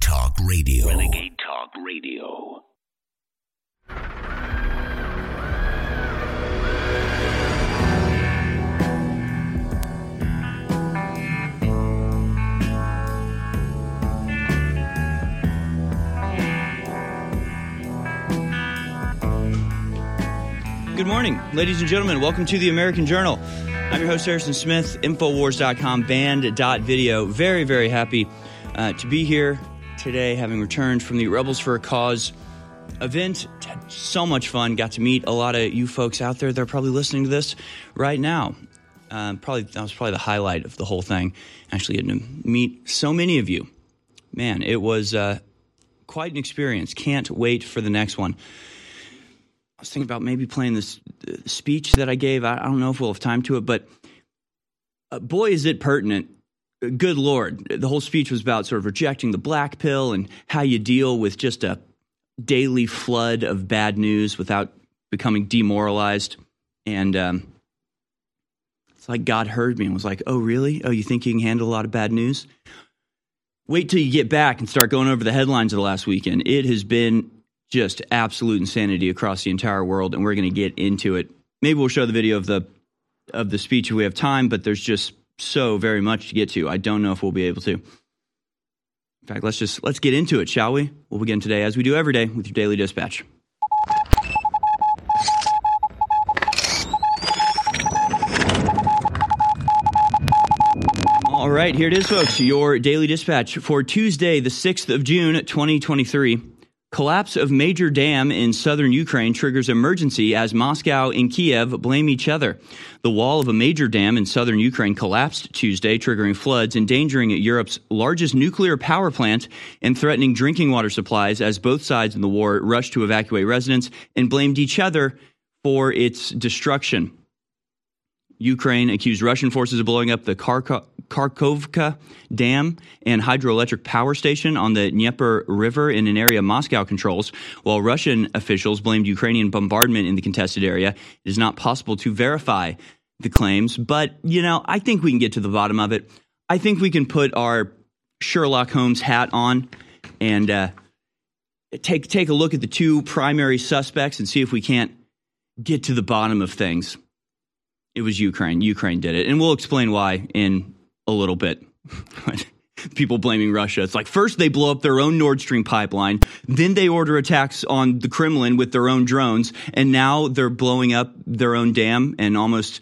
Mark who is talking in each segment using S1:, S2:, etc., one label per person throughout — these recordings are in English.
S1: Renegade Talk Radio.
S2: Renegade Talk Radio.
S3: Good morning, ladies and gentlemen. Welcome to the American Journal. I'm your host, Harrison Smith, Infowars.com, band.video. Very, very happy uh, to be here today, having returned from the Rebels for a Cause event. Had so much fun. Got to meet a lot of you folks out there that are probably listening to this right now. Um, probably that was probably the highlight of the whole thing. Actually, getting to meet so many of you. Man, it was uh, quite an experience. Can't wait for the next one. I was thinking about maybe playing this uh, speech that I gave. I, I don't know if we'll have time to it, but uh, boy, is it pertinent. Good Lord. The whole speech was about sort of rejecting the black pill and how you deal with just a daily flood of bad news without becoming demoralized. And um, it's like God heard me and was like, oh, really? Oh, you think you can handle a lot of bad news? Wait till you get back and start going over the headlines of the last weekend. It has been just absolute insanity across the entire world, and we're going to get into it. Maybe we'll show the video of the of the speech if we have time, but there's just so very much to get to. I don't know if we'll be able to. In fact, let's just let's get into it, shall we? We'll begin today, as we do every day, with your daily dispatch. All right, here it is, folks. Your daily dispatch for Tuesday, the 6th of June, 2023. Collapse of major dam in southern Ukraine triggers emergency as Moscow and Kiev blame each other. The wall of a major dam in southern Ukraine collapsed Tuesday, triggering floods, endangering Europe's largest nuclear power plant and threatening drinking water supplies as both sides in the war rushed to evacuate residents and blamed each other for its destruction. Ukraine accused Russian forces of blowing up the Kharkov, Kharkovka Dam and hydroelectric power station on the Dnieper River in an area Moscow controls, while Russian officials blamed Ukrainian bombardment in the contested area. It is not possible to verify the claims, but you know, I think we can get to the bottom of it. I think we can put our Sherlock Holmes hat on and uh, take take a look at the two primary suspects and see if we can't get to the bottom of things. It was Ukraine. Ukraine did it. And we'll explain why in a little bit. People blaming Russia. It's like first they blow up their own Nord Stream pipeline, then they order attacks on the Kremlin with their own drones, and now they're blowing up their own dam and almost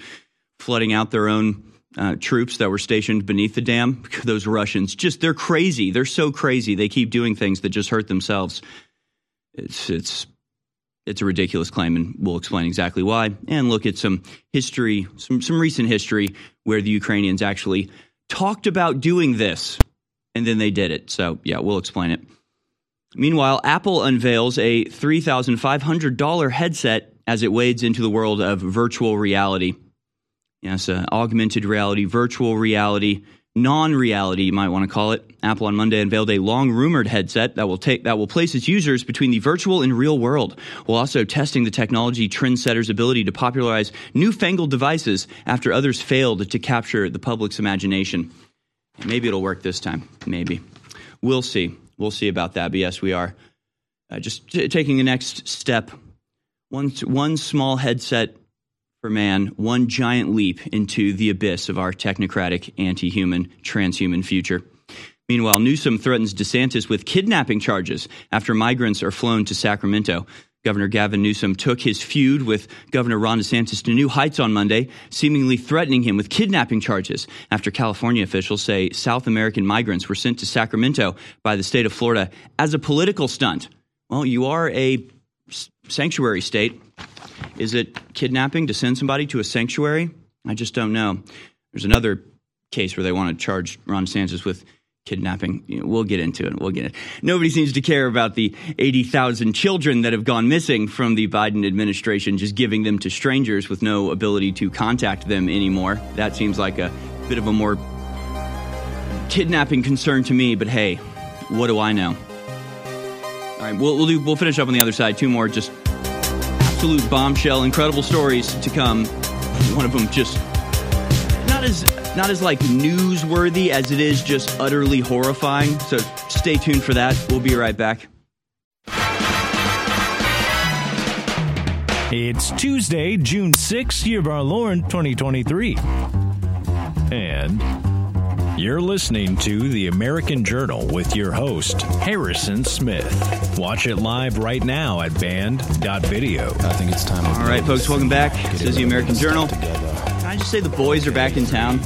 S3: flooding out their own uh, troops that were stationed beneath the dam. Those Russians, just they're crazy. They're so crazy. They keep doing things that just hurt themselves. It's it's it's a ridiculous claim, and we'll explain exactly why. And look at some history, some some recent history where the Ukrainians actually talked about doing this, and then they did it. So yeah, we'll explain it. Meanwhile, Apple unveils a three thousand five hundred dollar headset as it wades into the world of virtual reality. Yes, uh, augmented reality, virtual reality non-reality you might want to call it apple on monday unveiled a long rumored headset that will take that will place its users between the virtual and real world while also testing the technology trendsetters ability to popularize newfangled devices after others failed to capture the public's imagination. Maybe it'll work this time. Maybe. We'll see. We'll see about that but yes we are uh, just t- taking the next step. One, one small headset for man one giant leap into the abyss of our technocratic, anti human, transhuman future. Meanwhile, Newsom threatens DeSantis with kidnapping charges after migrants are flown to Sacramento. Governor Gavin Newsom took his feud with Governor Ron DeSantis to new heights on Monday, seemingly threatening him with kidnapping charges after California officials say South American migrants were sent to Sacramento by the state of Florida as a political stunt. Well, you are a sanctuary state. Is it kidnapping to send somebody to a sanctuary? I just don't know. There's another case where they want to charge Ron DeSantis with kidnapping. You know, we'll get into it. We'll get it. Nobody seems to care about the 80,000 children that have gone missing from the Biden administration, just giving them to strangers with no ability to contact them anymore. That seems like a bit of a more kidnapping concern to me, but hey, what do I know? All right, we'll, we'll, do, we'll finish up on the other side. Two more just absolute bombshell, incredible stories to come. One of them just not as not as like newsworthy as it is just utterly horrifying. So stay tuned for that. We'll be right back.
S1: It's Tuesday, June 6th, year of our Lord 2023. And you're listening to the American Journal with your host, Harrison Smith. Watch it live right now at band.video.
S4: I think it's time.
S3: All right, folks, welcome back. This is the American Journal. Can I just say the boys are back in town?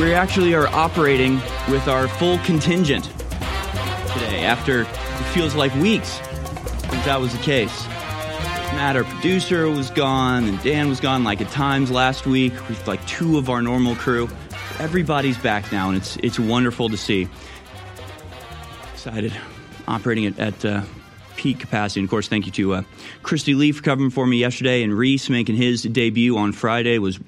S3: We actually are operating with our full contingent today after it feels like weeks since that was the case. Matt, our producer, was gone, and Dan was gone like at times last week with like two of our normal crew. Everybody's back now, and it's it's wonderful to see. Excited, operating at, at uh, peak capacity. And of course, thank you to uh, Kristi Leigh for covering for me yesterday, and Reese making his debut on Friday was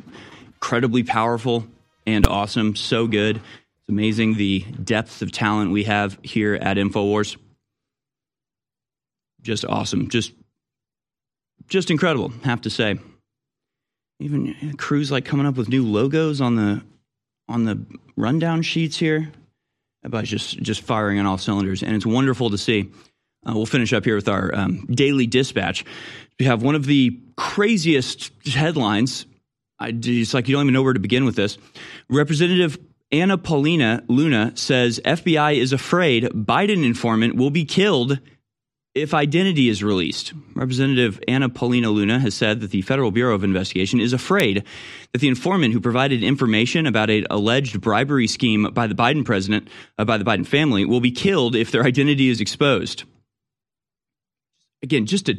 S3: incredibly powerful and awesome. So good. It's amazing the depth of talent we have here at Infowars. Just awesome. Just just incredible, have to say. Even crews like coming up with new logos on the on the rundown sheets here. Everybody's just just firing on all cylinders, and it's wonderful to see. Uh, we'll finish up here with our um, daily dispatch. We have one of the craziest headlines. I, it's like you don't even know where to begin with this. Representative Anna Paulina Luna says FBI is afraid Biden informant will be killed if identity is released. Representative Anna Paulina Luna has said that the Federal Bureau of Investigation is afraid that the informant who provided information about an alleged bribery scheme by the Biden president, uh, by the Biden family, will be killed if their identity is exposed. Again, just a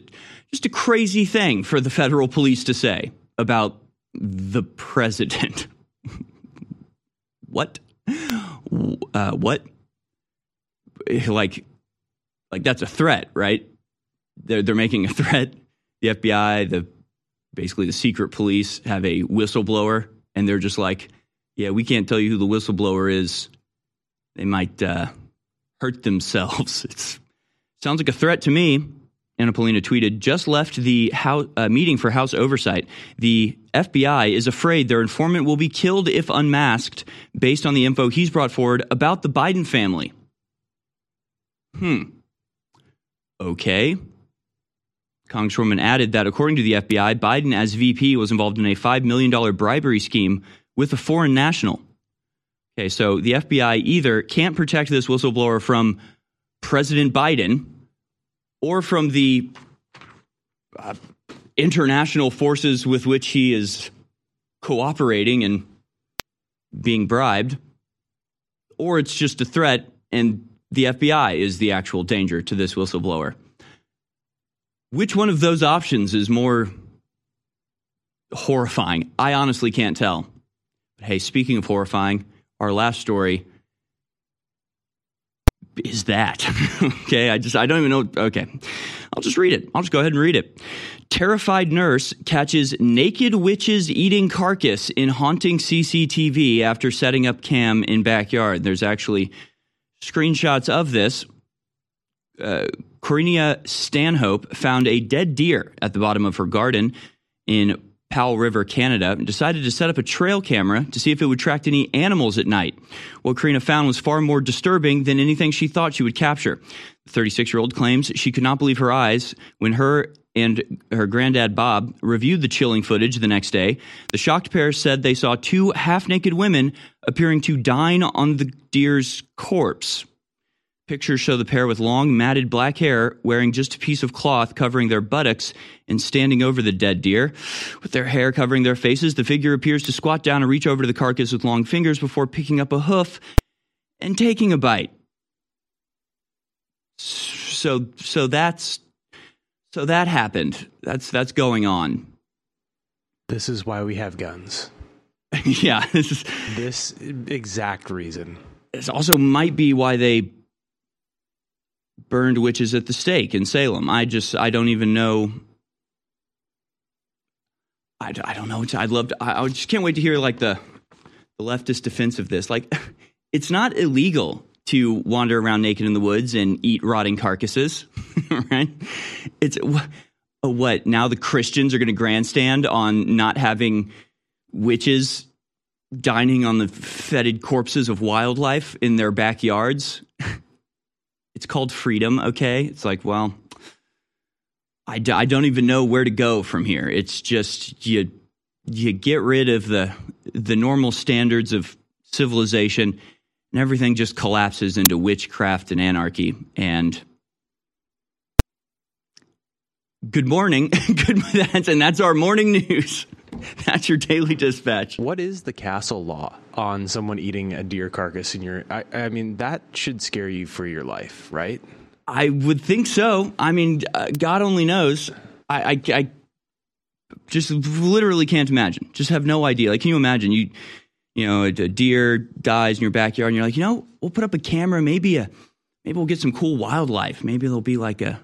S3: just a crazy thing for the federal police to say about the president. what? Uh, what? Like like that's a threat, right? They're they're making a threat. The FBI, the basically the secret police have a whistleblower, and they're just like, yeah, we can't tell you who the whistleblower is. They might uh, hurt themselves. It sounds like a threat to me. Anna Paulina tweeted, just left the house, uh, meeting for House oversight. The FBI is afraid their informant will be killed if unmasked based on the info he's brought forward about the Biden family. Hmm. Okay. Congresswoman added that according to the FBI, Biden as VP was involved in a $5 million bribery scheme with a foreign national. Okay, so the FBI either can't protect this whistleblower from President Biden or from the uh, international forces with which he is cooperating and being bribed, or it's just a threat and the FBI is the actual danger to this whistleblower. Which one of those options is more horrifying? I honestly can't tell. But hey, speaking of horrifying, our last story is that. okay, I just I don't even know okay. I'll just read it. I'll just go ahead and read it. Terrified nurse catches naked witches eating carcass in haunting CCTV after setting up cam in backyard. There's actually screenshots of this. Uh, Stanhope found a dead deer at the bottom of her garden in Powell River, Canada, and decided to set up a trail camera to see if it would track any animals at night. What Karina found was far more disturbing than anything she thought she would capture. The 36 year old claims she could not believe her eyes when her and her granddad Bob reviewed the chilling footage the next day. The shocked pair said they saw two half naked women appearing to dine on the deer's corpse. Pictures show the pair with long, matted black hair, wearing just a piece of cloth covering their buttocks and standing over the dead deer. With their hair covering their faces, the figure appears to squat down and reach over to the carcass with long fingers before picking up a hoof and taking a bite. So, so that's so that happened. That's that's going on.
S4: This is why we have guns.
S3: yeah, this is
S4: this exact reason.
S3: This also might be why they burned witches at the stake in Salem. I just I don't even know. I, I don't know. I'd love to. I, I just can't wait to hear like the the leftist defense of this. Like, it's not illegal to wander around naked in the woods and eat rotting carcasses, right? It's what now the Christians are going to grandstand on not having witches dining on the fetid corpses of wildlife in their backyards. it's called freedom, okay? It's like, well, I d- I don't even know where to go from here. It's just you you get rid of the the normal standards of civilization and everything just collapses into witchcraft and anarchy and good morning. Good that's and that's our morning news. That's your daily dispatch.
S4: What is the castle law on someone eating a deer carcass in your? I, I mean, that should scare you for your life, right?
S3: i would think so. I mean uh, god only knows. I, I i just literally can't imagine. Just have no idea. Like can you imagine? You you know a, a deer dies in your backyard and you're like you know we'll put up a camera maybe a maybe we'll get some cool wildlife. Maybe there'll be like a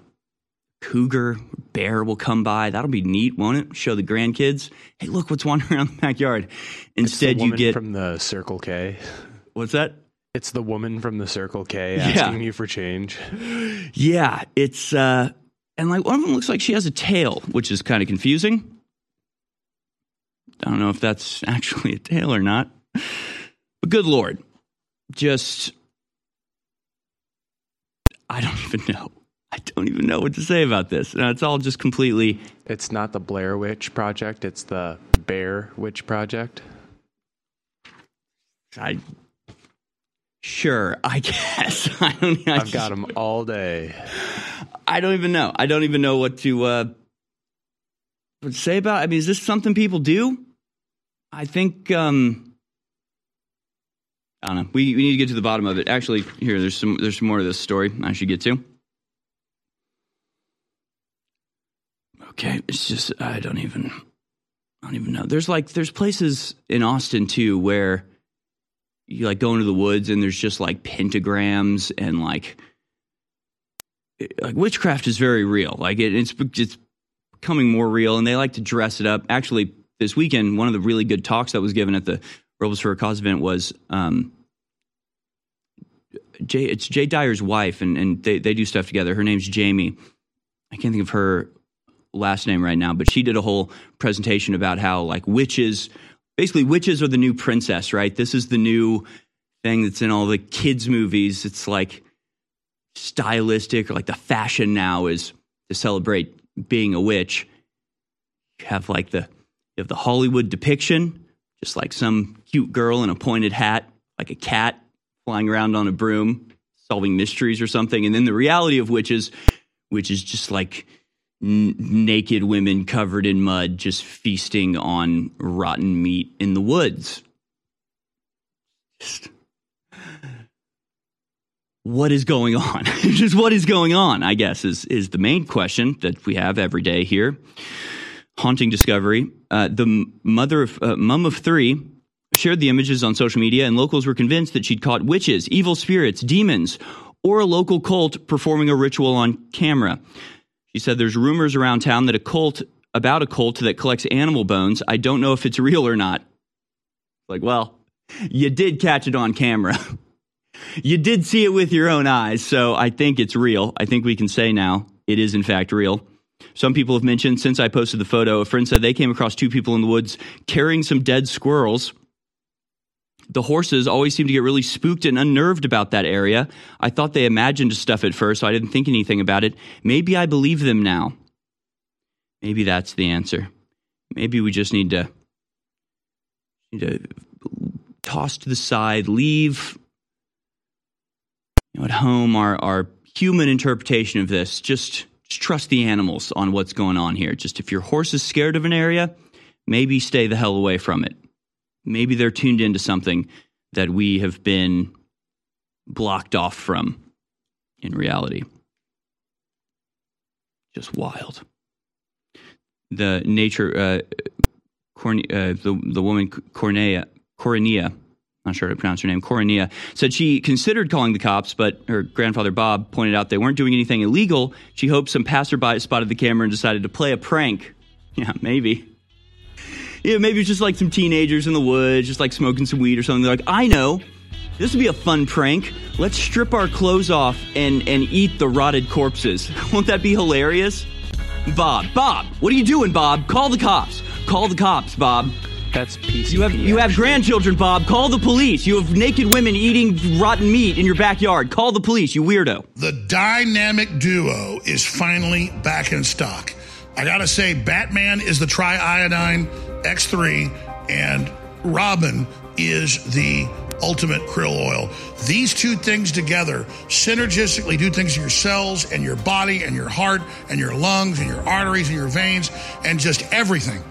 S3: cougar bear will come by. That'll be neat won't it? Show the grandkids hey look what's wandering around the backyard. Instead you get
S4: from the Circle K.
S3: what's that?
S4: It's the woman from the Circle K
S3: Yeah.
S4: asking you for change.
S3: yeah it's uh and like one of them looks like she has a tail which is kind of confusing. I don't know if that's actually a tail or not but good lord just i don't even know i don't even know what to say about this and it's all just completely
S4: It's not the Blair Witch Project. It's the Bear Witch Project.
S3: i sure i guess i don't I
S4: I've got them all day.
S3: I don't even know. I don't even know what to uh, what to say about. I mean, is this something people do? I think um, I don't know. We we need to get to the bottom of it. Actually, here there's some there's some more to this story I should get to. Okay, it's just I don't even I don't even know. There's like there's places in Austin too where you like go into the woods and there's just like pentagrams and like like witchcraft is very real. Like it, it's it's becoming more real, and they like to dress it up. Actually, this weekend, one of the really good talks that was given at the Rebels for a Cause event was um, Jay. It's Jay Dyer's wife, and and they they do stuff together. Her name's Jamie. I can't think of her last name right now, but she did a whole presentation about how like witches, basically witches are the new princess, right? This is the new thing that's in all the kids movies. It's like stylistic or like the fashion now is to celebrate being a witch. You have like the you have the Hollywood depiction, just like some cute girl in a pointed hat, like a cat flying around on a broom, solving mysteries or something. And then the reality of witches, which is just like n- naked women covered in mud, just feasting on rotten meat in the woods. Just what is going on? Just what is going on, I guess, is, is the main question that we have every day here. Haunting discovery. Uh, the mother of, uh, mum of three shared the images on social media, and locals were convinced that she'd caught witches, evil spirits, demons, or a local cult performing a ritual on camera. She said there's rumors around town that a cult, about a cult that collects animal bones. I don't know if it's real or not. Like, well, you did catch it on camera. you did see it with your own eyes, so I think it's real. I think we can say now it is in fact real. Some people have mentioned since I posted the photo, a friend said they came across two people in the woods carrying some dead squirrels. The horses always seem to get really spooked and unnerved about that area. I thought they imagined stuff at first, so I didn't think anything about it. Maybe I believe them now. Maybe that's the answer. Maybe we just need to need to toss to the side, leave you know, at home our, our human interpretation of this. Just, just trust the animals on what's going on here. Just if your horse is scared of an area, maybe stay the hell away from it. Maybe they're tuned into something that we have been blocked off from in reality. Just wild. The nature, uh, Corne- uh, the the woman Cornea, Coronia, not sure how to pronounce her name, Coronia, said she considered calling the cops, but her grandfather Bob pointed out they weren't doing anything illegal. She hoped some passerby spotted the camera and decided to play a prank. Yeah, maybe. Yeah, maybe it's just like some teenagers in the woods, just like smoking some weed or something. They're like, I know. This would be a fun prank. Let's strip our clothes off and, and eat the rotted corpses. Won't that be hilarious? Bob, Bob, what are you doing, Bob? Call the cops. Call the cops, Bob.
S4: That's PCP.
S3: You have you have grandchildren, Bob. Call the police. You have naked women eating rotten meat in your backyard. Call the police, you weirdo.
S5: The dynamic duo is finally back in stock. I gotta say, Batman is the triiodine X3, and Robin is the ultimate krill oil. These two things together synergistically do things to your cells and your body and your heart and your lungs and your arteries and your veins and just everything.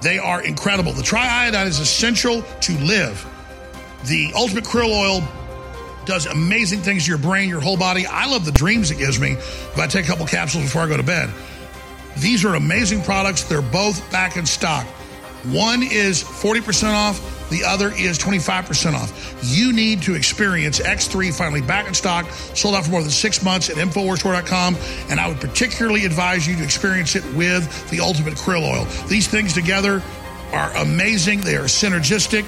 S5: They are incredible. The triiodine is essential to live. The ultimate krill oil does amazing things to your brain, your whole body. I love the dreams it gives me if I take a couple capsules before I go to bed. These are amazing products. They're both back in stock. One is 40% off, the other is 25% off. You need to experience X3 finally back in stock, sold out for more than six months at InfoWarsStore.com. And I would particularly advise you to experience it with the Ultimate Krill Oil. These things together are amazing, they are synergistic.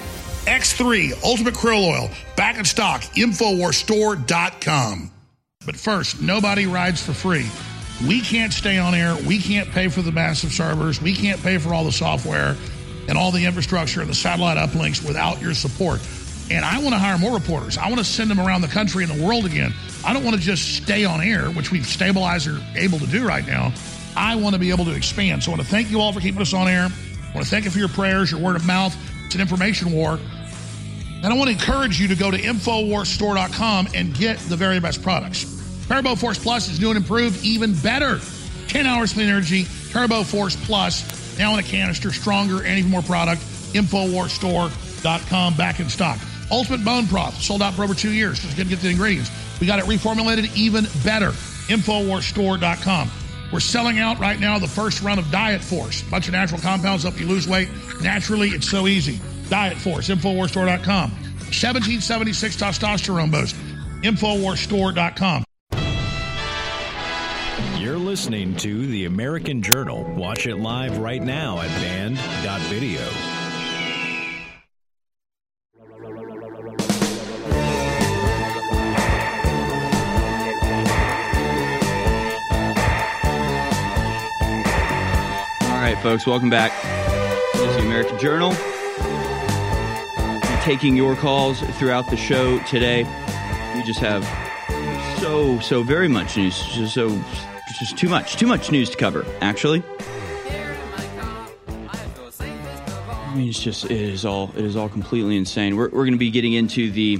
S5: X3 Ultimate Krill Oil, back in stock, InfoWarsStore.com. But first, nobody rides for free. We can't stay on air. We can't pay for the massive servers. We can't pay for all the software and all the infrastructure and the satellite uplinks without your support. And I want to hire more reporters. I want to send them around the country and the world again. I don't want to just stay on air, which we've stabilized or able to do right now. I want to be able to expand. So I want to thank you all for keeping us on air. I want to thank you for your prayers, your word of mouth. It's an information war. And I want to encourage you to go to InfoWarsStore.com and get the very best products. Turbo Force Plus is new and improved, even better. 10 hours clean energy, Turbo Force Plus, now in a canister, stronger and even more product. InfoWarsStore.com, back in stock. Ultimate Bone Broth, sold out for over two years. Just to get the ingredients. We got it reformulated even better. InfoWarsStore.com. We're selling out right now the first run of Diet Force. A bunch of natural compounds help you lose weight. Naturally, it's so easy. Diet Force, InfoWarsStore.com. 1776 testosterone boost. InfoWarsStore.com.
S1: Listening to The American Journal. Watch it live right now at band.video.
S3: All right, folks, welcome back. Is the American Journal. Taking your calls throughout the show today. We just have so, so very much news. Just so, just too much, too much news to cover, actually. I mean, it's just, it is all, it is all completely insane. We're, we're going to be getting into the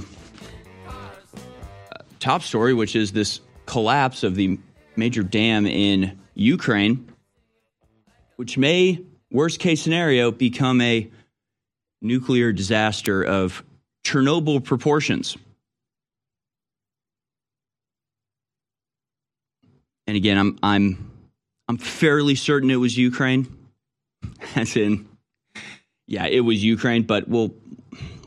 S3: uh, top story, which is this collapse of the major dam in Ukraine which may, worst case scenario, become a nuclear disaster of Chernobyl proportions. And again, I'm I'm I'm fairly certain it was Ukraine. As in, yeah, it was Ukraine, but we'll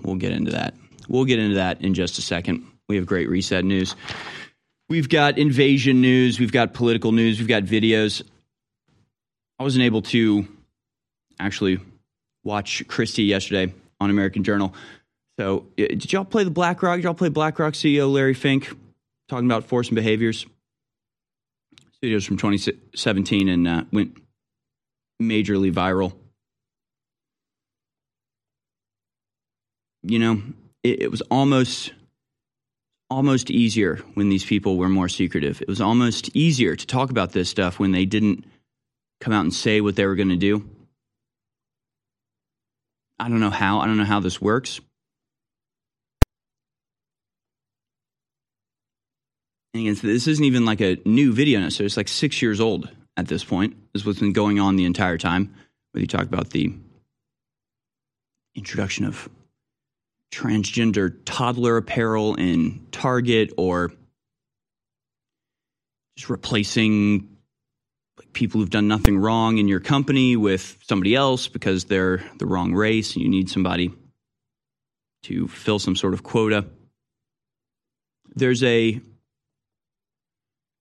S3: we'll get into that. We'll get into that in just a second. We have great reset news. We've got invasion news, we've got political news, we've got videos. I wasn't able to actually watch Kristi yesterday on American Journal. So, uh, did y'all play the BlackRock? Did y'all play BlackRock CEO Larry Fink talking about force and behaviors? Videos from 2017 and uh, went majorly viral. You know, it, it was almost almost easier when these people were more secretive. It was almost easier to talk about this stuff when they didn't come out and say what they were going to do. I don't know how. I don't know how this works. And again, this isn't even like a new video necessarily. It's like six years old at this point. This is what's been going on the entire time. Whether you talk about the introduction of transgender toddler apparel in Target or just replacing people who've done nothing wrong in your company with somebody else because they're the wrong race and you need somebody to fill some sort of quota. There's a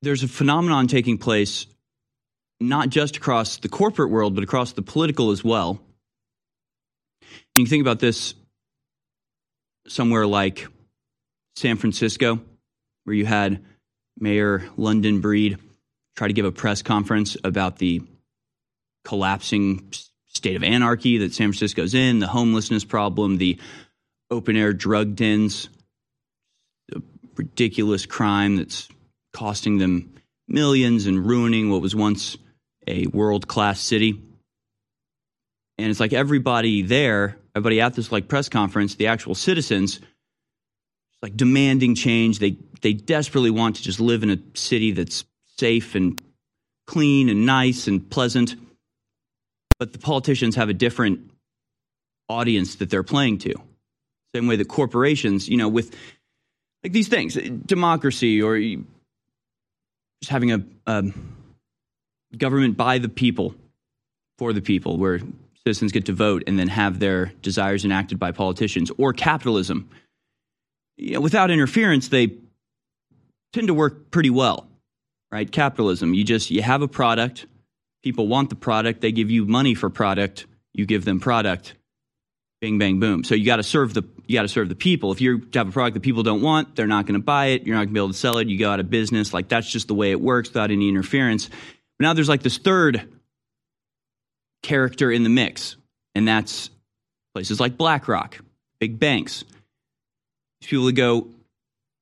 S3: there's a phenomenon taking place not just across the corporate world but across the political as well. And you think about this somewhere like San Francisco where you had Mayor London Breed try to give a press conference about the collapsing state of anarchy that San Francisco's in, the homelessness problem, the open air drug dens, the ridiculous crime that's costing them millions and ruining what was once a world class city. And it's like everybody there, everybody at this like press conference, the actual citizens, like demanding change. They they desperately want to just live in a city that's safe and clean and nice and pleasant. But the politicians have a different audience that they're playing to. Same way that corporations, you know, with like these things, democracy or just having a, government by the people, for the people, where citizens get to vote and then have their desires enacted by politicians, or capitalism. You know, without interference, they tend to work pretty well, right? Capitalism, you just you have a product, people want the product, they give you money for product, you give them product, bing bang boom. So you got to serve the you got to serve the people. If you have a product that people don't want, they're not going to buy it. You're not going to be able to sell it. You go out of business. Like that's just the way it works without any interference. But now there's like this third character in the mix, and that's places like BlackRock, big banks. People that go,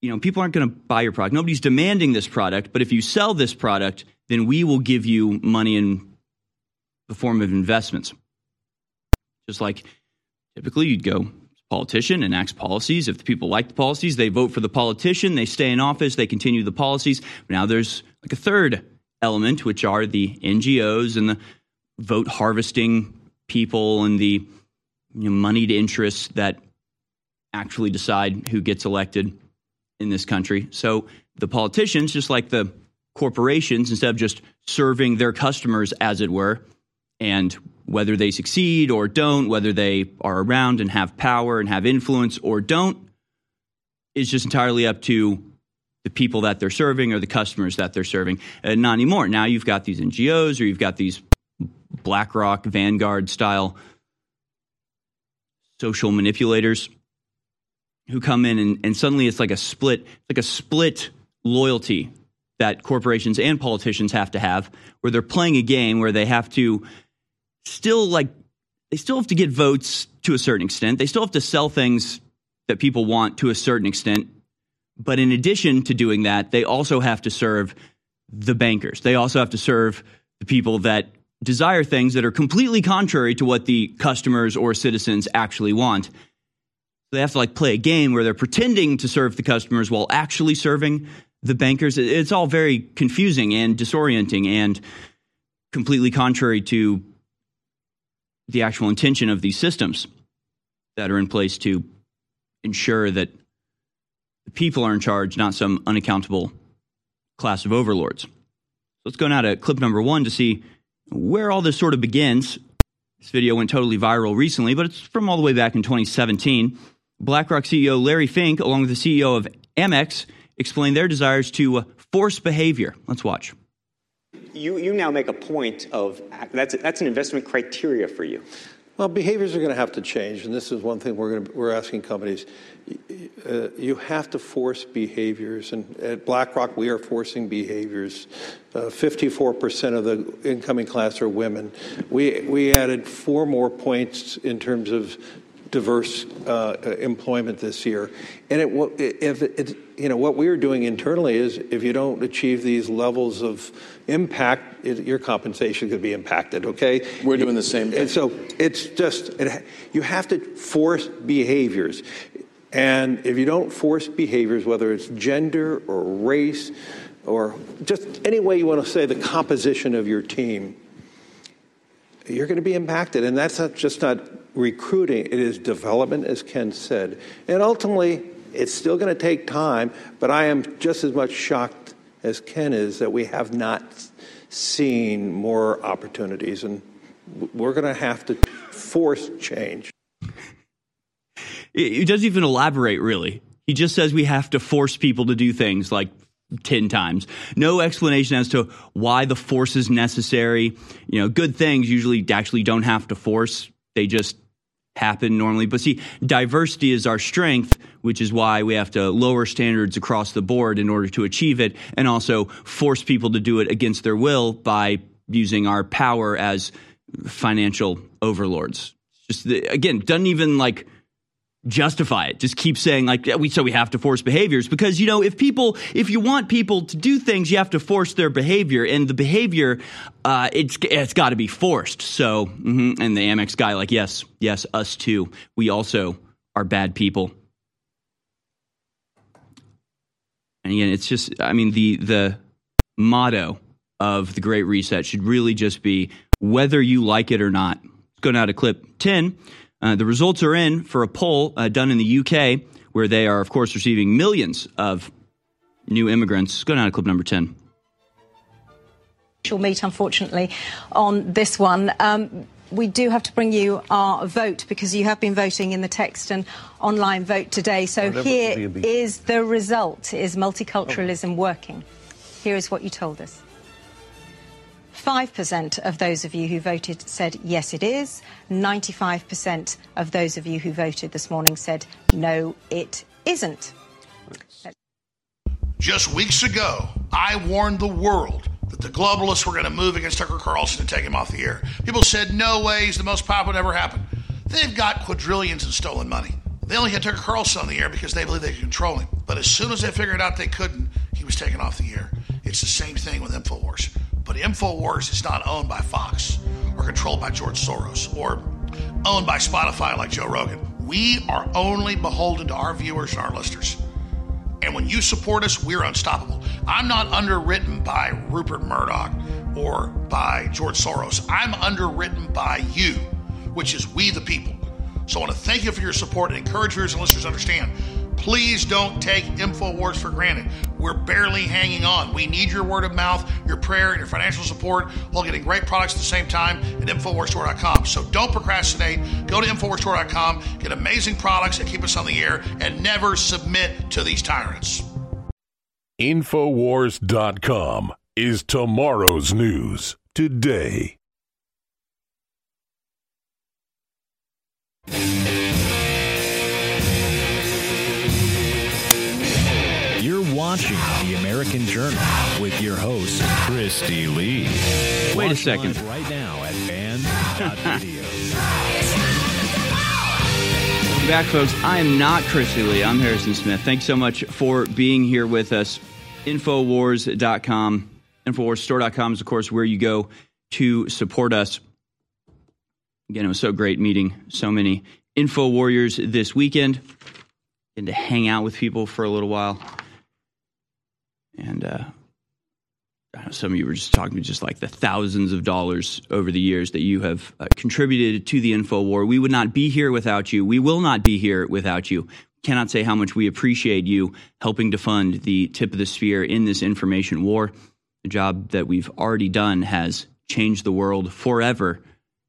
S3: you know, people aren't going to buy your product. Nobody's demanding this product, but if you sell this product, then we will give you money in the form of investments. Just like typically you'd go politician enacts policies. If the people like the policies, they vote for the politician, they stay in office, they continue the policies. Now there's like a third element, which are the NGOs and the vote harvesting people and the you know, moneyed interests that actually decide who gets elected in this country. So the politicians, just like the corporations, instead of just serving their customers, as it were, and whether they succeed or don't, whether they are around and have power and have influence or don't, is just entirely up to the people that they're serving or the customers that they're serving. Uh, not anymore. Now you've got these NGOs or you've got these BlackRock, Vanguard style social manipulators who come in and, and suddenly it's like a split, like a split loyalty that corporations and politicians have to have, where they're playing a game where they have to still like they still have to get votes to a certain extent. They still have to sell things that people want to a certain extent. But in addition to doing that, they also have to serve the bankers. They also have to serve the people that desire things that are completely contrary to what the customers or citizens actually want. They have to like play a game where they're pretending to serve the customers while actually serving the bankers. It's all very confusing and disorienting and completely contrary to the actual intention of these systems that are in place to ensure that the people are in charge, not some unaccountable class of overlords. So let's go now to clip number one to see where all this sort of begins. This video went totally viral recently, but it's from all the way back in 2017. BlackRock CEO Larry Fink, along with the CEO of Amex, explained their desires to uh, force behavior. Let's watch
S6: you, you now make a point of that's, that's an investment criteria for you.
S7: Well, behaviors are going to have to change, and this is one thing we're, to, we're asking companies. Uh, you have to force behaviors, and at BlackRock, we are forcing behaviors. Uh, 54% of the incoming class are women. We, we added four more points in terms of diverse uh, employment this year. And it, if it, you know, what we are doing internally is if you don't achieve these levels of impact, it, your compensation could be impacted, okay?
S8: We're doing the same thing.
S7: And so it's just, it, you have to force behaviors. And if you don't force behaviors, whether it's gender or race or just any way you want to say the composition of your team, you're going to be impacted. And that's not just not recruiting, it is development, as Ken said. And ultimately, it's still going to take time, but I am just as much shocked as Ken is that we have not seen more opportunities. And we're going to have to force change.
S3: He doesn't even elaborate, really. He just says we have to force people to do things like 10 times. No explanation as to why the force is necessary. You know, good things usually actually don't have to force, they just happen normally. But see, diversity is our strength, which is why we have to lower standards across the board in order to achieve it and also force people to do it against their will by using our power as financial overlords. Just the, again, doesn't even like justify it. Just keep saying like yeah, we so we have to force behaviors because you know if people if you want people to do things, you have to force their behavior, and the behavior uh, it's it's got to be forced. So mhm. and the Amex guy like yes yes us too. We also are bad people. And again, it's just I mean the the motto of the Great Reset should really just be whether you like it or not. Let's go now to clip 10. Uh, the results are in for a poll uh, done in the UK, where they are, of course, receiving millions of new immigrants. Let's go now to clip number 10.
S8: She'll meet, unfortunately, on this one. Um, we do have to bring you our vote because you have been voting in the text and online vote today. So
S7: Whatever
S8: here
S7: it may be.
S8: is the result. Is multiculturalism working? Here is what you told us. 5% of those of you who voted said yes, it is. 95% of those of you who voted this morning said no, it isn't.
S5: Just weeks ago, I warned the world that the globalists were going to move against Tucker Carlson and take him off the air. People said, no way, he's the most popular ever happened. They've got quadrillions in stolen money. They only had Tucker Carlson on the air because they believed they could control him. But as soon as they figured out they couldn't, he was taken off the air. It's the same thing with InfoWars. But InfoWars is not owned by Fox or controlled by George Soros or owned by Spotify like Joe Rogan. We are only beholden to our viewers and our listeners. And when you support us, we're unstoppable. I'm not underwritten by Rupert Murdoch or by George Soros. I'm underwritten by you, which is we the people. So I want to thank you for your support and encourage viewers and listeners to understand. Please don't take InfoWars for granted. We're barely hanging on. We need your word of mouth, your prayer, and your financial support while getting great products at the same time at InfoWarsStore.com. So don't procrastinate. Go to InfoWarsStore.com, get amazing products that keep us on the air, and never submit to these tyrants.
S9: Infowars.com is tomorrow's news today.
S1: You're The American Journal with your host, Kristi Leigh.
S3: Wait a second.
S1: right now at band.video.
S3: Welcome back, folks. I am not Chrissy Lee. I'm Harrison Smith. Thanks so much for being here with us. Infowars.com. Infowarsstore.com is, of course, where you go to support us. Again, it was so great meeting so many Info Warriors this weekend and to hang out with people for a little while. And uh, some of you were just talking just like the thousands of dollars over the years that you have uh, contributed to the info war. We would not be here without you. We will not be here without you. Cannot say how much we appreciate you helping to fund the tip of the sphere in this information war. The job that we've already done has changed the world forever,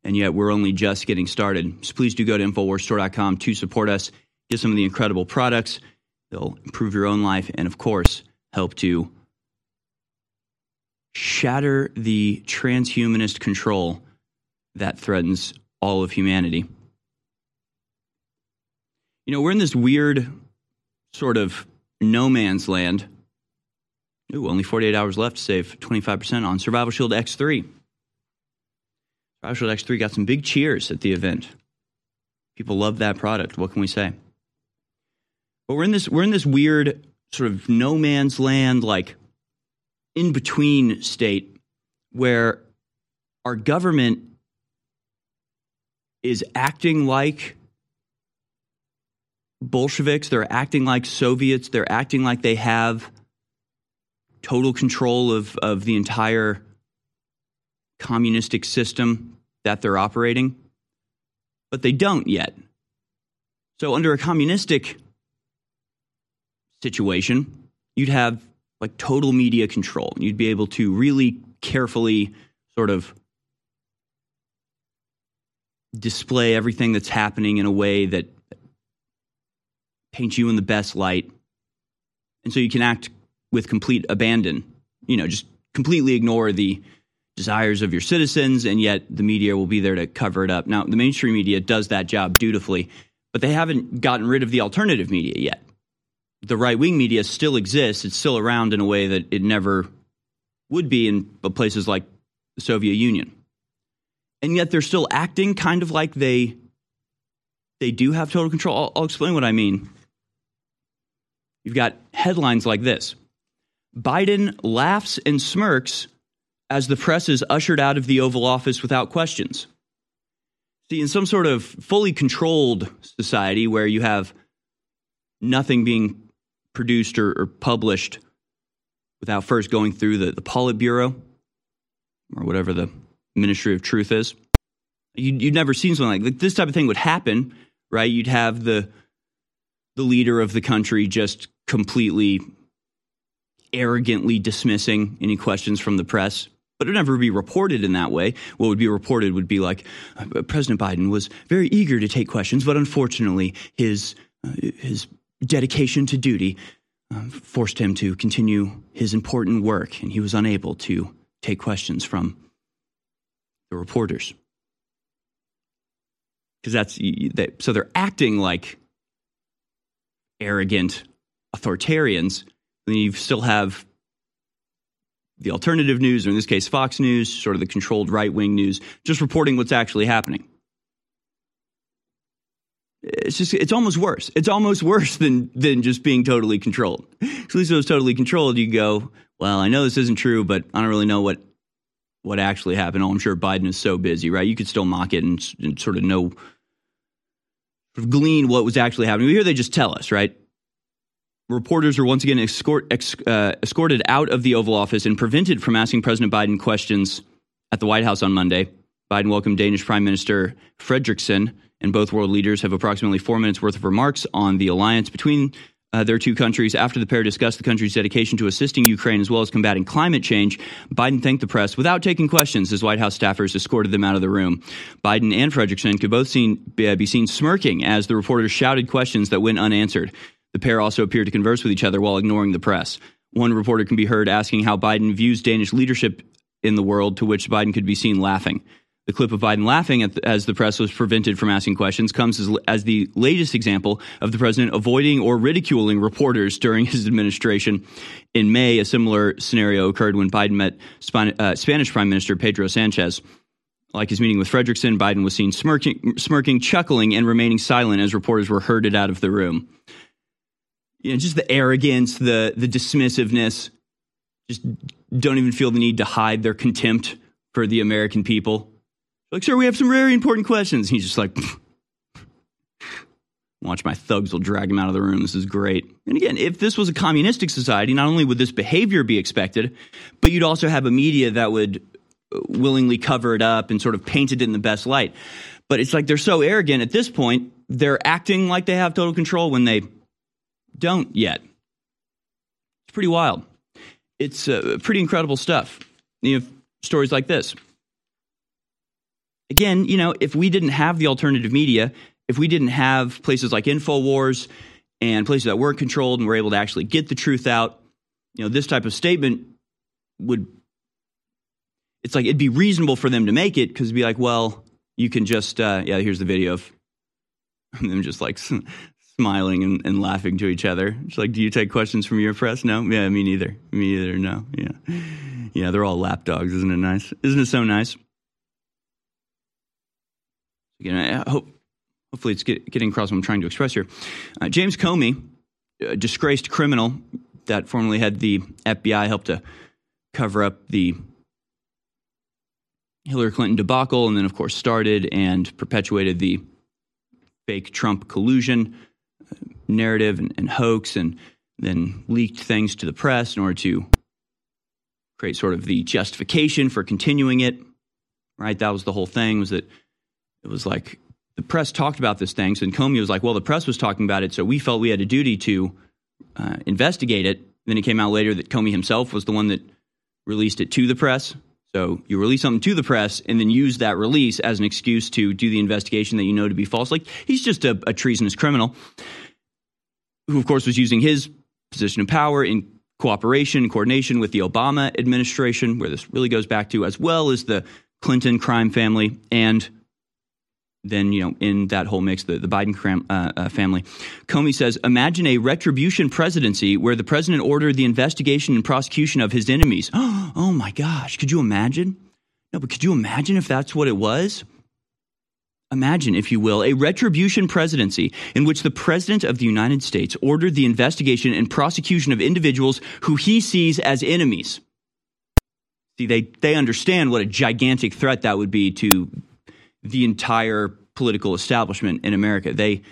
S3: and yet we're only just getting started. So please do go to InfoWarsStore.com to support us, get some of the incredible products. They'll improve your own life, and of course, help to shatter the transhumanist control that threatens all of humanity. You know, we're in this weird sort of no man's land. Ooh, only 48 hours left to save 25% on Survival Shield X3. Survival Shield X3 got some big cheers at the event. People love that product. What can we say? But we're in this we're in this weird sort of no man's land like in between state where our government is acting like Bolsheviks, they're acting like Soviets, they're acting like they have total control of, of the entire communistic system that they're operating, but they don't yet. So, under a communistic situation, you'd have like total media control. You'd be able to really carefully sort of display everything that's happening in a way that paints you in the best light. And so you can act with complete abandon, you know, just completely ignore the desires of your citizens, and yet the media will be there to cover it up. Now, the mainstream media does that job dutifully, but they haven't gotten rid of the alternative media yet the right wing media still exists. It's still around in a way that it never would be in places like the Soviet Union. and yet they're still acting kind of like they they do have total control. I'll, I'll explain what I mean. You've got headlines like this Biden laughs and smirks as the press is ushered out of the Oval Office without questions. See, in some sort of fully controlled society where you have nothing being produced or, or published without first going through the, the Politburo or whatever the Ministry of Truth is, you, you'd never seen something like this type of thing would happen, right? You'd have the the leader of the country just completely arrogantly dismissing any questions from the press but it would never be reported in that way. What would be reported would be like uh, President Biden was very eager to take questions, but unfortunately, his uh, his dedication to duty uh, forced him to continue his important work, and he was unable to take questions from the reporters because that's they, so they're acting like arrogant authoritarians. And you still have the alternative news, or in this case, Fox News, sort of the controlled right wing news, just reporting what's actually happening. It's just, it's almost worse. It's almost worse than, than just being totally controlled. at least if it was totally controlled, you go, well, I know this isn't true, but I don't really know what, what actually happened. Oh, I'm sure Biden is so busy, right? You could still mock it and, and sort of know, glean what was actually happening. Here they just tell us, right? reporters were once again escort, ex, uh, escorted out of the Oval Office and prevented from asking President Biden questions at the White House on Monday. Biden welcomed Danish Prime Minister Frederiksen, and both world leaders have approximately four minutes worth of remarks on the alliance between uh, their two countries. After the pair discussed the country's dedication to assisting Ukraine as well as combating climate change, Biden thanked the press without taking questions as White House staffers escorted them out of the room. Biden and Frederiksen could both seen, be seen smirking as the reporters shouted questions that went unanswered. The pair also appeared to converse with each other while ignoring the press. One reporter can be heard asking how Biden views Danish leadership in the world, to which Biden could be seen laughing. The clip of Biden laughing the, as the press was prevented from asking questions comes as, as, the latest example of the president avoiding or ridiculing reporters during his administration. In May, a similar scenario occurred when Biden met uh, Spanish Prime Minister Pedro Sanchez. Like his meeting with Frederiksen, Biden was seen smirking, smirking, chuckling, and remaining silent as reporters were herded out of the room you know, just the arrogance, the the dismissiveness, just don't even feel the need to hide their contempt for the American people. Like, sir, we have some very important questions. He's just like, watch my thugs will drag him out of the room. This is great. And again, if this was a communistic society, not only would this behavior be expected, but you'd also have a media that would willingly cover it up and sort of paint it in the best light. But it's like they're so arrogant at this point, they're acting like they have total control when they don't yet. It's pretty wild. It's uh, pretty incredible stuff. You have stories like this. Again, you know, if we didn't have the alternative media, if we didn't have places like InfoWars and places that weren't controlled and were able to actually get the truth out, you know, this type of statement would, it's like it'd be reasonable for them to make it because it'd be like, well, you can just, uh, yeah, here's the video of them just like smiling and, and laughing to each other. It's like, do you take questions from your press? No, yeah, me neither. Me either. No, yeah, yeah. They're all lapdogs, isn't it nice? Isn't it so nice? Again, I hope hopefully it's get, getting across what I'm trying to express here. Uh, James Comey, a disgraced criminal that formerly had the FBI help to cover up the Hillary Clinton debacle, and then of course started and perpetuated the fake Trump collusion narrative and, and hoax and then leaked things to the press in order to create sort of the justification for continuing it. Right? That was the whole thing. Was that it was like the press talked about this thing, so and Comey was like, "Well, the press was talking about it, so we felt we had a duty to uh, investigate it." Then it came out later that Comey himself was the one that released it to the press. So you release something to the press and then use that release as an excuse to do the investigation that you know to be false. Like he's just a, a treasonous criminal who, of course, was using his position of power in cooperation and coordination with the Obama administration, where this really goes back to, as well as the Clinton crime family, and then, you know, in that whole mix, the, the Biden cram, uh, uh, family. Comey says Imagine a retribution presidency where the president ordered the investigation and prosecution of his enemies. oh my gosh, could you imagine? No, but could you imagine if that's what it was? Imagine, if you will, a retribution presidency in which the President of the United States ordered the investigation and prosecution of individuals who he sees as enemies. See, they, they understand what a gigantic threat that would be to the entire political establishment in America. They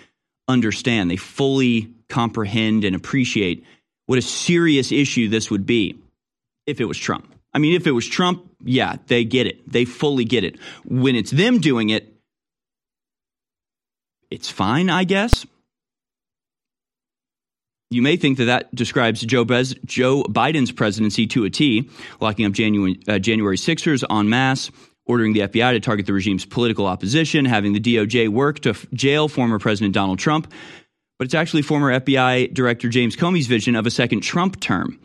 S3: understand, they fully comprehend and appreciate what a serious issue this would be if it was Trump. I mean, if it was Trump, yeah, they get it. They fully get it. When it's them doing it, it's fine, I guess. You may think that that describes Joe, Bez- Joe Biden's presidency to a T, locking up January, uh, January 6ers en masse, ordering the FBI to target the regime's political opposition, having the DOJ work to f- jail former President Donald Trump. But it's actually former FBI Director James Comey's vision of a second Trump term.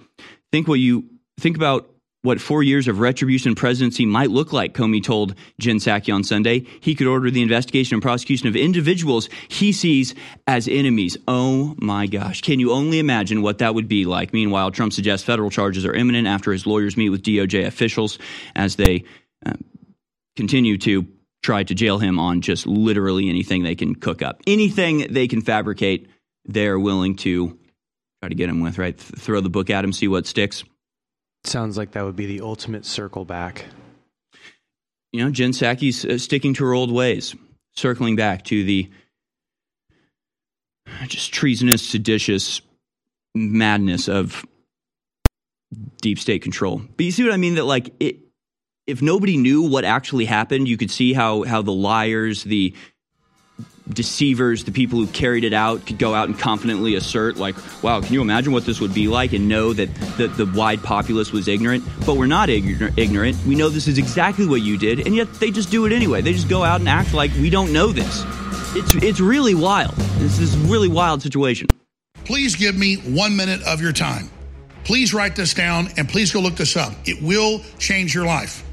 S3: Think what you think about what four years of retribution presidency might look like, Comey told Jen Psaki on Sunday. He could order the investigation and prosecution of individuals he sees as enemies. Oh my gosh. Can you only imagine what that would be like? Meanwhile, Trump suggests federal charges are imminent after his lawyers meet with DOJ officials as they uh, continue to try to jail him on just literally anything they can cook up. Anything they can fabricate, they're willing to try to get him with, right? Th- throw the book at him, see what sticks.
S4: Sounds like that would be the ultimate circle back.
S3: You know, Jen Psaki's uh, sticking to her old ways, circling back to the just treasonous, seditious madness of deep state control. But you see what I mean? That like it, if nobody knew what actually happened, you could see how how the liars, the deceivers, the people who carried it out could go out and confidently assert, like, wow, can you imagine what this would be like? And know that the, the wide populace was ignorant. But we're not ignorant. We know this is exactly what you did, and yet they just do it anyway. They just go out and act like we don't know this. It's, it's really wild. This is really wild situation.
S5: Please give me one minute of your time. Please write this down and please go look this up. It will change your life.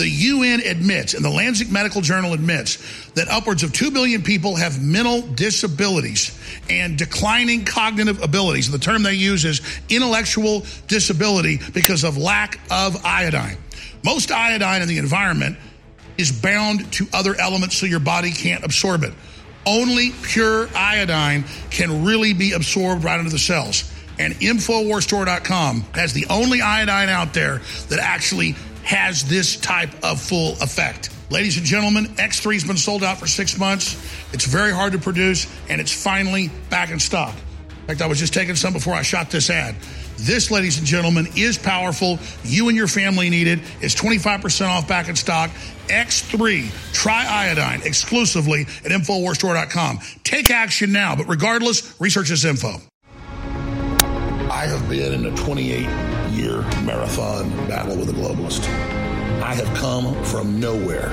S5: The UN admits, and the Lancet Medical Journal admits, that upwards of 2 billion people have mental disabilities and declining cognitive abilities. The term they use is intellectual disability because of lack of iodine. Most iodine in the environment is bound to other elements so your body can't absorb it. Only pure iodine can really be absorbed right into the cells. And InfoWarsStore.com has the only iodine out there that actually has this type of full effect. Ladies and gentlemen, X3 has been sold out for six months. It's very hard to produce, and it's finally back in stock. In fact, I was just taking some before I shot this ad. This, ladies and gentlemen, is powerful. You and your family need it. It's 25% off back in stock. X3 Triiodine exclusively at InfoWarsStore.com. Take action now, but regardless, research this info. I have been in a 28 year marathon battle with a globalist. I have come from nowhere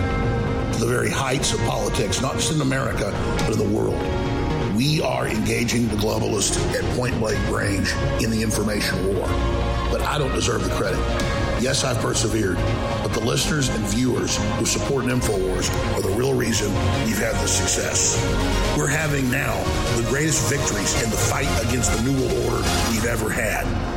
S5: to the very heights of politics, not just in America, but in the world. We are engaging the globalist at point blank range in the information war. But I don't deserve the credit. Yes, I've persevered, but the listeners and viewers who support InfoWars are the real reason we've had this success. We're having now the greatest victories in the fight against the New World Order we've ever had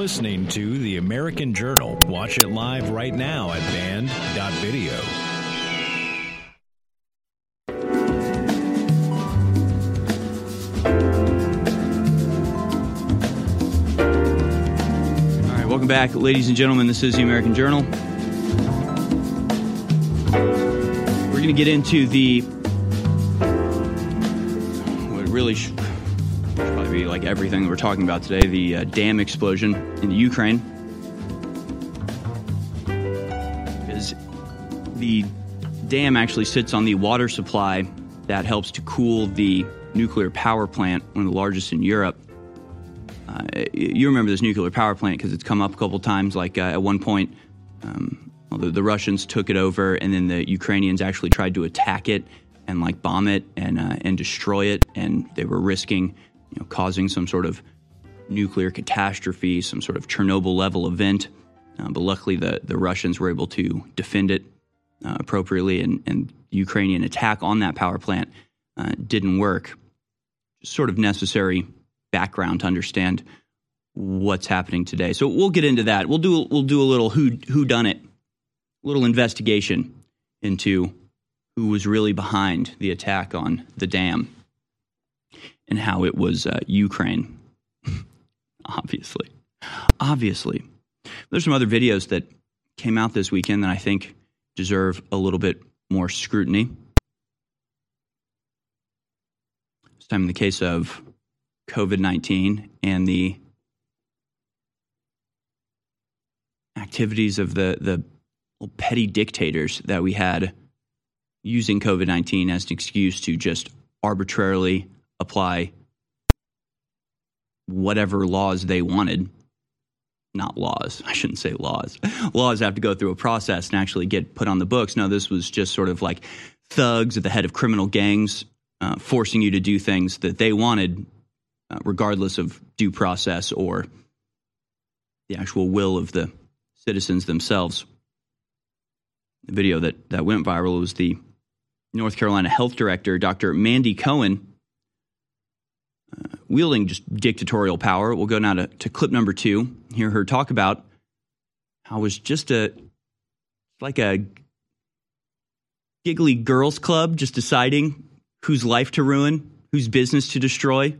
S1: Listening to The American Journal. Watch it live right now at banned.video.
S3: All right, welcome back, ladies and gentlemen. This is The American Journal. We're going to get into the what really sh- be like everything we're talking about today the uh, dam explosion in Ukraine. Because the dam actually sits on the water supply that helps to cool the nuclear power plant, one of the largest in Europe. Uh, you remember this nuclear power plant because it's come up a couple times. Like uh, at one point, um, Well, the, the Russians took it over, and then the Ukrainians actually tried to attack it and like bomb it and uh, and destroy it, and they were risking, you know, causing some sort of nuclear catastrophe, some sort of Chernobyl level event. Uh, but luckily, the the Russians were able to defend it uh, appropriately, and and Ukrainian attack on that power plant uh, didn't work. Sort of necessary background to understand what's happening today. So we'll get into that. We'll do we'll do a little who who done it, little investigation into who was really behind the attack on the dam and how it was uh, Ukraine. Obviously, obviously, there's some other videos that came out this weekend that I think deserve a little bit more scrutiny. This time in the case of COVID 19 and the activities of the, the petty dictators that we had using COVID 19 as an excuse to just arbitrarily apply whatever laws they wanted. Not laws. I shouldn't say laws. Laws have to go through a process and actually get put on the books. No, this was just sort of like thugs at the head of criminal gangs uh, forcing you to do things that they wanted, uh, regardless of due process or the actual will of the citizens themselves. The video that, that went viral was the North Carolina Health Director, Dr. Mandy Cohen, uh, wielding just dictatorial power. We'll go now to, to clip number two, hear her talk about how it was just a, like a giggly girls club just deciding whose life to ruin, whose business to destroy.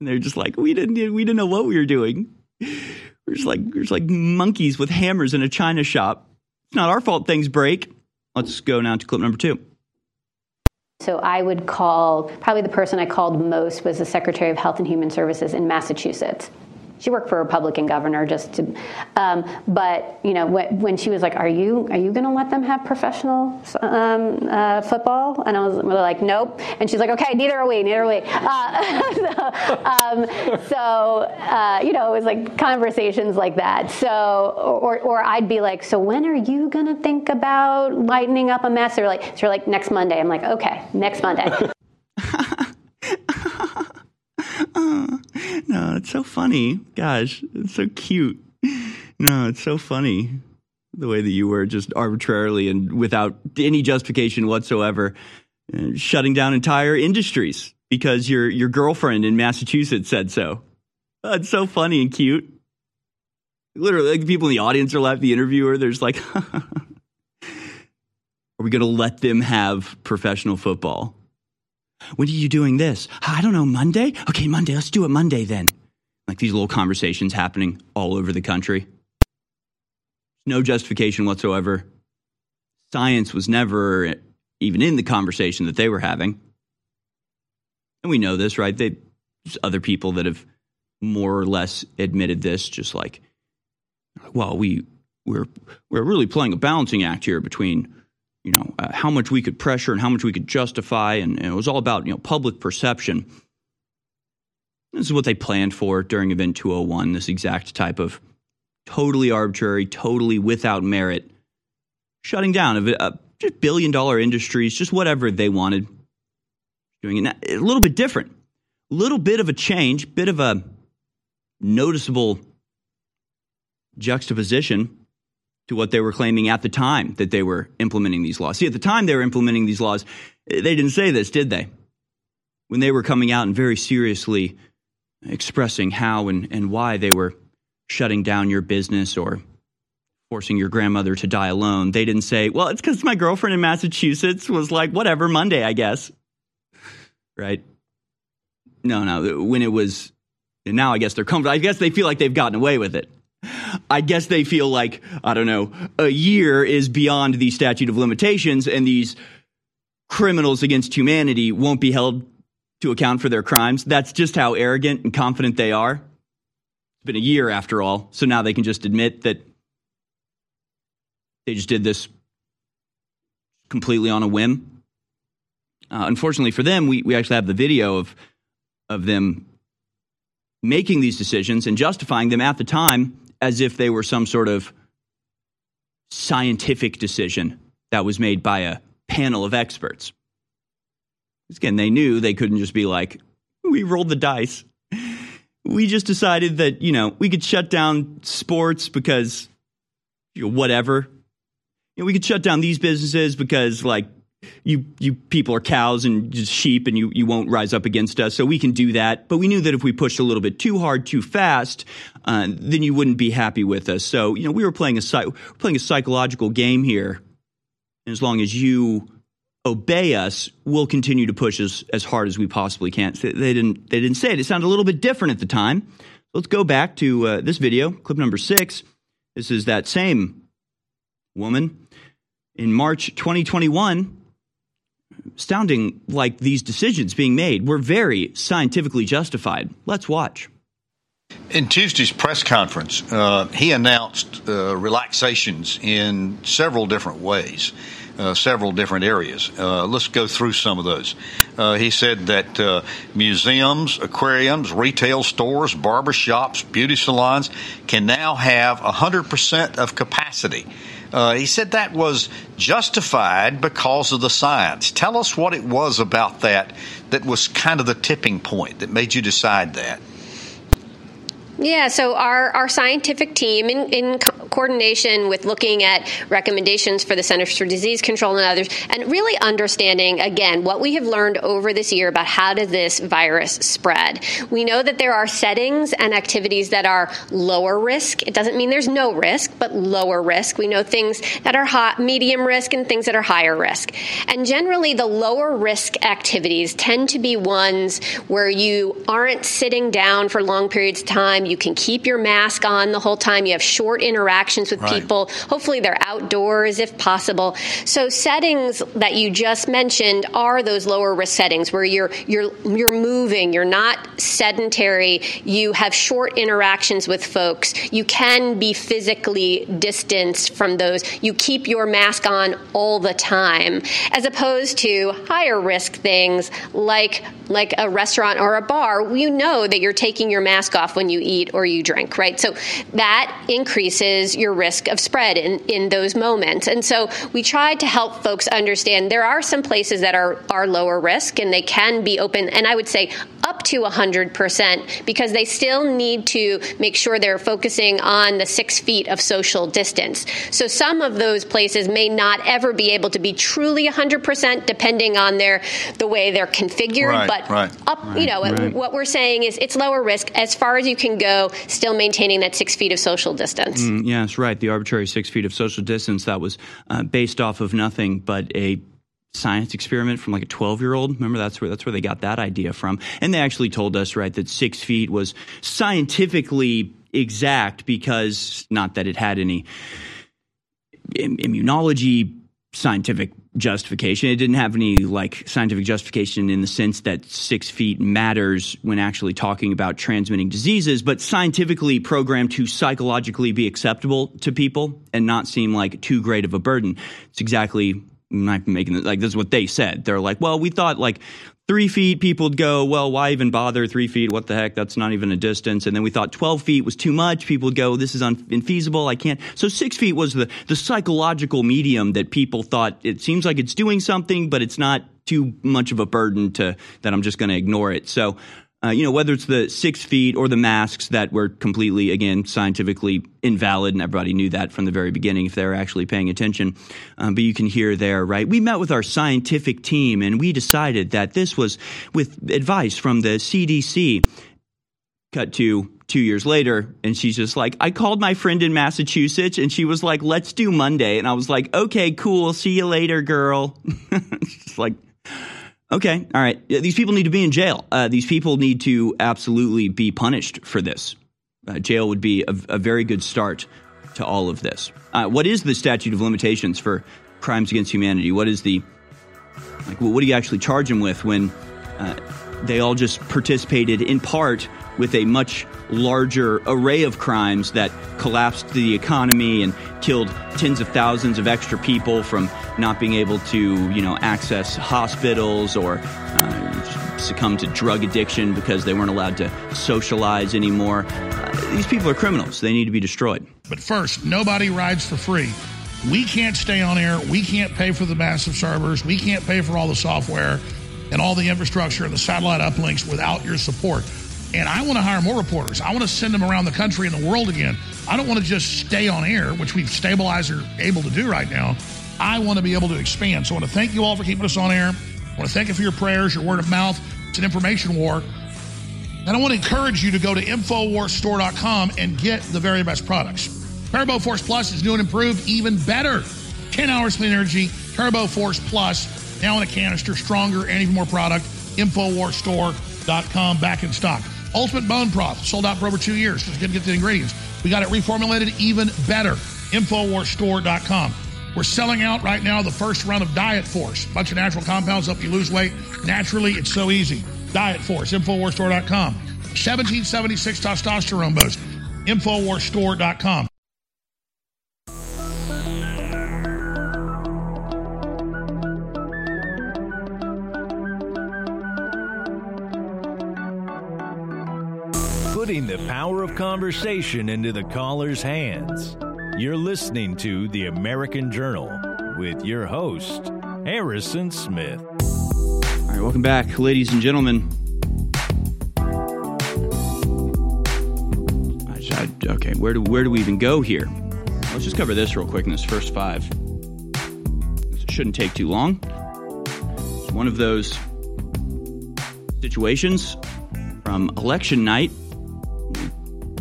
S3: And they're just like, we didn't, we didn't know what we were doing. We're just like, we're just like monkeys with hammers in a china shop. It's not our fault things break. Let's go now to clip number two.
S10: So I would call, probably the person I called most was the Secretary of Health and Human Services in Massachusetts she worked for a Republican governor just to, um, but you know when, when, she was like, "Are you are you going to let them have professional um, uh, football?" And I was like, "Nope." And she's like, "Okay, neither are we, neither are we." Uh, so, um, so uh, you know, it was like conversations like that. So or or I'd be like, "So when are you going to think about lightening up a mess?" They're like, "So like next Monday." I'm like, "Okay, next Monday."
S3: no, it's so funny. Gosh, it's so cute. No, it's so funny the way that you were just arbitrarily and without any justification whatsoever uh, shutting down entire industries because your your girlfriend in Massachusetts said so. Oh, it's so funny and cute. Literally, like the people in the audience are laughing. The interviewer, there's like, are we going to let them have professional football? When are you doing this? I don't know, Monday? Okay, Monday, let's do it Monday then. Like these little conversations happening all over the country. No justification whatsoever. Science was never even in the conversation that they were having. And we know this, right? They, there's other people that have more or less admitted this, just like, well, we, we're, we're really playing a balancing act here between you know, uh, how much we could pressure and how much we could justify. And, and, it was all about, you know, public perception. This is what they planned for during Event 201, this exact type of totally arbitrary, totally without merit, shutting down of uh, just billion dollar industries, just whatever they wanted. Doing it a little bit different, a little bit of a change, bit of a noticeable juxtaposition to what they were claiming at the time that they were implementing these laws. See, at the time they were implementing these laws, they didn't say this, did they? When they were coming out and very seriously expressing how and, and why they were shutting down your business or forcing your grandmother to die alone, they didn't say, well, it's because my girlfriend in Massachusetts was like, whatever, Monday, I guess. Right? No, no. When it was, now I guess they're comfortable. I guess they feel like they've gotten away with it. I guess they feel like, I don't know, a year is beyond the statute of limitations and these criminals against humanity won't be held to account for their crimes. That's just how arrogant and confident they are. It's been a year after all, so now they can just admit that they just did this completely on a whim. Uh, unfortunately for them, we, we actually have the video of, of them making these decisions and justifying them at the time as if they were some sort of scientific decision that was made by a panel of experts. Again, they knew they couldn't just be like, we rolled the dice. We just decided that, you know, we could shut down sports because you know, whatever. You know, we could shut down these businesses because like you you people are cows and sheep and you you won't rise up against us. So we can do that. But we knew that if we pushed a little bit too hard too fast uh, then you wouldn't be happy with us. So you know we were playing a playing a psychological game here. And as long as you obey us we'll continue to push as, as hard as we possibly can. So they didn't they didn't say it. It sounded a little bit different at the time. Let's go back to uh, this video clip number six. This is that same woman. In march 2021 sounding like these decisions being made were very scientifically justified. Let's watch.
S11: In Tuesday's press conference, uh, he announced uh, relaxations in several different ways, uh, several different areas. Uh, let's go through some of those. Uh, he said that uh, museums, aquariums, retail stores, barbershops, beauty salons can now have 100% of capacity. Uh, he said that was justified because of the science. Tell us what it was about that that was kind of the tipping point that made you decide that.
S12: Yeah, so our, our scientific team, in, in co- coordination with looking at recommendations for the Centers for Disease Control and others, and really understanding, again, what we have learned over this year about how does this virus spread. We know that there are settings and activities that are lower risk. It doesn't mean there's no risk, but lower risk. We know things that are high, medium risk and things that are higher risk. And generally, the lower risk activities tend to be ones where you aren't sitting down for long periods of time you can keep your mask on the whole time. You have short interactions with right. people. Hopefully, they're outdoors if possible. So, settings that you just mentioned are those lower risk settings where you're you're you're moving. You're not sedentary. You have short interactions with folks. You can be physically distanced from those. You keep your mask on all the time, as opposed to higher risk things like like a restaurant or a bar. You know that you're taking your mask off when you eat eat or you drink, right? So that increases your risk of spread in, in those moments. And so we tried to help folks understand there are some places that are, are lower risk and they can be open, and I would say up to 100% because they still need to make sure they're focusing on the six feet of social distance. So some of those places may not ever be able to be truly 100% depending on their the way they're configured,
S11: right,
S12: but
S11: right,
S12: up,
S11: right,
S12: you know, what we're saying is it's lower risk as far as you can go still maintaining that six feet of social distance.
S3: Mm, yeah, that's right. The arbitrary six feet of social distance that was uh, based off of nothing but a science experiment from like a 12 year old. Remember, that's where that's where they got that idea from. And they actually told us right that six feet was scientifically exact because not that it had any immunology scientific justification. It didn't have any like scientific justification in the sense that six feet matters when actually talking about transmitting diseases, but scientifically programmed to psychologically be acceptable to people and not seem like too great of a burden. It's exactly I'm not making it like this is what they said. They're like, well, we thought like three feet, people would go, well, why even bother three feet? What the heck? That's not even a distance. And then we thought 12 feet was too much. People would go, this is un- infeasible. I can't. So six feet was the, the psychological medium that people thought it seems like it's doing something, but it's not too much of a burden to that I'm just going to ignore it. So uh, you know, whether it's the six feet or the masks that were completely, again, scientifically invalid, and everybody knew that from the very beginning if they were actually paying attention. Um, but you can hear there, right? We met with our scientific team and we decided that this was with advice from the CDC. Cut to two years later, and she's just like, I called my friend in Massachusetts, and she was like, let's do Monday. And I was like, okay, cool. See you later, girl. just like, Okay, all right. These people need to be in jail. Uh, these people need to absolutely be punished for this. Uh, jail would be a, a, very good start to all of this. Uh, what is the statute of limitations for crimes against humanity? What is the like? What do you actually charge them with when uh, they all just participated in part with a much larger array of crimes that collapsed the economy and killed tens of thousands of extra people from not being able to, you know, access hospitals or uh, succumb to drug addiction because they weren't allowed to socialize anymore. Uh, these people are criminals. They need to be destroyed.
S5: But first, nobody rides for free. We can't stay on air. We can't pay for the massive servers. We can't pay for all the software and all the infrastructure and the satellite uplinks without your support. And I want to hire more reporters. I want to send them around the country and the world again. I don't want to just stay on air, which we've stabilized or able to do right now. I want to be able to expand. So I want to thank you all for keeping us on air. I want to thank you for your prayers, your word of mouth. It's an information war. And I want to encourage you to go to InfoWarsStore.com and get the very best products. Turbo Force Plus is new and improved, even better. 10 hours clean energy, Turbo Force Plus, now in a canister, stronger and even more product. InfoWarsStore.com, back in stock. Ultimate Bone Broth, sold out for over two years. Just to get the ingredients. We got it reformulated even better. InfoWarsStore.com. We're selling out right now the first run of Diet Force. Bunch of natural compounds help you lose weight naturally. It's so easy. Diet Force, InfoWarsStore.com. 1776 testosterone boost. InfoWarsStore.com.
S1: power of conversation into the caller's hands. You're listening to The American Journal with your host, Harrison Smith.
S3: All right, welcome back, ladies and gentlemen. I- Okay, where do where do we even go here? Let's just cover this real quick in this first five. Shouldn't take too long. It's one of those situations from election night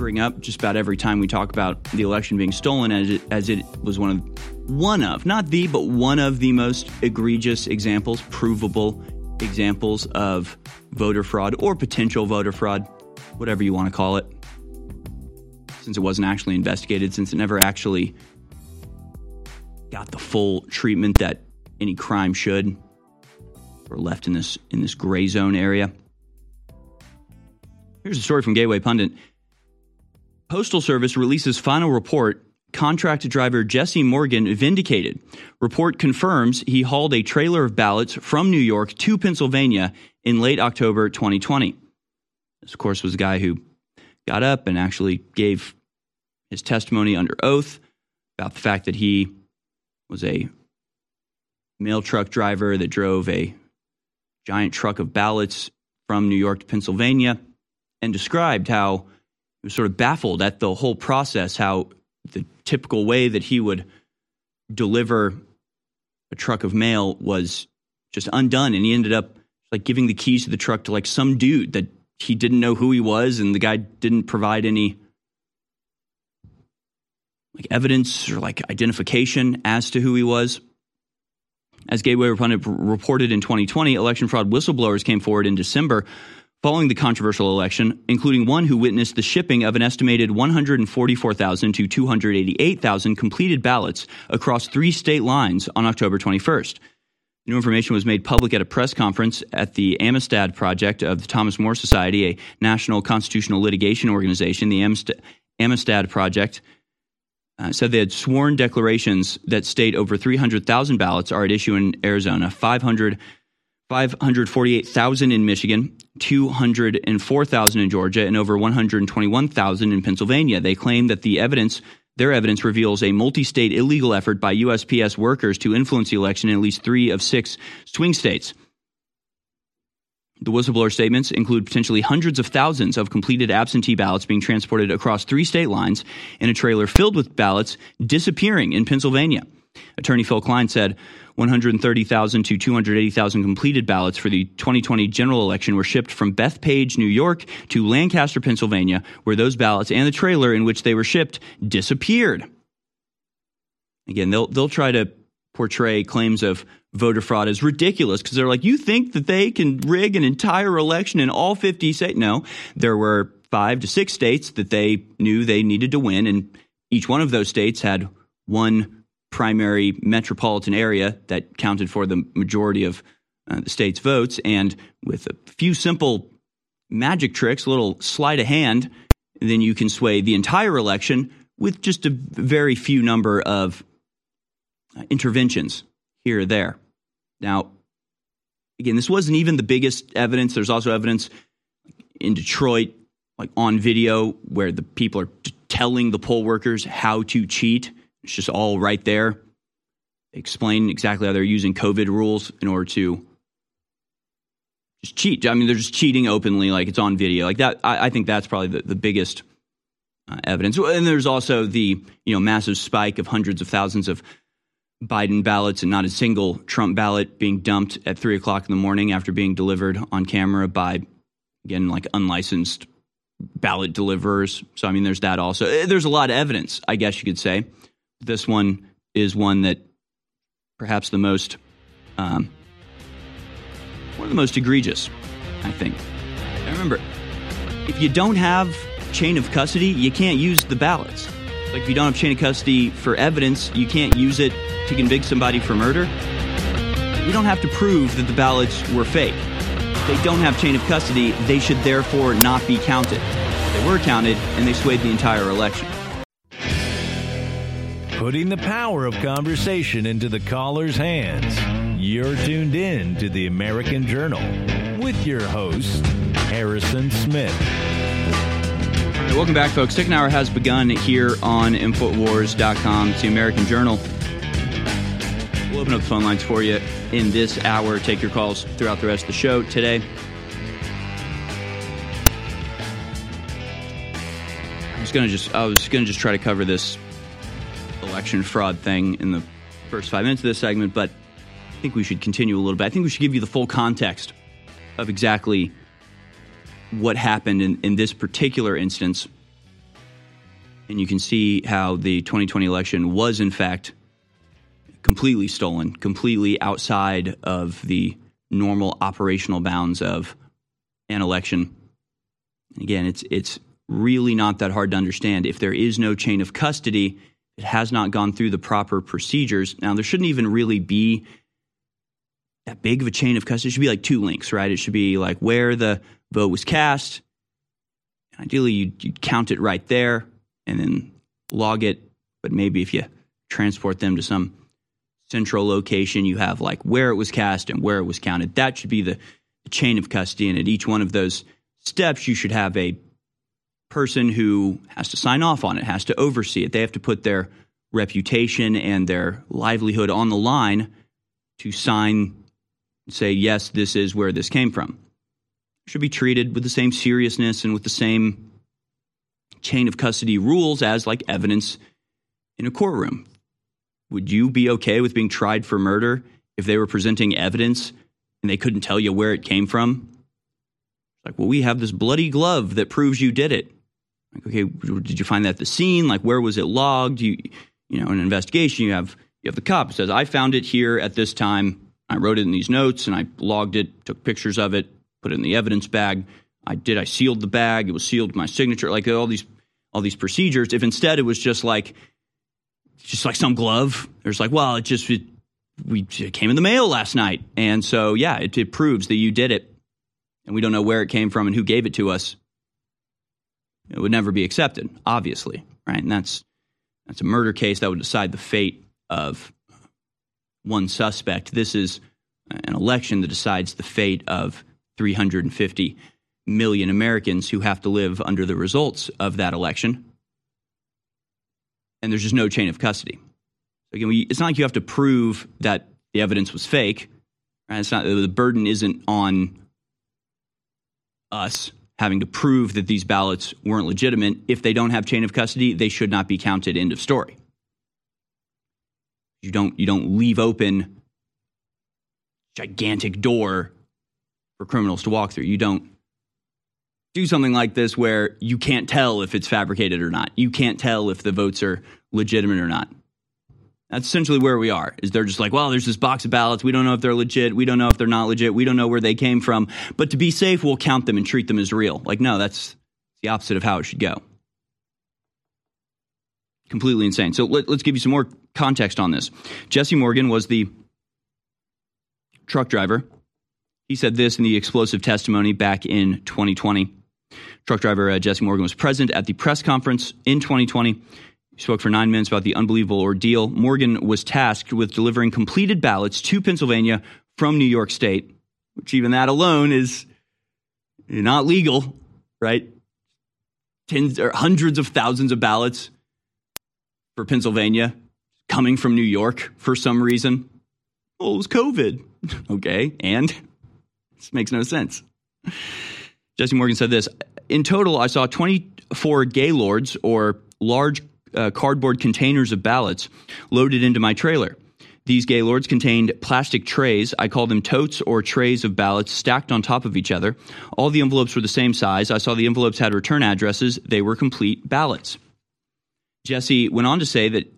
S3: bring up just about every time we talk about the election being stolen as it, as it was one of one of not the but one of the most egregious examples provable examples of voter fraud or potential voter fraud whatever you want to call it since it wasn't actually investigated since it never actually got the full treatment that any crime should we're left in this in this gray zone area Here's a story from Gateway Pundit. Postal Service releases final report. Contract driver Jesse Morgan vindicated. Report confirms he hauled a trailer of ballots from New York to Pennsylvania in late October 2020. This, of course, was a guy who got up and actually gave his testimony under oath about the fact that he was a mail truck driver that drove a giant truck of ballots from New York to Pennsylvania and described how sort of baffled at the whole process, how the typical way that he would deliver a truck of mail was just undone. And he ended up like giving the keys to the truck to like some dude that he didn't know who he was, and the guy didn't provide any like evidence or like identification as to who he was. As Gateway reported in 2020, election fraud whistleblowers came forward in December following the controversial election, including one who witnessed the shipping of an estimated 144,000 to 288,000 completed ballots across three state lines on October 21st. New information was made public at a press conference at the Amistad Project of the Thomas More Society, a national constitutional litigation organization. The Amistad, Amistad Project uh, said they had sworn declarations that state over 300,000 ballots are at issue in Arizona, 500 548,000 in Michigan, 204,000 in Georgia, and over 121,000 in Pennsylvania. They claim that the evidence, their evidence reveals a multi state illegal effort by USPS workers to influence the election in at least three of six swing states. The whistleblower statements include potentially hundreds of thousands of completed absentee ballots being transported across three state lines in a trailer filled with ballots disappearing in Pennsylvania. Attorney Phil Kline said 130,000 to 280,000 completed ballots for the 2020 general election were shipped from Bethpage, New York to Lancaster, Pennsylvania, where those ballots and the trailer in which they were shipped disappeared. Again, they'll they'll try to portray claims of voter fraud as ridiculous because they're like, you think that they can rig an entire election in all 50 states? No, there were five to six states that they knew they needed to win, and each one of those states had one primary metropolitan area that counted for the majority of uh, the state's votes. And with a few simple magic tricks, a little sleight of hand, then you can sway the entire election with just a very few number of uh, interventions here or there. Now, again, this wasn't even the biggest evidence. There's also evidence in Detroit, like on video, where the people are telling the poll workers how to cheat. It's just all right there explain exactly how they're using COVID rules in order to just cheat. I mean, they're just cheating openly, like it's on video. Like that, I, I think that's probably the, the biggest uh, evidence. And there's also the you know massive spike of hundreds of thousands of Biden ballots and not a single Trump ballot being dumped at three o'clock in the morning after being delivered on camera by again like unlicensed ballot deliverers. So I mean, there's that also. There's a lot of evidence, I guess you could say. This one is one that perhaps the most um, one of the most egregious, I think. And remember, if you don't have chain of custody, you can't use the ballots. Like if you don't have chain of custody for evidence, you can't use it to convict somebody for murder. You don't have to prove that the ballots were fake. They don't have chain of custody, they should therefore not be counted. They were counted and they swayed the entire election.
S1: Putting the power of conversation into the caller's hands. You're tuned in to the American Journal with your host, Harrison Smith.
S3: Hey, welcome back, folks. Second hour has begun here on Infowars.com. The American Journal. We'll open up the phone lines for you in this hour. Take your calls throughout the rest of the show today. I was gonna just I was gonna just try to cover this election fraud thing in the first five minutes of this segment, but I think we should continue a little bit. I think we should give you the full context of exactly what happened in, in this particular instance. And you can see how the 2020 election was, in fact, completely stolen, completely outside of the normal operational bounds of an election. Again, it's it's really not that hard to understand. If there is no chain of custody, it has not gone through the proper procedures. Now, there shouldn't even really be that big of a chain of custody. It should be like two links, right? It should be like where the vote was cast. Ideally, you'd, you'd count it right there and then log it. But maybe if you transport them to some central location, you have like where it was cast and where it was counted. That should be the, the chain of custody. And at each one of those steps, you should have a person who has to sign off on it, has to oversee it. They have to put their reputation and their livelihood on the line to sign say, yes, this is where this came from. Should be treated with the same seriousness and with the same chain of custody rules as like evidence in a courtroom. Would you be okay with being tried for murder if they were presenting evidence and they couldn't tell you where it came from? Like, well, we have this bloody glove that proves you did it. Like, okay, did you find that at the scene? Like, where was it logged? You, you know, in an investigation, you have you have the cop who says, "I found it here at this time. I wrote it in these notes and I logged it, took pictures of it, put it in the evidence bag. I did. I sealed the bag. It was sealed with my signature. Like all these all these procedures. If instead it was just like just like some glove, there's like, well, it just it, we it came in the mail last night, and so yeah, it, it proves that you did it, and we don't know where it came from and who gave it to us. It would never be accepted, obviously, right? And that's that's a murder case that would decide the fate of one suspect. This is an election that decides the fate of 350 million Americans who have to live under the results of that election. And there's just no chain of custody. Again, we, it's not like you have to prove that the evidence was fake. Right? It's not the burden isn't on us having to prove that these ballots weren't legitimate. If they don't have chain of custody, they should not be counted. End of story. You don't you don't leave open gigantic door for criminals to walk through. You don't do something like this where you can't tell if it's fabricated or not. You can't tell if the votes are legitimate or not. That's essentially where we are. Is they're just like, well, there's this box of ballots. We don't know if they're legit. We don't know if they're not legit. We don't know where they came from. But to be safe, we'll count them and treat them as real. Like, no, that's the opposite of how it should go. Completely insane. So let, us give you some more context on this. Jesse Morgan was the truck driver. He said this in the explosive testimony back in 2020. Truck driver uh, Jesse Morgan was present at the press conference in 2020. Spoke for nine minutes about the unbelievable ordeal. Morgan was tasked with delivering completed ballots to Pennsylvania from New York State, which even that alone is not legal, right? Tens or hundreds of thousands of ballots for Pennsylvania coming from New York for some reason. Well, it was COVID. okay, and this makes no sense. Jesse Morgan said this In total, I saw 24 gaylords or large uh, cardboard containers of ballots loaded into my trailer. These gaylords contained plastic trays. I call them totes or trays of ballots stacked on top of each other. All the envelopes were the same size. I saw the envelopes had return addresses. They were complete ballots. Jesse went on to say that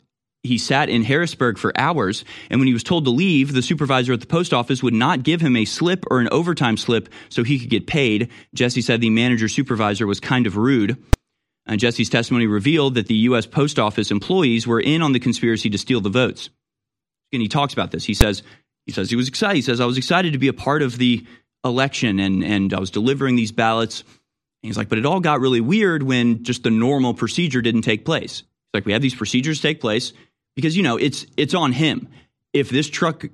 S3: he sat in Harrisburg for hours, and when he was told to leave, the supervisor at the post office would not give him a slip or an overtime slip so he could get paid. Jesse said the manager supervisor was kind of rude. And Jesse's testimony revealed that the U.S. Post Office employees were in on the conspiracy to steal the votes. And he talks about this. He says he says he was excited. He says I was excited to be a part of the election and and I was delivering these ballots. And he's like, but it all got really weird when just the normal procedure didn't take place. He's like, we have these procedures take place because you know it's it's on him. If this truck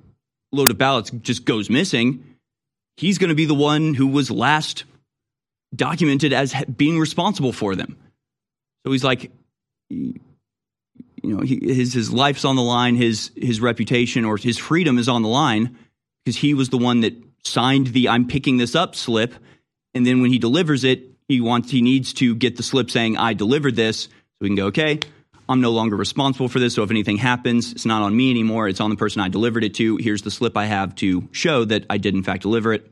S3: load of ballots just goes missing, he's going to be the one who was last documented as being responsible for them. So he's like, you know, he, his his life's on the line, his his reputation or his freedom is on the line because he was the one that signed the "I'm picking this up" slip, and then when he delivers it, he wants he needs to get the slip saying "I delivered this," so we can go, okay, I'm no longer responsible for this. So if anything happens, it's not on me anymore. It's on the person I delivered it to. Here's the slip I have to show that I did in fact deliver it.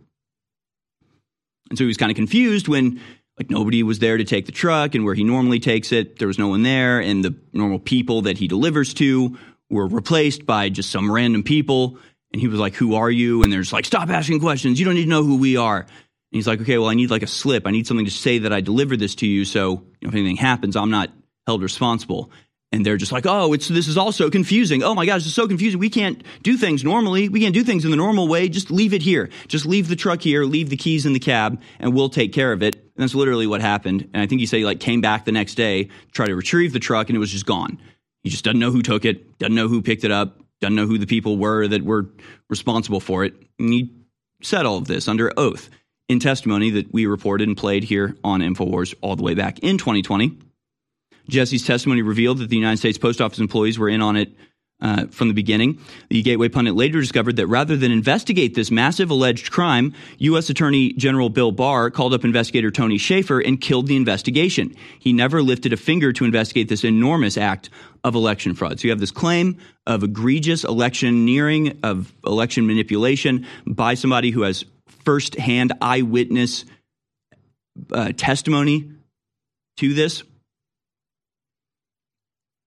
S3: And so he was kind of confused when like nobody was there to take the truck and where he normally takes it, there was no one there. And the normal people that he delivers to were replaced by just some random people. And he was like, Who are you? And there's like, Stop asking questions. You don't need to know who we are. And he's like, Okay, well, I need like a slip. I need something to say that I delivered this to you. So you know, if anything happens, I'm not held responsible and they're just like, oh, it's this is all so confusing. Oh my gosh, it's so confusing. We can't do things normally. We can't do things in the normal way. Just leave it here. Just leave the truck here, leave the keys in the cab, and we'll take care of it. And that's literally what happened. And I think he said he like came back the next day, tried to retrieve the truck, and it was just gone. He just doesn't know who took it, doesn't know who picked it up, doesn't know who the people were that were responsible for it. And he said all of this under oath in testimony that we reported and played here on InfoWars all the way back in 2020. Jesse's testimony revealed that the United States Post Office employees were in on it uh, from the beginning. The Gateway pundit later discovered that rather than investigate this massive alleged crime, U.S. Attorney General Bill Barr called up investigator Tony Schaefer and killed the investigation. He never lifted a finger to investigate this enormous act of election fraud. So you have this claim of egregious electioneering, of election manipulation by somebody who has firsthand eyewitness uh, testimony to this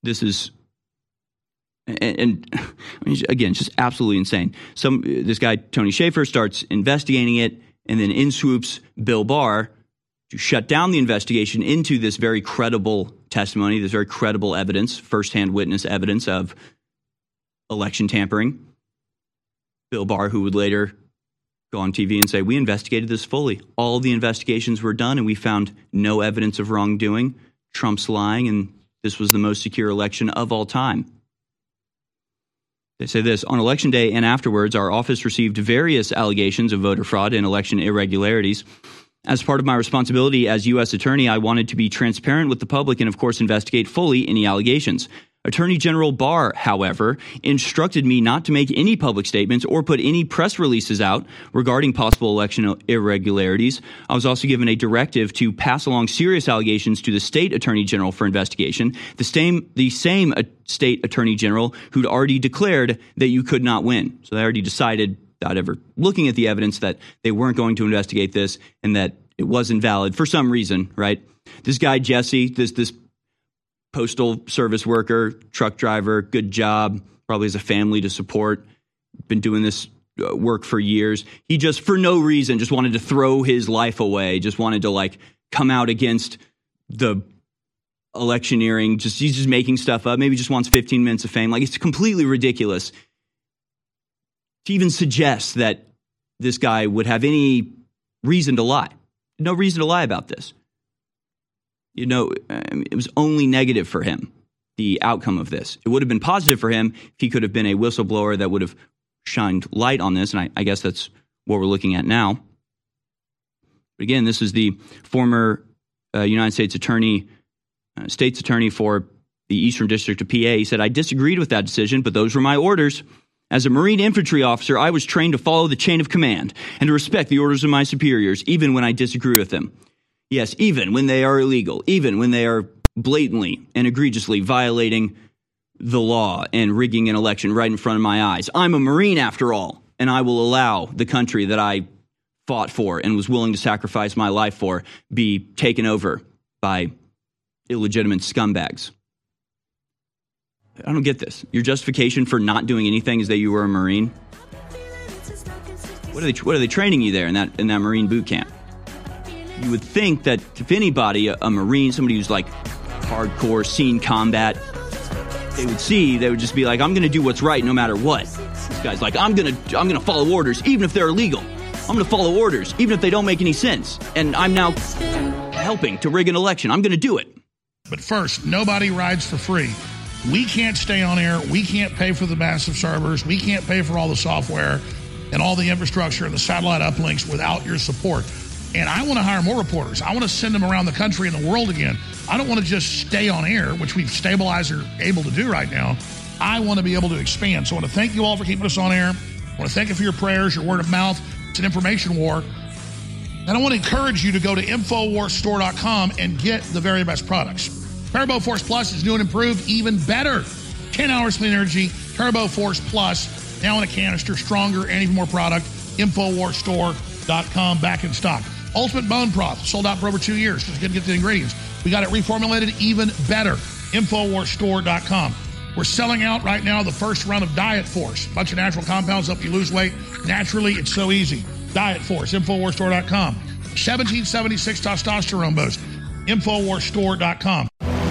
S3: this is and, and again, just absolutely insane. Some this guy Tony Schaefer starts investigating it, and then in swoops Bill Barr to shut down the investigation into this very credible testimony, this very credible evidence, firsthand witness evidence of election tampering. Bill Barr, who would later go on TV and say, "We investigated this fully. All the investigations were done, and we found no evidence of wrongdoing. Trump's lying, and this was the most secure election of all time. They say this on election day and afterwards, our office received various allegations of voter fraud and election irregularities. As part of my responsibility as U.S. Attorney, I wanted to be transparent with the public and, of course, investigate fully any allegations. Attorney General Barr, however, instructed me not to make any public statements or put any press releases out regarding possible election irregularities. I was also given a directive to pass along serious allegations to the state attorney general for investigation, the same the same uh, state attorney general who'd already declared that you could not win. So they already decided without ever looking at the evidence that they weren't going to investigate this and that it wasn't valid for some reason, right? This guy Jesse, this this postal service worker, truck driver, good job, probably has a family to support, been doing this uh, work for years. He just, for no reason, just wanted to throw his life away, just wanted to like come out against the electioneering. Just he's just making stuff up. Maybe just wants 15 minutes of fame. Like it's completely ridiculous to even suggest that this guy would have any reason to lie. No reason to lie about this you know, it was only negative for him, the outcome of this. It would have been positive for him if he could have been a whistleblower that would have shined light on this. And I, I guess that's what we're looking at now. But again, this is the former uh, United States attorney, uh, state's attorney for the Eastern District of PA. He said, I disagreed with that decision, but those were my orders. As a Marine infantry officer, I was trained to follow the chain of command and to respect the orders of my superiors, even when I disagree with them. Yes, even when they are illegal, even when they are blatantly and egregiously violating the law and rigging an election right in front of my eyes. I'm a Marine after all, and I will allow the country that I fought for and was willing to sacrifice my life for be taken over by illegitimate scumbags. I don't get this. Your justification for not doing anything is that you were a Marine. What are they? What are they training you there in that in that Marine boot camp? You would think that if anybody, a, a Marine, somebody who's like hardcore, seen combat, they would see, they would just be like, "I'm going to do what's right no matter what." This guy's like, "I'm going to, I'm going to follow orders even if they're illegal. I'm going to follow orders even if they don't make any sense." And I'm now helping to rig an election. I'm going to do it.
S5: But first, nobody rides for free. We can't stay on air. We can't pay for the massive servers. We can't pay for all the software and all the infrastructure and the satellite uplinks without your support. And I want to hire more reporters. I want to send them around the country and the world again. I don't want to just stay on air, which we've stabilized or able to do right now. I want to be able to expand. So I want to thank you all for keeping us on air. I want to thank you for your prayers, your word of mouth. It's an information war. And I want to encourage you to go to InfoWarsStore.com and get the very best products. Turbo Force Plus is new and improved, even better. 10 hours clean energy, Turbo Force Plus, now in a canister, stronger, and even more product. InfoWarsStore.com, back in stock. Ultimate Bone Broth, sold out for over two years. Just going to get the ingredients. We got it reformulated even better. InfoWarsStore.com. We're selling out right now the first run of Diet Force. Bunch of natural compounds help you lose weight. Naturally, it's so easy. Diet Force, InfoWarsStore.com. 1776 testosterone boost. InfoWarsStore.com.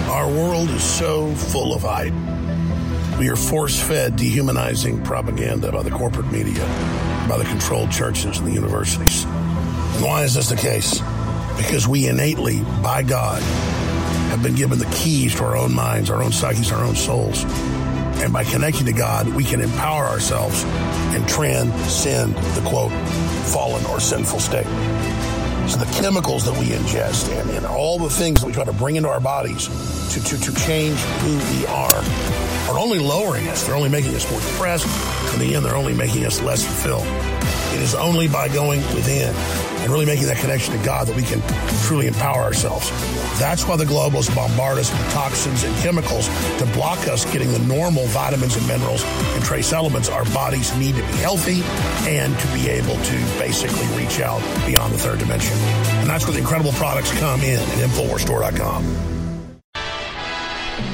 S13: Our world is so full of hype. We are force fed dehumanizing propaganda by the corporate media, by the controlled churches and the universities. Why is this the case? Because we innately, by God, have been given the keys to our own minds, our own psyches, our own souls. And by connecting to God, we can empower ourselves and transcend the quote, fallen or sinful state. So the chemicals that we ingest and, and all the things that we try to bring into our bodies to, to, to change who we are are only lowering us. They're only making us more depressed. In the end, they're only making us less fulfilled. It is only by going within and really making that connection to God that we can truly empower ourselves. That's why the globalists bombard us with toxins and chemicals to block us getting the normal vitamins and minerals and trace elements our bodies need to be healthy and to be able to basically reach out beyond the third dimension. And that's where the incredible products come in at InfoWarsStore.com.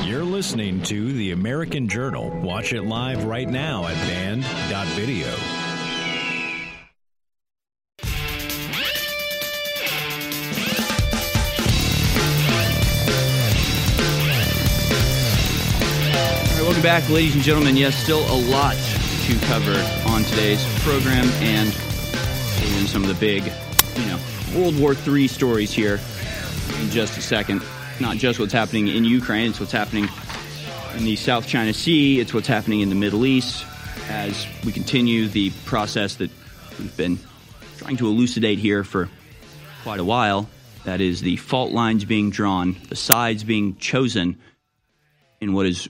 S1: You're listening to The American Journal. Watch it live right now at
S3: banned.video. back, ladies and gentlemen. Yes, still a lot to cover on today's program and in some of the big, you know, World War III stories here in just a second. Not just what's happening in Ukraine, it's what's happening in the South China Sea, it's what's happening in the Middle East as we continue the process that we've been trying to elucidate here for quite a while. That is the fault lines being drawn, the sides being chosen in what is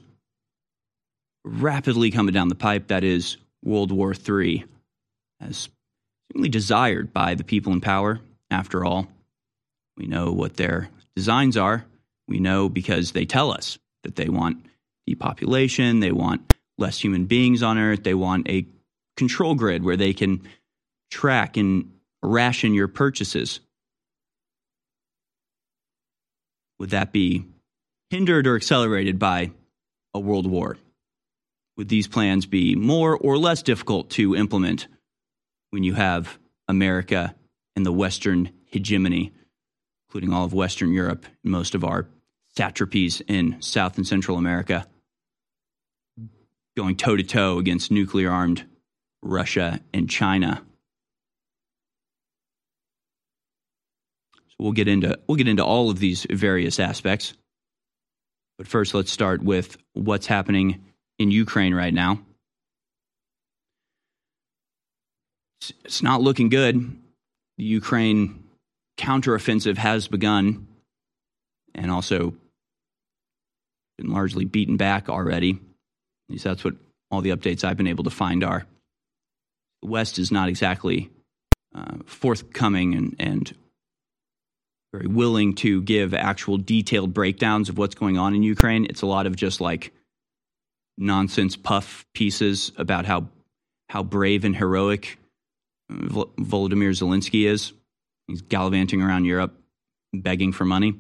S3: rapidly coming down the pipe that is World War III, as seemingly desired by the people in power. After all, we know what their designs are. We know because they tell us that they want depopulation, they want less human beings on Earth, they want a control grid where they can track and ration your purchases. Would that be hindered or accelerated by a world war? Would these plans be more or less difficult to implement when you have America and the Western hegemony, including all of Western Europe and most of our satrapies in South and Central America, going toe to toe against nuclear armed Russia and China? So we'll get into we'll get into all of these various aspects. But first let's start with what's happening in Ukraine right now. It's not looking good. The Ukraine counteroffensive has begun, and also been largely beaten back already. At least that's what all the updates I've been able to find are. The West is not exactly uh, forthcoming and, and very willing to give actual detailed breakdowns of what's going on in Ukraine. It's a lot of just like nonsense puff pieces about how how brave and heroic uh, Volodymyr Zelensky is. He's gallivanting around Europe begging for money.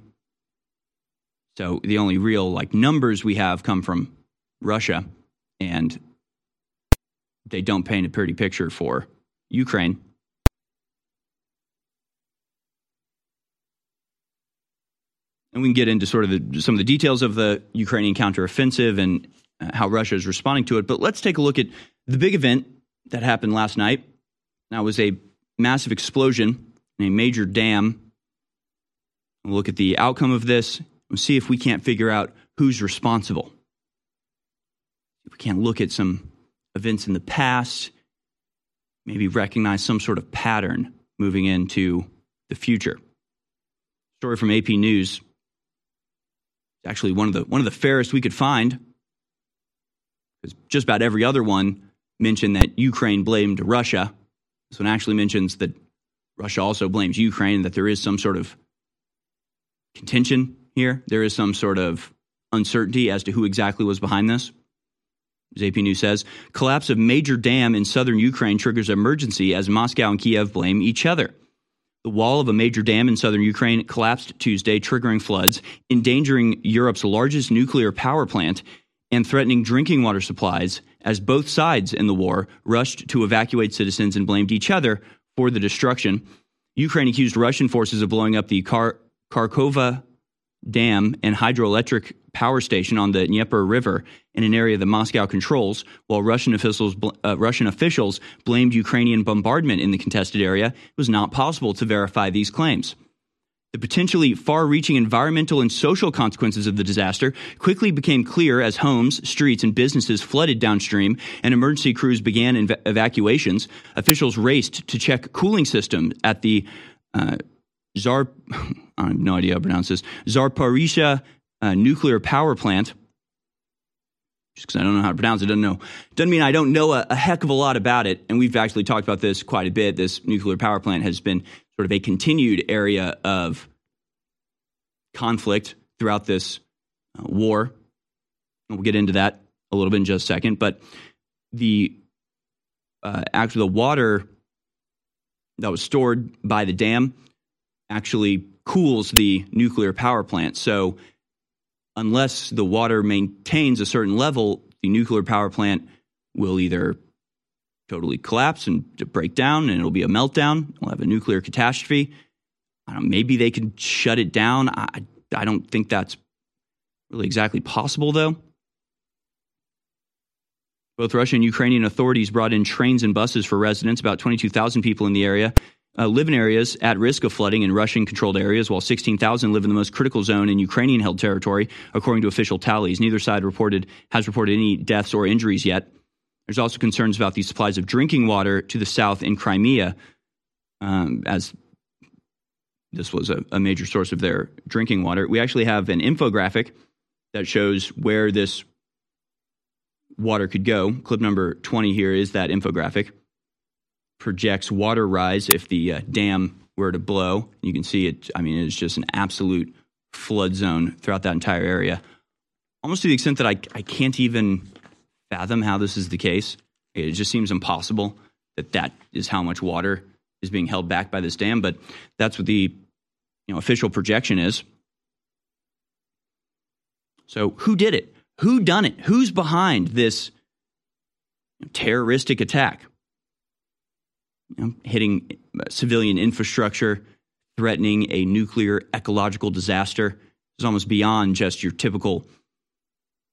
S3: So the only real like numbers we have come from Russia and they don't paint a pretty picture for Ukraine. And we can get into sort of the, some of the details of the Ukrainian counteroffensive and Uh, how Russia is responding to it. But let's take a look at the big event that happened last night. That was a massive explosion in a major dam. We'll look at the outcome of this and see if we can't figure out who's responsible. If we can't look at some events in the past, maybe recognize some sort of pattern moving into the future. Story from AP News actually one of the one of the fairest we could find because just about every other one mentioned that Ukraine blamed Russia. This one actually mentions that Russia also blames Ukraine, that there is some sort of contention here. There is some sort of uncertainty as to who exactly was behind this. AP News says, collapse of major dam in southern Ukraine triggers emergency as Moscow and Kiev blame each other. The wall of a major dam in southern Ukraine collapsed Tuesday, triggering floods, endangering Europe's largest nuclear power plant, and threatening drinking water supplies as both sides in the war rushed to evacuate citizens and blamed each other for the destruction. Ukraine accused Russian forces of blowing up the Kar- Kakhovka Dam and hydroelectric power station on the Dnieper River in an area that Moscow controls, while Russian officials, uh, Russian officials blamed Ukrainian bombardment in the contested area, it was not possible to verify these claims. The potentially far reaching environmental and social consequences of the disaster quickly became clear as homes, streets, and businesses flooded downstream and emergency crews began ev- evacuations. Officials raced to check cooling systems at the uh, Zar, I have no idea how to pronounce this, Zaporizhzhia uh, nuclear power plant. Just because I don't know how to pronounce it, doesn't know doesn't mean I don't know a, a, heck of a lot about it. And we've actually talked about this quite a bit. This nuclear power plant has been sort of a continued area of conflict throughout this uh, war. We'll get into that a little bit in just a second. But the uh, actually the water that was stored by the dam actually cools the nuclear power plant. So unless the water maintains a certain level, the nuclear power plant will either totally collapse and break down and it'll be a meltdown. We'll have a nuclear catastrophe. Maybe they can shut it down. I, I don't think that's really exactly possible, though. Both Russian and Ukrainian authorities brought in trains and buses for residents, about 22,000 people in the area, uh, live in areas at risk of flooding in Russian controlled areas, while 16,000 live in the most critical zone in Ukrainian held territory, according to official tallies. Neither side reported has reported any deaths or injuries yet. There's also concerns about the supplies of drinking water to the south in Crimea, um, as this was a, a major source of their drinking water. We actually have an infographic that shows where this water could go. Clip number 20 here is that infographic projects water rise if the uh, dam were to blow. You can see it. I mean, it's just an absolute flood zone throughout that entire area, almost to the extent that I, I can't even fathom how this is the case. It just seems impossible that that is how much water is being held back by this dam. But that's what the you know, official projection is. So, who did it? Who done it? Who's behind this terroristic attack? you know, hitting civilian infrastructure, threatening a nuclear ecological disaster. is almost beyond just your typical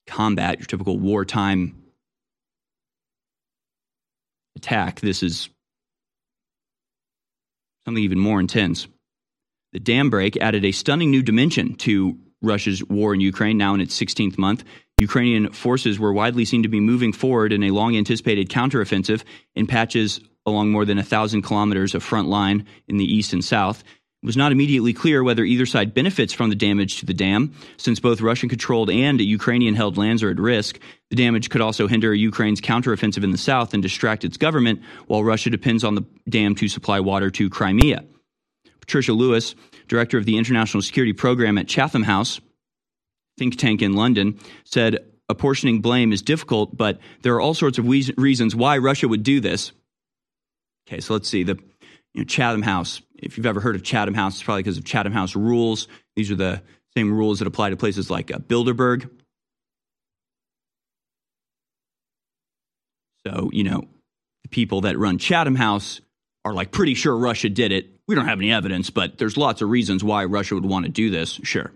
S3: combat, your typical wartime attack. This is something even more intense. The dam break added a stunning new dimension to Russia's war in Ukraine, now in its 16th month. Ukrainian forces were widely seen to be moving forward in a long anticipated counteroffensive in patches along more than a thousand kilometers of front line in the east and south. It was not immediately clear whether either side benefits from the damage to the dam, since both Russian controlled and Ukrainian held lands are at risk. The damage could also hinder Ukraine's counteroffensive in the south and distract its government, while Russia depends on the dam to supply water to Crimea. Patricia Lewis, director of the International Security Program at Chatham House, think tank in London, said apportioning blame is difficult, but there are all sorts of reasons why Russia would do this. Okay, so let's see. The you know, Chatham House. If you've ever heard of Chatham House, it's probably because of Chatham House rules. These are the same rules that apply to places like uh, Bilderberg. So, you know, the people that run Chatham House are like pretty sure Russia did it. We don't have any evidence, but there's lots of reasons why Russia would want to do this. Sure.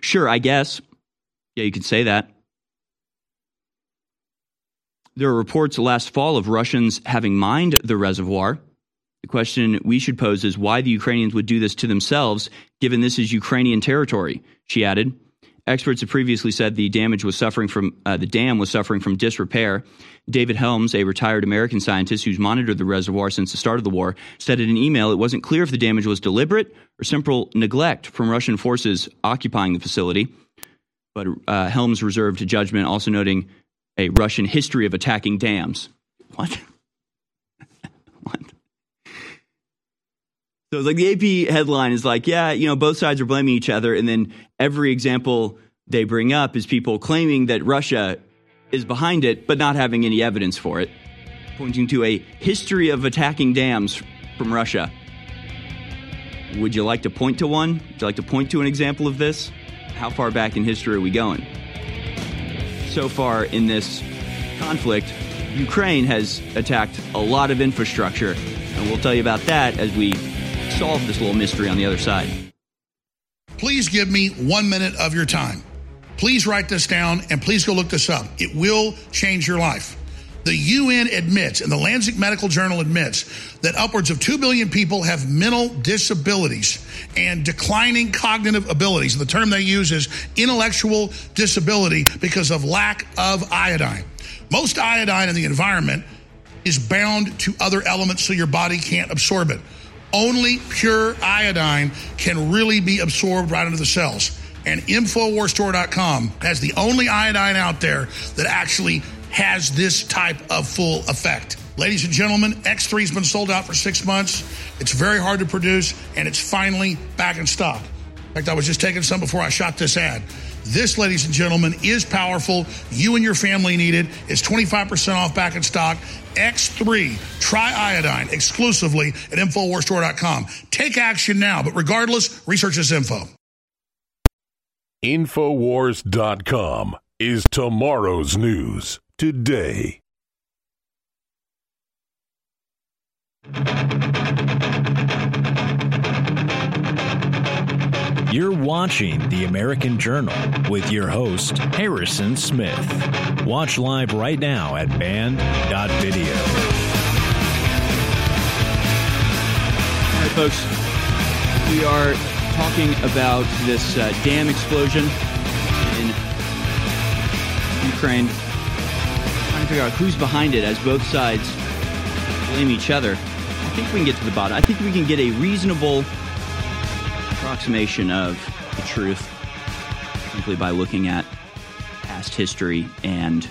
S3: Sure, I guess. Yeah, you could say that. There are reports last fall of Russians having mined the reservoir. The question we should pose is why the Ukrainians would do this to themselves, given this is Ukrainian territory, she added. Experts have previously said the damage was suffering from uh, the dam was suffering from disrepair. David Helms, a retired American scientist who's monitored the reservoir since the start of the war, said in an email it wasn't clear if the damage was deliberate or simple neglect from Russian forces occupying the facility. But uh, Helms reserved judgment, also noting a Russian history of attacking dams. What? what? So it's like the AP headline is like, yeah, you know, both sides are blaming each other, and then every example they bring up is people claiming that Russia is behind it, but not having any evidence for it, pointing to a history of attacking dams from Russia. Would you like to point to one? Would you like to point to an example of this? How far back in history are we going? So far in this conflict, Ukraine has attacked a lot of infrastructure, and we'll tell you about that as we solve this little mystery on the other side.
S5: Please give me one minute of your time. Please write this down and please go look this up. It will change your life. The UN admits, and the Lancet Medical Journal admits, that upwards of 2 billion people have mental disabilities and declining cognitive abilities. The term they use is intellectual disability because of lack of iodine. Most iodine in the environment is bound to other elements so your body can't absorb it. Only pure iodine can really be absorbed right into the cells. And Infowarstore.com has the only iodine out there that actually has this type of full effect. Ladies and gentlemen, X3 has been sold out for six months. It's very hard to produce, and it's finally back in stock. In fact, I was just taking some before I shot this ad. This, ladies and gentlemen, is powerful. You and your family need it. It's 25% off back in stock. X3 Triiodine exclusively at InfoWarsStore.com. Take action now, but regardless, research this info.
S9: Infowars.com is tomorrow's news today.
S1: You're watching The American Journal with your host, Harrison Smith. Watch live right now at
S3: banned.video. Right, folks, we are talking about this uh, dam explosion in Ukraine. Trying to figure out who's behind it as both sides blame each other. I think we can get to the bottom. I think we can get a reasonable approximation of the truth simply by looking at past history and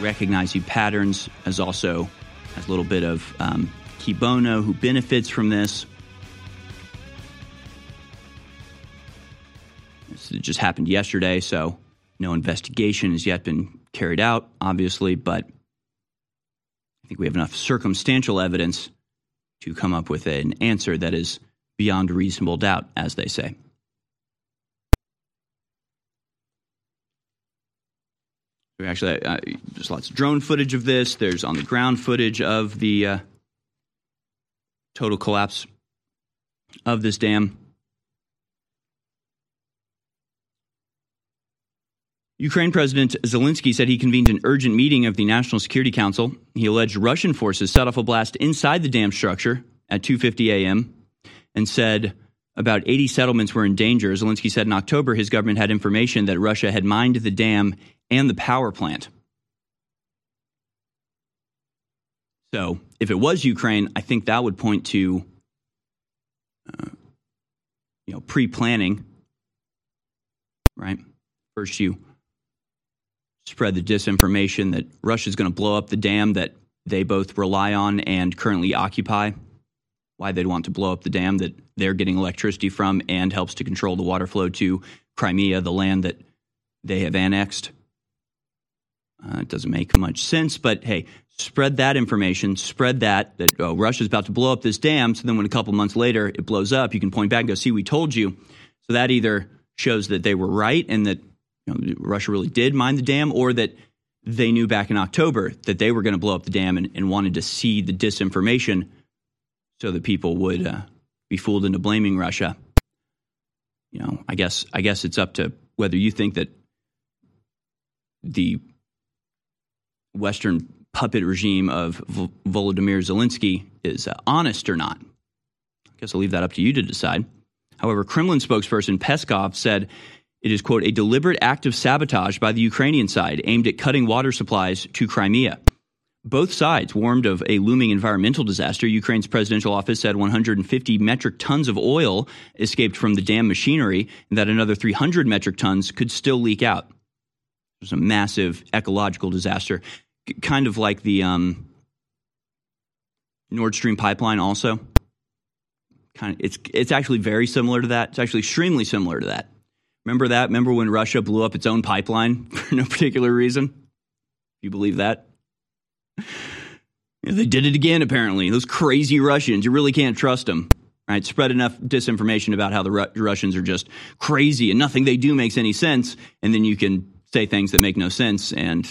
S3: recognizing patterns as also as a little bit of um, bono who benefits from this. This just happened yesterday, so no investigation has yet been carried out, obviously, but I think we have enough circumstantial evidence to come up with an answer that is beyond reasonable doubt, as they say. Actually, uh, there's lots of drone footage of this. There's on the ground footage of the uh, total collapse of this dam. Ukraine President Zelensky said he convened an urgent meeting of the National Security Council. He alleged Russian forces set off a blast inside the dam structure at 2:50 a.m and said about 80 settlements were in danger. Zelensky said in October his government had information that Russia had mined the dam and the power plant. So, if it was Ukraine, I think that would point to uh, you know, pre-planning, right? First, you spread the disinformation that Russia's going to blow up the dam that they both rely on and currently occupy. Why they'd want to blow up the dam that they're getting electricity from and helps to control the water flow to Crimea, the land that they have annexed. Uh, it doesn't make much sense, but hey, spread that information, spread that that oh, Russia's about to blow up this dam. So then, when a couple months later it blows up, you can point back and go, "See, we told you." So that either shows that they were right and that you know, Russia really did mine the dam, or that they knew back in October that they were going to blow up the dam and, and, wanted to see the disinformation so that people would uh, be fooled into blaming Russia. You know, I guess I guess it's up to whether you think that the Western puppet regime of v- Volodymyr Zelensky is uh, honest or not. I guess I'll leave that up to you to decide. However, Kremlin spokesperson Peskov said it is, quote, a deliberate act of sabotage by the Ukrainian side aimed at cutting water supplies to Crimea. Both sides warned of a looming environmental disaster. Ukraine's presidential office said 150 metric tons of oil escaped from the dam machinery and that another 300 metric tons could still leak out. It was a massive ecological disaster kind of like the um, Nord Stream pipeline, also. Kind of, it's it's actually very similar to that. It's actually extremely similar to that. Remember that? Remember when Russia blew up its own pipeline for no particular reason? You believe that? They did it again. Apparently, those crazy Russians. You really can't trust them. Right? Spread enough disinformation about how the Ru- Russians are just crazy and nothing they do makes any sense, and then you can say things that make no sense, and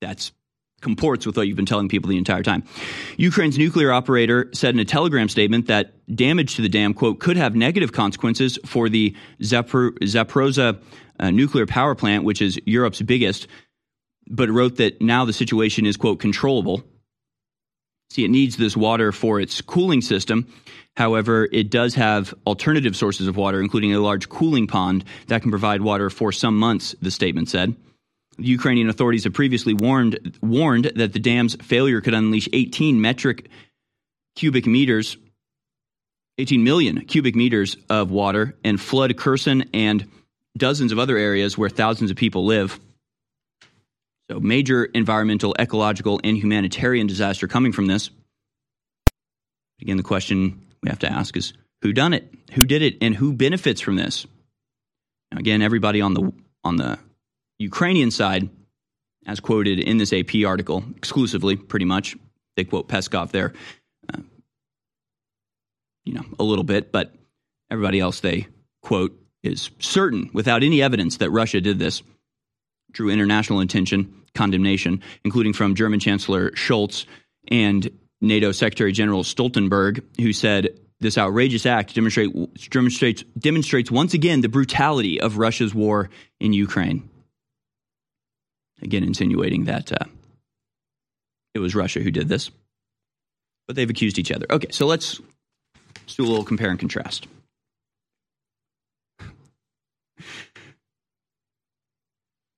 S3: that's comports with what you've been telling people the entire time. Ukraine's nuclear operator said in a telegram statement that damage to the dam, quote, could have negative consequences for the Zapor- uh, nuclear power plant, which is Europe's biggest, but wrote that now the situation is, quote, controllable. See, it needs this water for its cooling system. However, it does have alternative sources of water, including a large cooling pond that can provide water for some months, the statement said. The Ukrainian authorities have previously warned warned that the dam's failure could unleash 18 metric cubic meters 18 million cubic meters of water and flood Kherson and dozens of other areas where thousands of people live. So, major environmental, ecological, and humanitarian disaster coming from this. Again, the question we have to ask is who done it? Who did it? And who benefits from this? Now, again, everybody on the on the Ukrainian side, as quoted in this AP article, exclusively, pretty much, they quote Peskov there, uh, you know, a little bit, but everybody else they quote is certain, without any evidence, that Russia did this, drew international attention, condemnation, including from German Chancellor Scholz and NATO Secretary General Stoltenberg, who said this outrageous act demonstrate, demonstrates, demonstrates once again the brutality of Russia's war in Ukraine. Again, insinuating that uh, it was Russia who did this. But they've accused each other. Okay, so let's, let's do a little compare and contrast.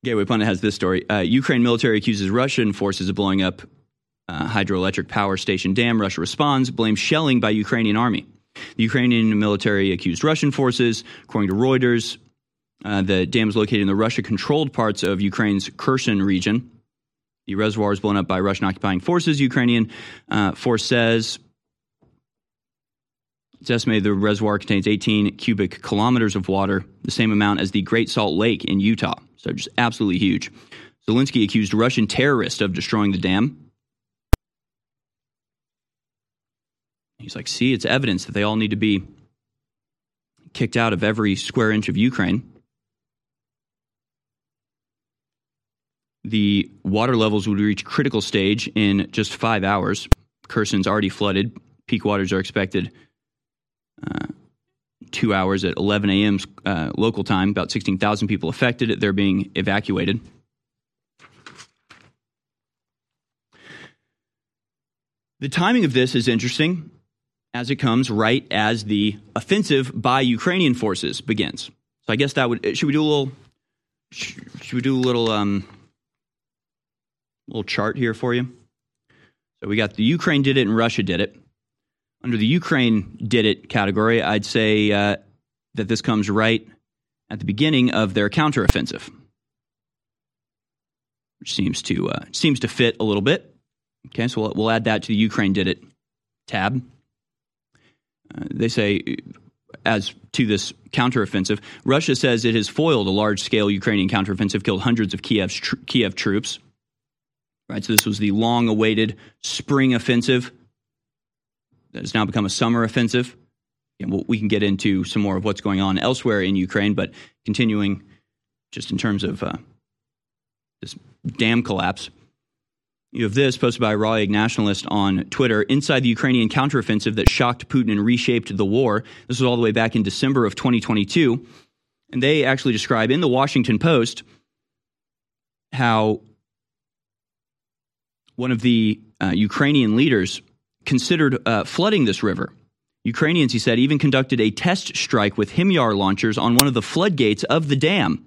S3: Gateway Pundit has this story. Uh, Ukraine military accuses Russian forces of blowing up uh, hydroelectric power station dam. Russia responds, blames shelling by Ukrainian army. The Ukrainian military accused Russian forces, according to Reuters, uh, the dam is located in the Russia controlled parts of Ukraine's Kherson region. The reservoir is blown up by Russian occupying forces. Ukrainian uh, force says it's estimated the reservoir contains 18 cubic kilometers of water, the same amount as the Great Salt Lake in Utah. So just absolutely huge. Zelensky accused Russian terrorists of destroying the dam. He's like, see, it's evidence that they all need to be kicked out of every square inch of Ukraine. the water levels would reach critical stage in just five hours. Kherson's already flooded. Peak waters are expected two hours at 11 a.m. Uh, local time. About 16,000 people affected. They're being evacuated. The timing of this is interesting as it comes right as the offensive by Ukrainian forces begins. So I guess that would should we do a little should we do a little um, little chart here for you. So we got the Ukraine did it and Russia did it. Under the Ukraine did it category, I'd say uh, that this comes right at the beginning of their counteroffensive, which seems to uh, seems to fit a little bit. Okay, so we'll, we'll add that to the Ukraine did it tab. Uh, they say, as to this counteroffensive, Russia says it has foiled a large scale Ukrainian counteroffensive, killed hundreds of Kiev's tr- Kiev troops. Right, so this was the long awaited spring offensive has now become a summer offensive. And we can get into some more of what's going on elsewhere in Ukraine, but continuing just in terms of uh, this dam collapse. You have this posted by a Raw Egg Nationalist on Twitter. Inside the Ukrainian counteroffensive that shocked Putin and reshaped the war. This was all the way back in December of 2022. And they actually describe in the Washington Post how one of the uh, Ukrainian leaders considered uh, flooding this river. Ukrainians, he said, even conducted a test strike with HIMARS launchers on one of the floodgates of the dam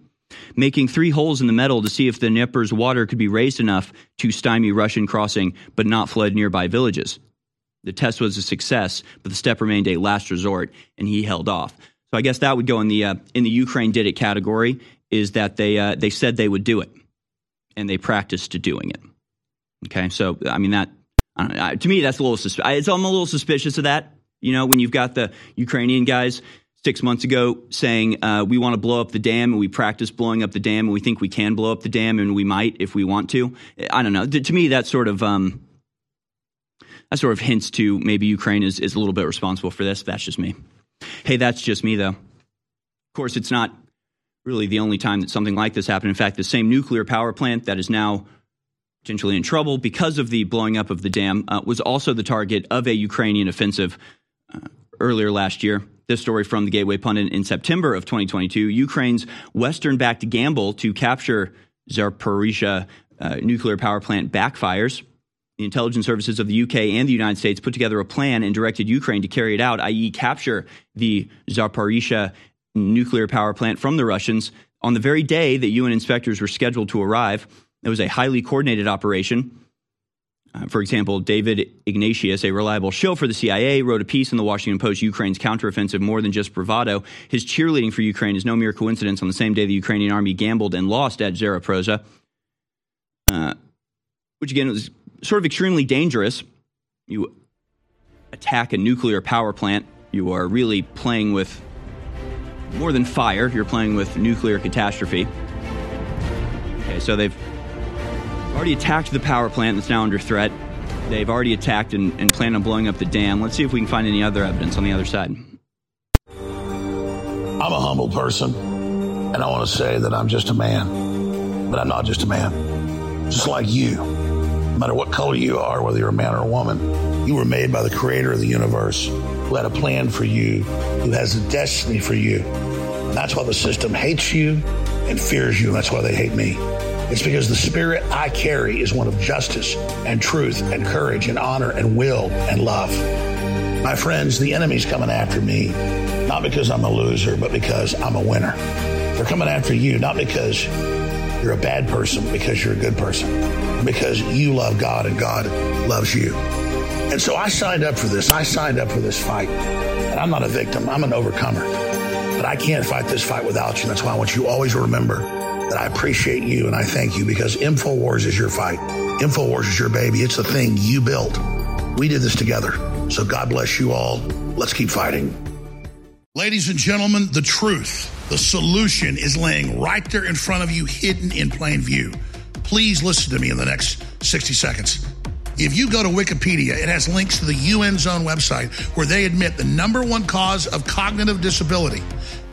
S3: making three holes in the metal to see if the Dnieper's water could be raised enough to stymie Russian crossing but not flood nearby villages. The test was a success, but the step remained a last resort, and he held off. So I guess that would go in the uh, in the Ukraine did it category. Is that they uh, they said they would do it, and they practiced to doing it. Okay, so I mean that uh, to me that's a little suspicious. I'm a little suspicious of that. You know, when you've got the Ukrainian guys six months ago saying uh, we want to blow up the dam and we practice blowing up the dam and we think we can blow up the dam and we might if we want to. I don't know. To me, that sort of um, that sort of hints to maybe Ukraine is, is a little bit responsible for this. That's just me. Hey, that's just me though. Of course, it's not really the only time that something like this happened. In fact, the same nuclear power plant that is now potentially in trouble because of the blowing up of the dam uh, was also the target of a Ukrainian offensive uh, earlier last year. This story from the Gateway Pundit in September of 2022. Ukraine's Western backed gamble to capture Zaporizhia uh, nuclear power plant backfires. The intelligence services of the UK and the United States put together a plan and directed Ukraine to carry it out, i.e., capture the Zaporizhia nuclear power plant from the Russians on the very day that UN inspectors were scheduled to arrive. It was a highly coordinated operation. Uh, for example, David Ignatius, a reliable shill for the CIA, wrote a piece in the Washington Post Ukraine's counteroffensive more than just bravado. His cheerleading for Ukraine is no mere coincidence on the same day the Ukrainian army gambled and lost at Zaporozhye, uh, which again was sort of extremely dangerous. You attack a nuclear power plant, you are really playing with more than fire, you're playing with nuclear catastrophe. Okay, so they've already attacked the power plant that's now under threat. They've already attacked and, and plan on blowing up the dam. Let's see if we can find any other evidence on the other side.
S13: I'm a humble person, and I want to say that I'm just a man, but I'm not just a man. Just like you, no matter what color you are, whether you're a man or a woman, you were made by the creator of the universe who had a plan for you, who has a destiny for you. And that's why the system hates you and fears you, and that's why they hate me. It's because the spirit I carry is one of justice and truth and courage and honor and will and love. My friends, the enemy's coming after me, not because I'm a loser, but because I'm a winner. They're coming after you, not because you're a bad person, because you're a good person, because you love God and God loves you. And so I signed up for this. I signed up for this fight. And I'm not a victim, I'm an overcomer. But I can't fight this fight without you. That's why I want you always to remember that I appreciate you and I thank you because InfoWars is your fight. InfoWars is your baby. It's the thing you built. We did this together. So God bless you all. Let's keep fighting.
S5: Ladies and gentlemen, the truth, the solution is laying right there in front of you, hidden in plain view. Please listen to me in the next 60 seconds. If you go to Wikipedia, it has links to the UN Zone website where they admit the number one cause of cognitive disability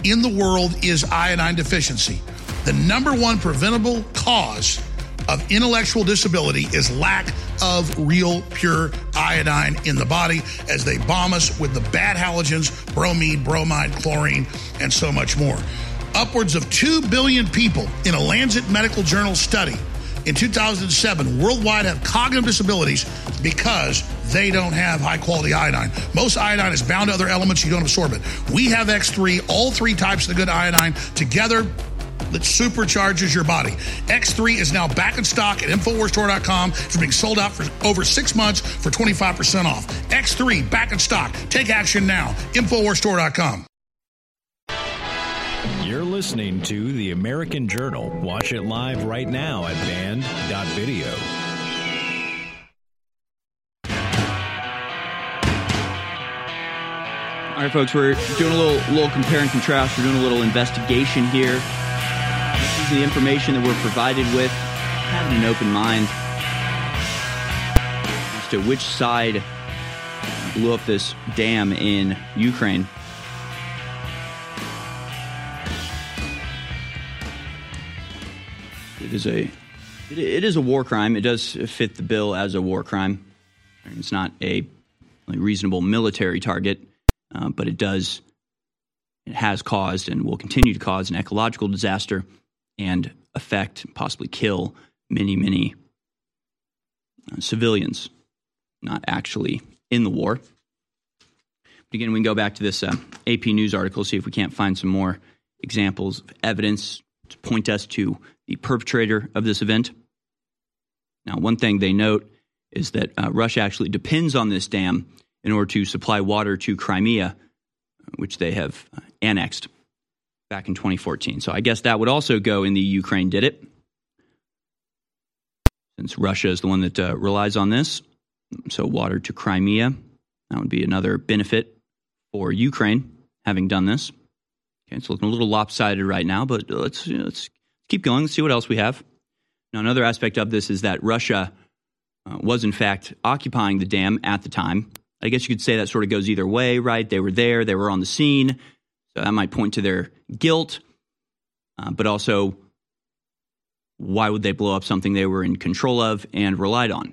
S5: in the world is iodine deficiency. The number one preventable cause of intellectual disability is lack of real pure iodine in the body as they bomb us with the bad halogens, bromide, bromide, chlorine, and so much more. Upwards of 2 billion people in a Lancet Medical Journal study in 2007 worldwide have cognitive disabilities because they don't have high quality iodine. Most iodine is bound to other elements, you don't absorb it. We have X3, all three types of the good iodine together that supercharges your body. X3 is now back in stock at InfoWarsStore.com. It's being sold out for over six months for 25% off. X3 back in stock. Take action now. InfoWarsStore.com.
S1: You're listening to the American Journal. Watch it live right now at banned.video.
S3: All right, folks, we're doing a little little compare and contrast. We're doing a little investigation here. Is the information that we're provided with. Having an open mind as to which side blew up this dam in Ukraine. It is a it is a war crime. It does fit the bill as a war crime. It's not a reasonable military target, uh, but it does it has caused and will continue to cause an ecological disaster and affect, possibly kill many, many uh, civilians, not actually in the war. But again, we can go back to this uh, AP News article, see if we can't find some more examples of evidence to point us to the perpetrator of this event. Now, one thing they note is that uh, Russia actually depends on this dam in order to supply water to Crimea, which they have uh, annexed back in 2014. So I guess that would also go in the Ukraine did it, since Russia is the one that uh, relies on this. So water to Crimea, that would be another benefit for Ukraine having done this. Okay, it's looking a little lopsided right now, but let's let's keep going. Let's see what else we have. Now, another aspect of this is that Russia uh, was in fact occupying the dam at the time. I guess you could say that sort of goes either way, right? They were there, they were on the scene, so that might point to their guilt, uh, but also why would they blow up something they were in control of and relied on?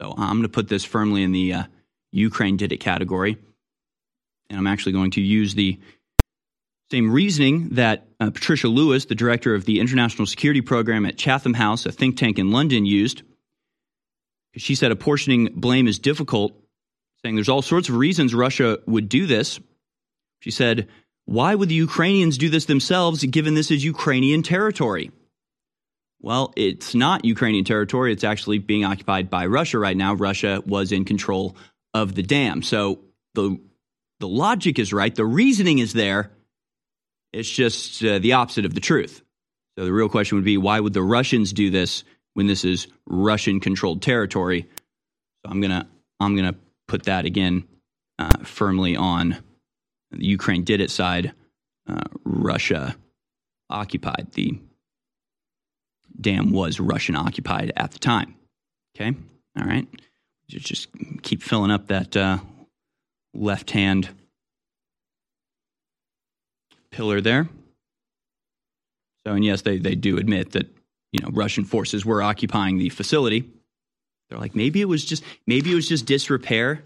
S3: So I'm going to put this firmly in the uh, Ukraine did it category. And I'm actually going to use the same reasoning that uh, Patricia Lewis, the director of the International Security Program at Chatham House, a think tank in London, used. She said apportioning blame is difficult, saying there's all sorts of reasons Russia would do this. She said, Why would the Ukrainians do this themselves given this is Ukrainian territory? Well, it's not Ukrainian territory. It's actually being occupied by Russia right now. Russia was in control of the dam. So the, the logic is right, the reasoning is there. It's just uh, the opposite of the truth. So the real question would be why would the Russians do this when this is Russian controlled territory? So I'm going to I'm going to put that again uh, firmly on Ukraine did it side. Uh, Russia occupied. The dam was Russian occupied at the time. Okay? All right. Just keep filling up that uh, left hand pillar there. So, and yes, they, they do admit that, you know, Russian forces were occupying the facility. They're like, maybe it was just, maybe it was just disrepair.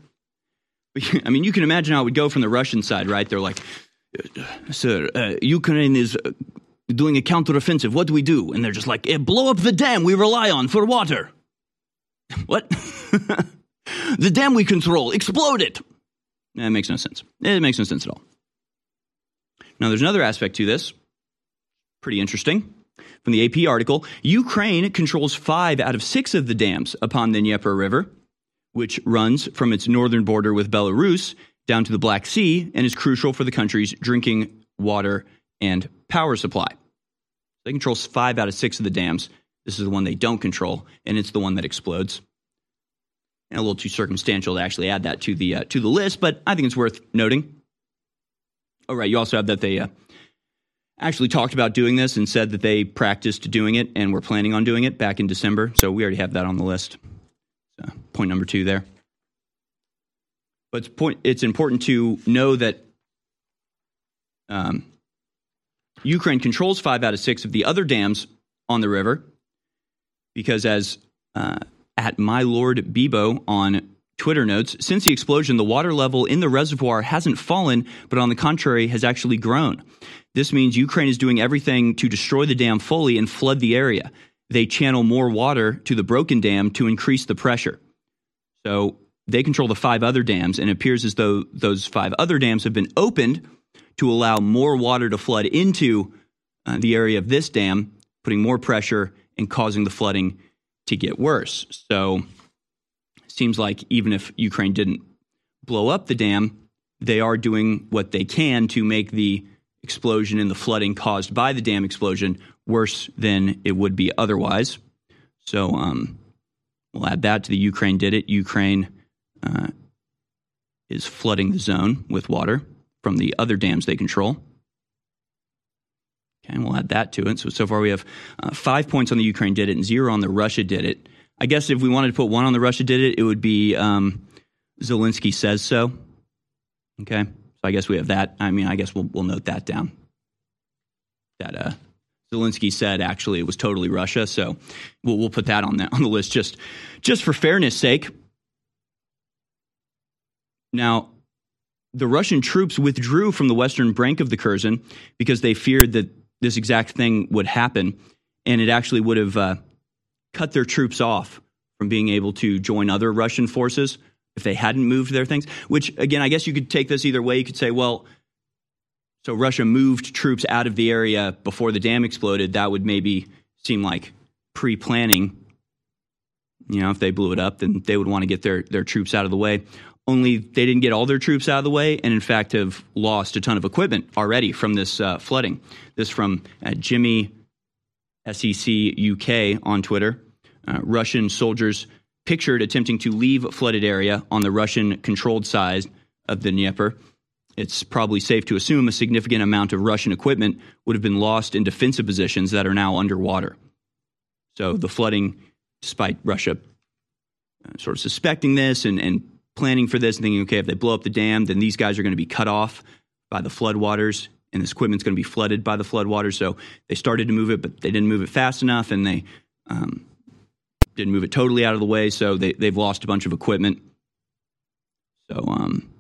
S3: I mean, you can imagine how it would go from the Russian side, right? They're like, sir, uh, Ukraine is uh, doing a counteroffensive. What do we do? And they're just like, eh, blow up the dam we rely on for water. what? the dam we control, explode it. That makes no sense. It makes no sense at all. Now, there's another aspect to this, pretty interesting. From the AP article, Ukraine controls five out of six of the dams upon the Dnieper River, which runs from its northern border with Belarus down to the Black Sea and is crucial for the country's drinking water and power supply. They control five out of six of the dams. This is the one they don't control, and it's the one that explodes. And a little too circumstantial to actually add that to the uh, to the list, but I think it's worth noting. All right. You also have that they uh, actually talked about doing this and said that they practiced doing it and were planning on doing it back in December. So we already have that on the list. So point number two there. But it's, point, it's important to know that um, Ukraine controls five out of six of the other dams on the river because, as uh, at my Lord Bebo on Twitter notes, since the explosion, the water level in the reservoir hasn't fallen, but on the contrary, has actually grown. This means Ukraine is doing everything to destroy the dam fully and flood the area. They channel more water to the broken dam to increase the pressure. So they control the five other dams, and it appears as though those five other dams have been opened to allow more water to flood into uh, the area of this dam, putting more pressure and causing the flooding to get worse. So it seems like even if Ukraine didn't blow up the dam, they are doing what they can to make the explosion and the flooding caused by the dam explosion worse than it would be otherwise. So um, we'll add that to the Ukraine did it. Ukraine uh, is flooding the zone with water from the other dams they control. Okay, we'll add that to it. So so far we have uh, five points on the Ukraine did it and zero on the Russia did it. I guess if we wanted to put one on the Russia did it, it would be um, Zelensky says so. Okay, so I guess we have that. I mean, I guess we'll we'll note that down. That uh, Zelensky said actually it was totally Russia, so we'll we'll put that on the on the list just just for fairness sake. Now, the Russian troops withdrew from the western brink of the Kherson because they feared that this exact thing would happen, and it actually would have uh, cut their troops off from being able to join other Russian forces if they hadn't moved their things. Which, again, I guess you could take this either way. You could say, well, so Russia moved troops out of the area before the dam exploded. That would maybe seem like pre planning. You know, if they blew it up, then they would want to get their, their troops out of the way. Only they didn't get all their troops out of the way, and in fact have lost a ton of equipment already from this uh, flooding. This from uh, Jimmy SEC UK on Twitter. Uh, Russian soldiers pictured attempting to leave flooded area on the Russian controlled side of the Dnieper. It's probably safe to assume a significant amount of Russian equipment would have been lost in defensive positions that are now underwater. So the flooding, despite Russia uh, sort of suspecting this and, and planning for this and thinking, okay, if they blow up the dam, then these guys are going to be cut off by the floodwaters and this equipment's going to be flooded by the floodwaters. So they started to move it, but they didn't move it fast enough and they um, didn't move it totally out of the way. So they, they've lost a bunch of equipment. So, um,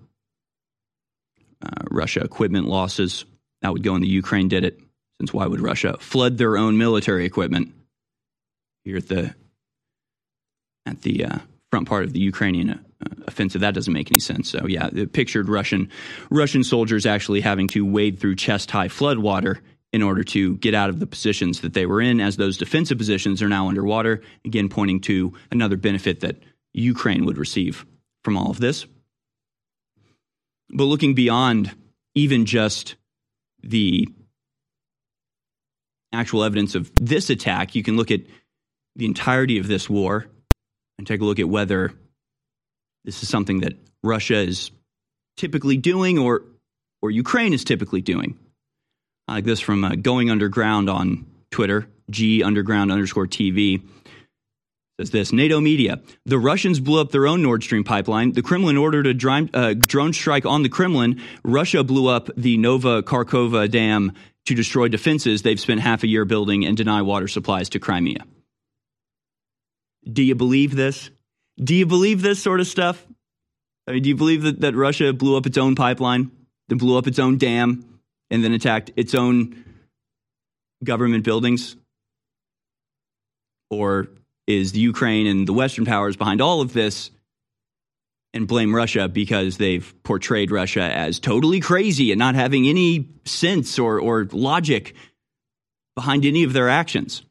S3: Russia equipment losses. That would go in the Ukraine did it. Since why would Russia flood their own military equipment here at the at the uh, front part of the Ukrainian uh, offensive? That doesn't make any sense. So yeah, the pictured Russian Russian soldiers actually having to wade through chest high flood water in order to get out of the positions that they were in, as those defensive positions are now underwater. Again, pointing to another benefit that Ukraine would receive from all of this. But looking beyond even just the actual evidence of this attack, you can look at the entirety of this war and take a look at whether this is something that Russia is typically doing or, or Ukraine is typically doing. I like this from uh, Going Underground on Twitter, G underground underscore TV says this NATO media. The Russians blew up their own Nord Stream pipeline. The Kremlin ordered a drone, uh, drone strike on the Kremlin. Russia blew up the Nova Kakhovka Dam to destroy defenses they've spent half a year building and deny water supplies to Crimea. Do you believe this? Do you believe this sort of stuff? I mean, do you believe that, that Russia blew up its own pipeline, then blew up its own dam, and then attacked its own government buildings? Or is the Ukraine and the Western powers behind all of this and blame Russia because they've portrayed Russia as totally crazy and not having any sense or, or logic behind any of their actions.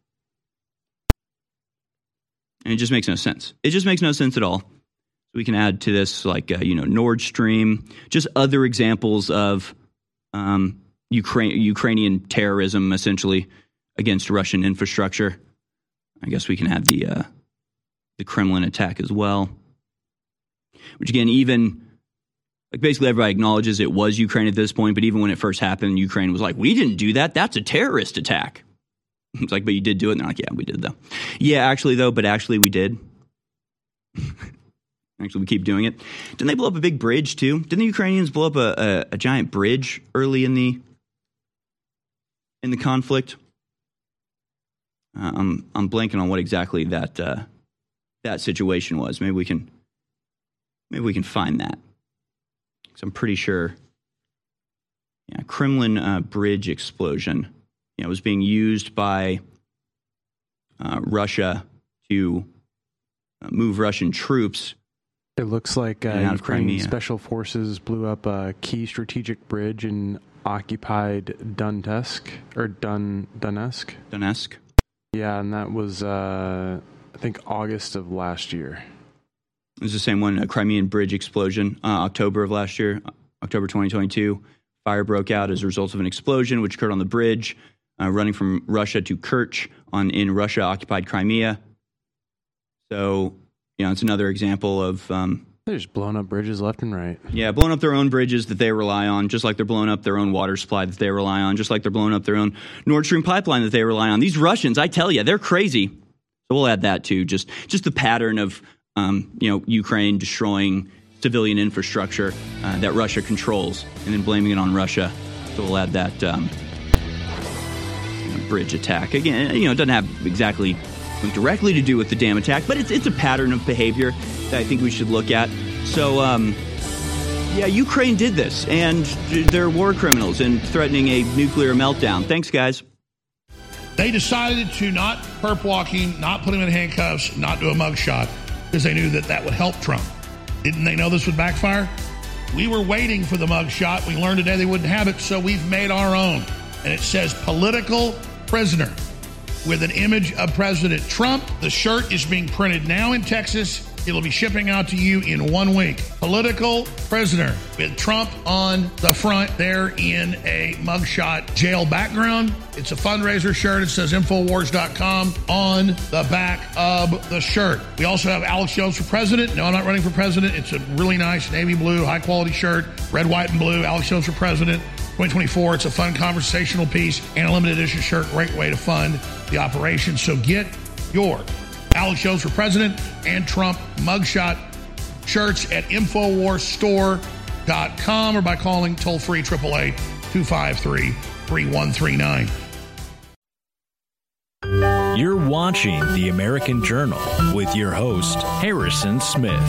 S3: And it just makes no sense. It just makes no sense at all. We can add to this, like, uh, you know, Nord Stream, just other examples of um, Ukraine, Ukrainian terrorism, essentially, against Russian infrastructure. I guess we can add the uh, the Kremlin attack as well. Which again, even like basically everybody acknowledges it was Ukraine at this point, but even when it first happened, Ukraine was like, "We didn't do that. That's a terrorist attack." It's like, but you did do it, and they're like, "Yeah, we did though." Yeah, actually though, but actually we did. actually, we keep doing it. Didn't they blow up a big bridge too? Didn't the Ukrainians blow up a, a, a giant bridge early in the in the conflict? Uh, I'm I'm blanking on what exactly that uh, that situation was. Maybe we can maybe we can find that. Because I'm pretty sure. Yeah, Kremlin uh, bridge explosion. You know, was being used by uh, Russia to uh, move Russian troops.
S4: It looks like uh,
S3: out of Crimea.
S4: special forces blew up a key strategic bridge in occupied Donetsk or Dun Donetsk.
S3: Donetsk.
S4: Yeah, and that was uh, I think August of last year.
S3: It was the same one, a Crimean bridge explosion, uh, October of last year, October 2022. Fire broke out as a result of an explosion which occurred on the bridge uh, running from Russia to Kerch on in Russia occupied Crimea. So, you know, it's another example of um,
S4: They're just blowing up bridges left and right.
S3: yeah, blowing up their own bridges that they rely on, just like they're blowing up their own water supply that they rely on, just like they're blowing up their own Nord Stream pipeline that they rely on. These Russians, I tell you, they're crazy. So we'll add that too. Just just the pattern of um, you know Ukraine destroying civilian infrastructure uh, that Russia controls, and then blaming it on Russia. So we'll add that um, you know, bridge attack again. You know, it doesn't have exactly directly to do with the dam attack, but it's it's a pattern of behavior that I think we should look at. So. Um, yeah, Ukraine did this, and they're war criminals and threatening a nuclear meltdown. Thanks, guys.
S5: They decided to not perp walking, not put him in handcuffs, not do a mugshot because they knew that that would help Trump. Didn't they know this would backfire? We were waiting for the mugshot. We learned today they wouldn't have it, so we've made our own. And it says political prisoner with an image of President Trump. The shirt is being printed now in Texas. It'll be shipping out to you in one week. Political prisoner with Trump on the front there in a mugshot jail background. It's a fundraiser shirt. It says Infowars.com on the back of the shirt. We also have Alex Jones for president. No, I'm not running for president. It's a really nice navy blue, high quality shirt, red, white, and blue. Alex Jones for president. 2024. It's a fun conversational piece and a limited edition shirt. Great way to fund the operation. So get your Alex Jones for president and Trump mugshot shirts at InfoWarsStore.com or by calling toll free 888 253 3139.
S1: You're watching The American Journal with your host, Harrison Smith.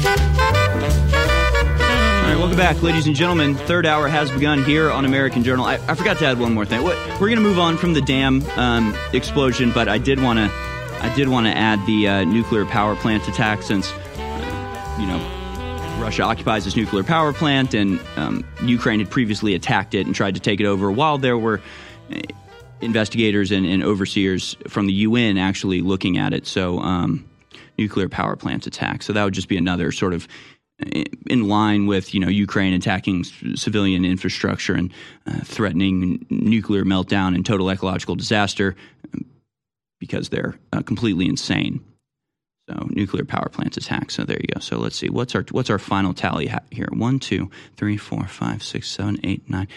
S3: Right, welcome back, ladies and gentlemen. Third hour has begun here on American Journal. I, I forgot to add one more thing. We're going to move on from the dam um, explosion, but I did want to, I did want to add the uh, nuclear power plant attack since, uh, you know, Russia occupies this nuclear power plant, and um, Ukraine had previously attacked it and tried to take it over. While there were uh, investigators and, and overseers from the UN actually looking at it, so um, nuclear power plant attack. So that would just be another sort of in line with you know Ukraine attacking civilian infrastructure and uh, threatening nuclear meltdown and total ecological disaster um, because they're uh, completely insane. So nuclear power plants attack. So there you go. So let's see what's our what's our final tally here? One, two, three, four, five, six, seven, eight, nine.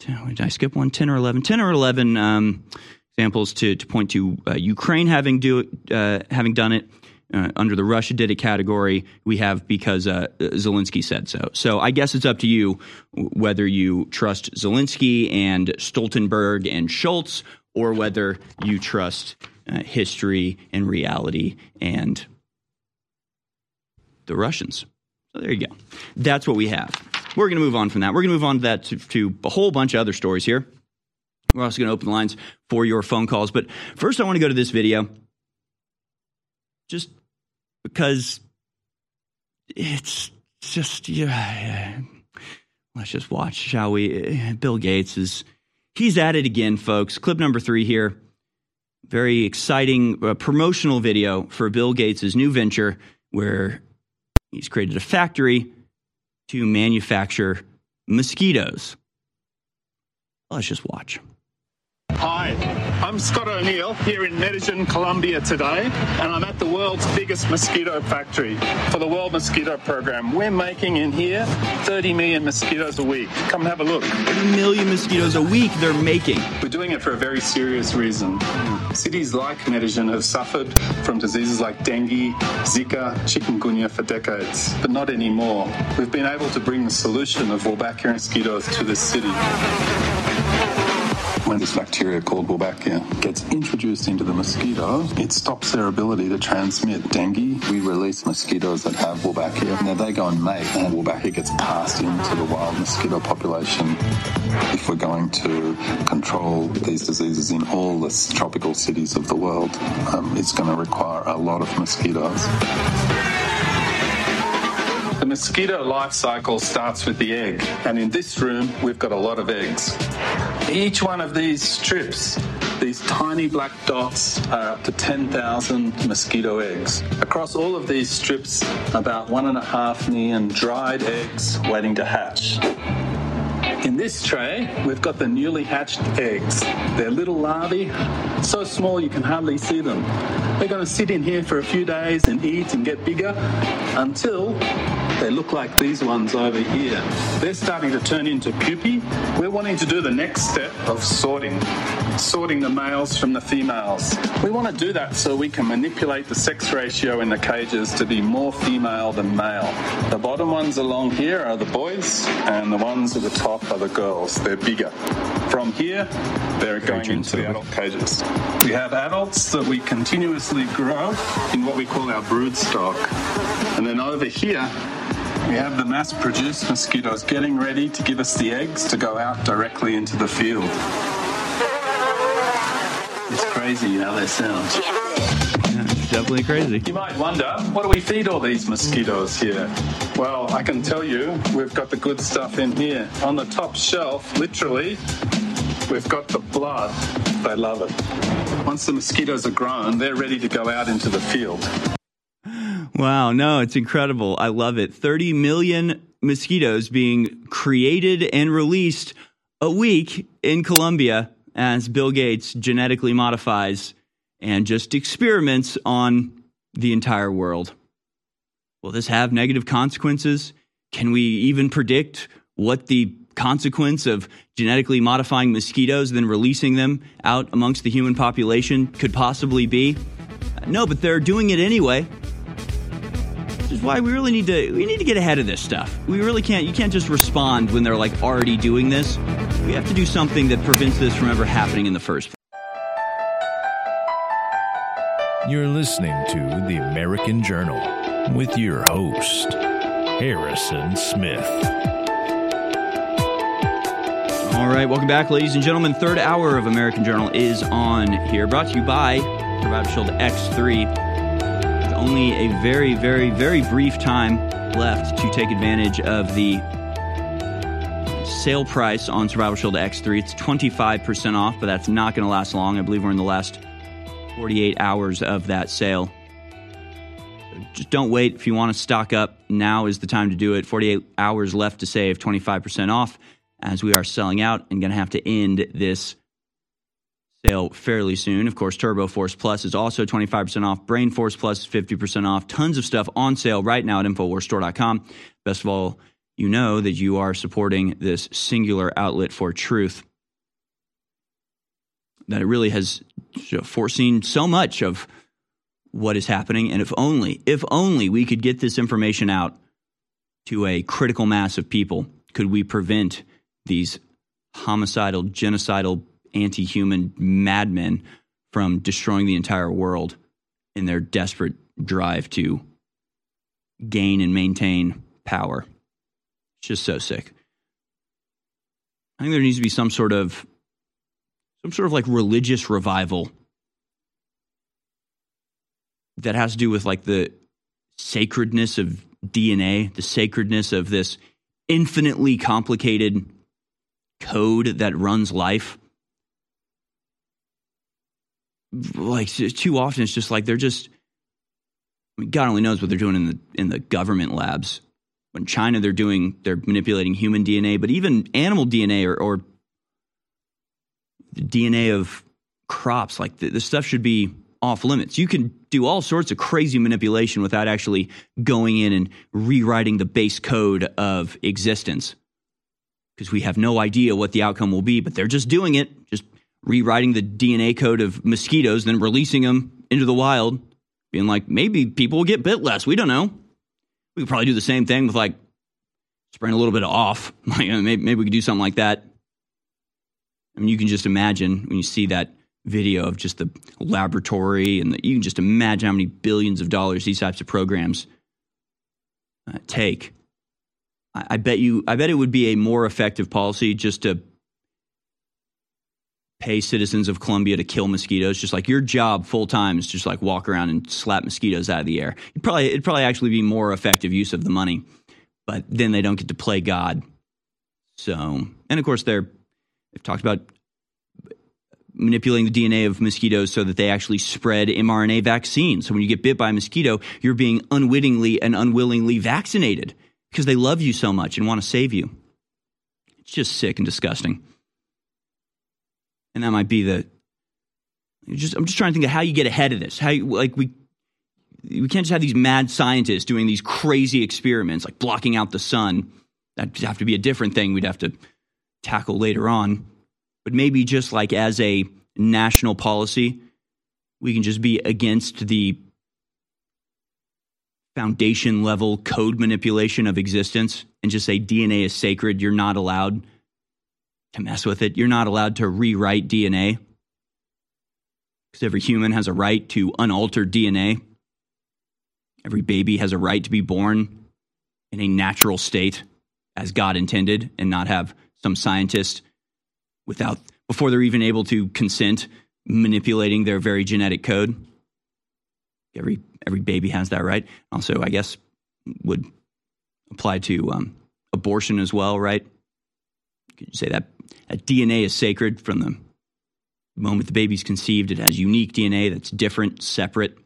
S3: 10, did I skip one? 10 or 11? 10 or 11 um, examples to, to point to uh, Ukraine having do uh, having done it. Uh, under the Russia did it category, we have because uh, Zelensky said so. So I guess it's up to you whether you trust Zelensky and Stoltenberg and Scholz or whether you trust uh, history and reality and the Russians. So there you go. That's what we have. We're going to move on from that. We're going to move on to that to, to a whole bunch of other stories here. We're also going to open the lines for your phone calls. But first, I want to go to this video just because it's just yeah. Let's just watch, shall we? Bill Gates is he's at it again, folks. Clip number three here. Very exciting uh, promotional video for Bill Gates' new venture, where he's created a factory to manufacture mosquitoes. Let's just watch.
S14: Hi, I'm Scott O'Neill here in Medellin, Colombia today, and I'm at the world's biggest mosquito factory for the World Mosquito Program. We're making in here 30 million mosquitoes a week. Come have a look.
S3: 30 million mosquitoes a week they're making.
S14: We're doing it for a very serious reason. Cities like Medellin have suffered from diseases like dengue, Zika, chikungunya for decades, but not anymore. We've been able to bring the solution of Wolbachia mosquitoes to this city. When this bacteria called Wolbachia gets introduced into the mosquito, it stops their ability to transmit dengue. We release mosquitoes that have Wolbachia. Now they go and mate, and Wolbachia gets passed into the wild mosquito population. If we're going to control these diseases in all the tropical cities of the world, um, it's going to require a lot of mosquitoes. The mosquito life cycle starts with the egg, and in this room, we've got a lot of eggs. Each one of these strips, these tiny black dots, are up to 10,000 mosquito eggs. Across all of these strips, about one and a half million dried eggs waiting to hatch. In this tray, we've got the newly hatched eggs. They're little larvae, so small you can hardly see them. They're going to sit in here for a few days and eat and get bigger until they look like these ones over here. They're starting to turn into pupae. We're wanting to do the next step of sorting, sorting the males from the females. We want to do that so we can manipulate the sex ratio in the cages to be more female than male. The bottom ones along here are the boys, and the ones at the top are the girls. They're bigger. From here, they're going into the adult cages. We have adults that we continuously grow in what we call our brood stock. And then over here, we have the mass produced mosquitoes getting ready to give us the eggs to go out directly into the field. It's crazy how they sound.
S3: definitely crazy.
S14: You might wonder, what do we feed all these mosquitoes here? Well, I can tell you, we've got the good stuff in here. On the top shelf, literally, we've got the blood. They love it. Once the mosquitoes are grown, they're ready to go out into the field.
S3: Wow, no, it's incredible. I love it. 30 million mosquitoes being created and released a week in Colombia as Bill Gates genetically modifies and just experiments on the entire world. Will this have negative consequences? Can we even predict what the consequence of genetically modifying mosquitoes, then releasing them out amongst the human population, could possibly be? Uh, no, but they're doing it anyway. Which is why we really need to we need to get ahead of this stuff. We really can't you can't just respond when they're like already doing this. We have to do something that prevents this from ever happening in the first place.
S1: You're listening to The American Journal with your host, Harrison Smith.
S3: All right, welcome back, ladies and gentlemen. Third hour of American Journal is on here, brought to you by Provider Shield X3. Only a very, very, very brief time left to take advantage of the sale price on Survival Shield X3. It's 25% off, but that's not going to last long. I believe we're in the last 48 hours of that sale. Just don't wait. If you want to stock up, now is the time to do it. 48 hours left to save 25% off as we are selling out and going to have to end this sale fairly soon. Of course, Turbo Force Plus is also 25% off. Brain Force Plus is 50% off. Tons of stuff on sale right now at InfoWarsStore.com. Best of all, you know that you are supporting this singular outlet for truth. That it really has foreseen so much of what is happening. And if only, if only we could get this information out to a critical mass of people, could we prevent these homicidal, genocidal, anti human madmen from destroying the entire world in their desperate drive to gain and maintain power. It's just so sick. I think there needs to be some sort of some sort of like religious revival that has to do with like the sacredness of DNA, the sacredness of this infinitely complicated code that runs life. Like too often, it's just like they're just. I mean, God only knows what they're doing in the in the government labs. In China, they're doing they're manipulating human DNA, but even animal DNA or, or the DNA of crops, like the, the stuff should be off limits. You can do all sorts of crazy manipulation without actually going in and rewriting the base code of existence because we have no idea what the outcome will be, but they're just doing it, just rewriting the DNA code of mosquitoes, then releasing them into the wild, being like, maybe people will get bit less. We don't know. We could probably do the same thing with like spraying a little bit of off. Maybe, maybe we could do something like that. I mean, you can just imagine when you see that video of just the laboratory, and the, you can just imagine how many billions of dollars these types of programs uh, take. I, I bet you, I bet it would be a more effective policy just to pay citizens of Colombia to kill mosquitoes. Just like your job full time is just like walk around and slap mosquitoes out of the air. It'd probably, it'd probably actually be more effective use of the money, but then they don't get to play God. So, and of course, they're they've talked about manipulating the DNA of mosquitoes so that they actually spread mRNA vaccines. So when you get bit by a mosquito, you're being unwittingly and unwillingly vaccinated because they love you so much and want to save you. It's just sick and disgusting. And that might be the just I'm just trying to think of how you get ahead of this. How you, like we we can't just have these mad scientists doing these crazy experiments like blocking out the sun. That'd have to be a different thing we'd have to tackle later on. But maybe just like as a national policy, we can just be against the foundation level code manipulation of existence and just say DNA is sacred. You're not allowed to mess with it. You're not allowed to rewrite DNA because every human has a right to unaltered DNA. Every baby has a right to be born in a natural state as God intended and not have some scientist without before they're even able to consent manipulating their very genetic code. Every every baby has that right. Also, I guess would apply to um, abortion as well, right? Could you say that, that DNA is sacred from the moment the baby's conceived? It has unique DNA that's different, separate,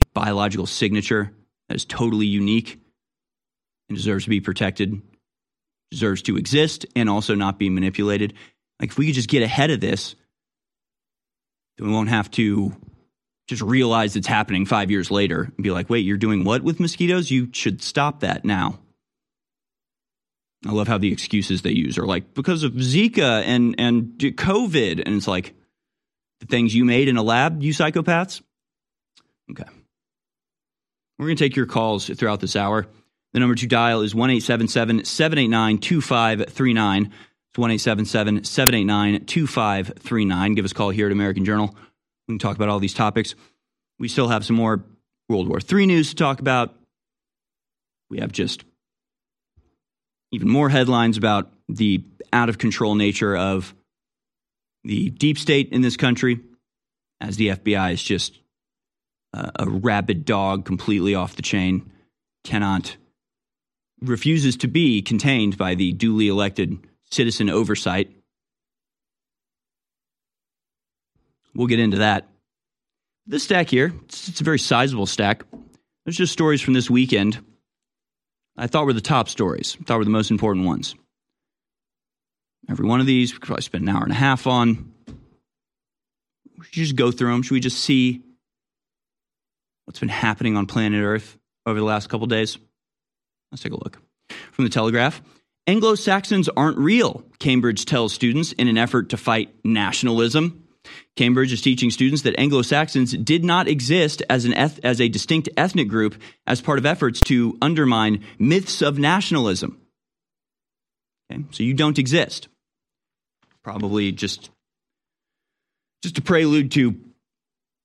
S3: a biological signature that is totally unique and deserves to be protected, deserves to exist, and also not be manipulated. Like if we could just get ahead of this, then we won't have to just realize it's happening five years later and be like, wait, you're doing what with mosquitoes? You should stop that now. I love how the excuses they use are like because of Zika and and COVID, and it's like the things you made in a lab, you psychopaths. Okay, we're gonna take your calls throughout this hour. The number to dial is one eight seven seven seven eight nine two five three nine. It's one eight seven seven seven eight nine two five three nine. Give us a call here at American Journal. We can talk about all these topics. We still have some more World War III news to talk about. We have just even more headlines about the out of control nature of the deep state in this country, as the FBI is just a, rabid dog completely off the chain, cannot, refuses to be contained by the duly elected citizen oversight. We'll get into that. This stack here, it's, it's a very sizable stack. There's just stories from this weekend I thought were the top stories, I thought were the most important ones. Every one of these, we could probably spend an hour and a half on. Should we just go through them. Should we just see what's been happening on planet Earth over the last couple days? Let's take a look. From the Telegraph Anglo Saxons aren't real, Cambridge tells students in an effort to fight nationalism. Cambridge is teaching students that Anglo Saxons did not exist as, an eth- as a distinct ethnic group as part of efforts to undermine myths of nationalism. Okay, so you don't exist. Probably just, just a prelude to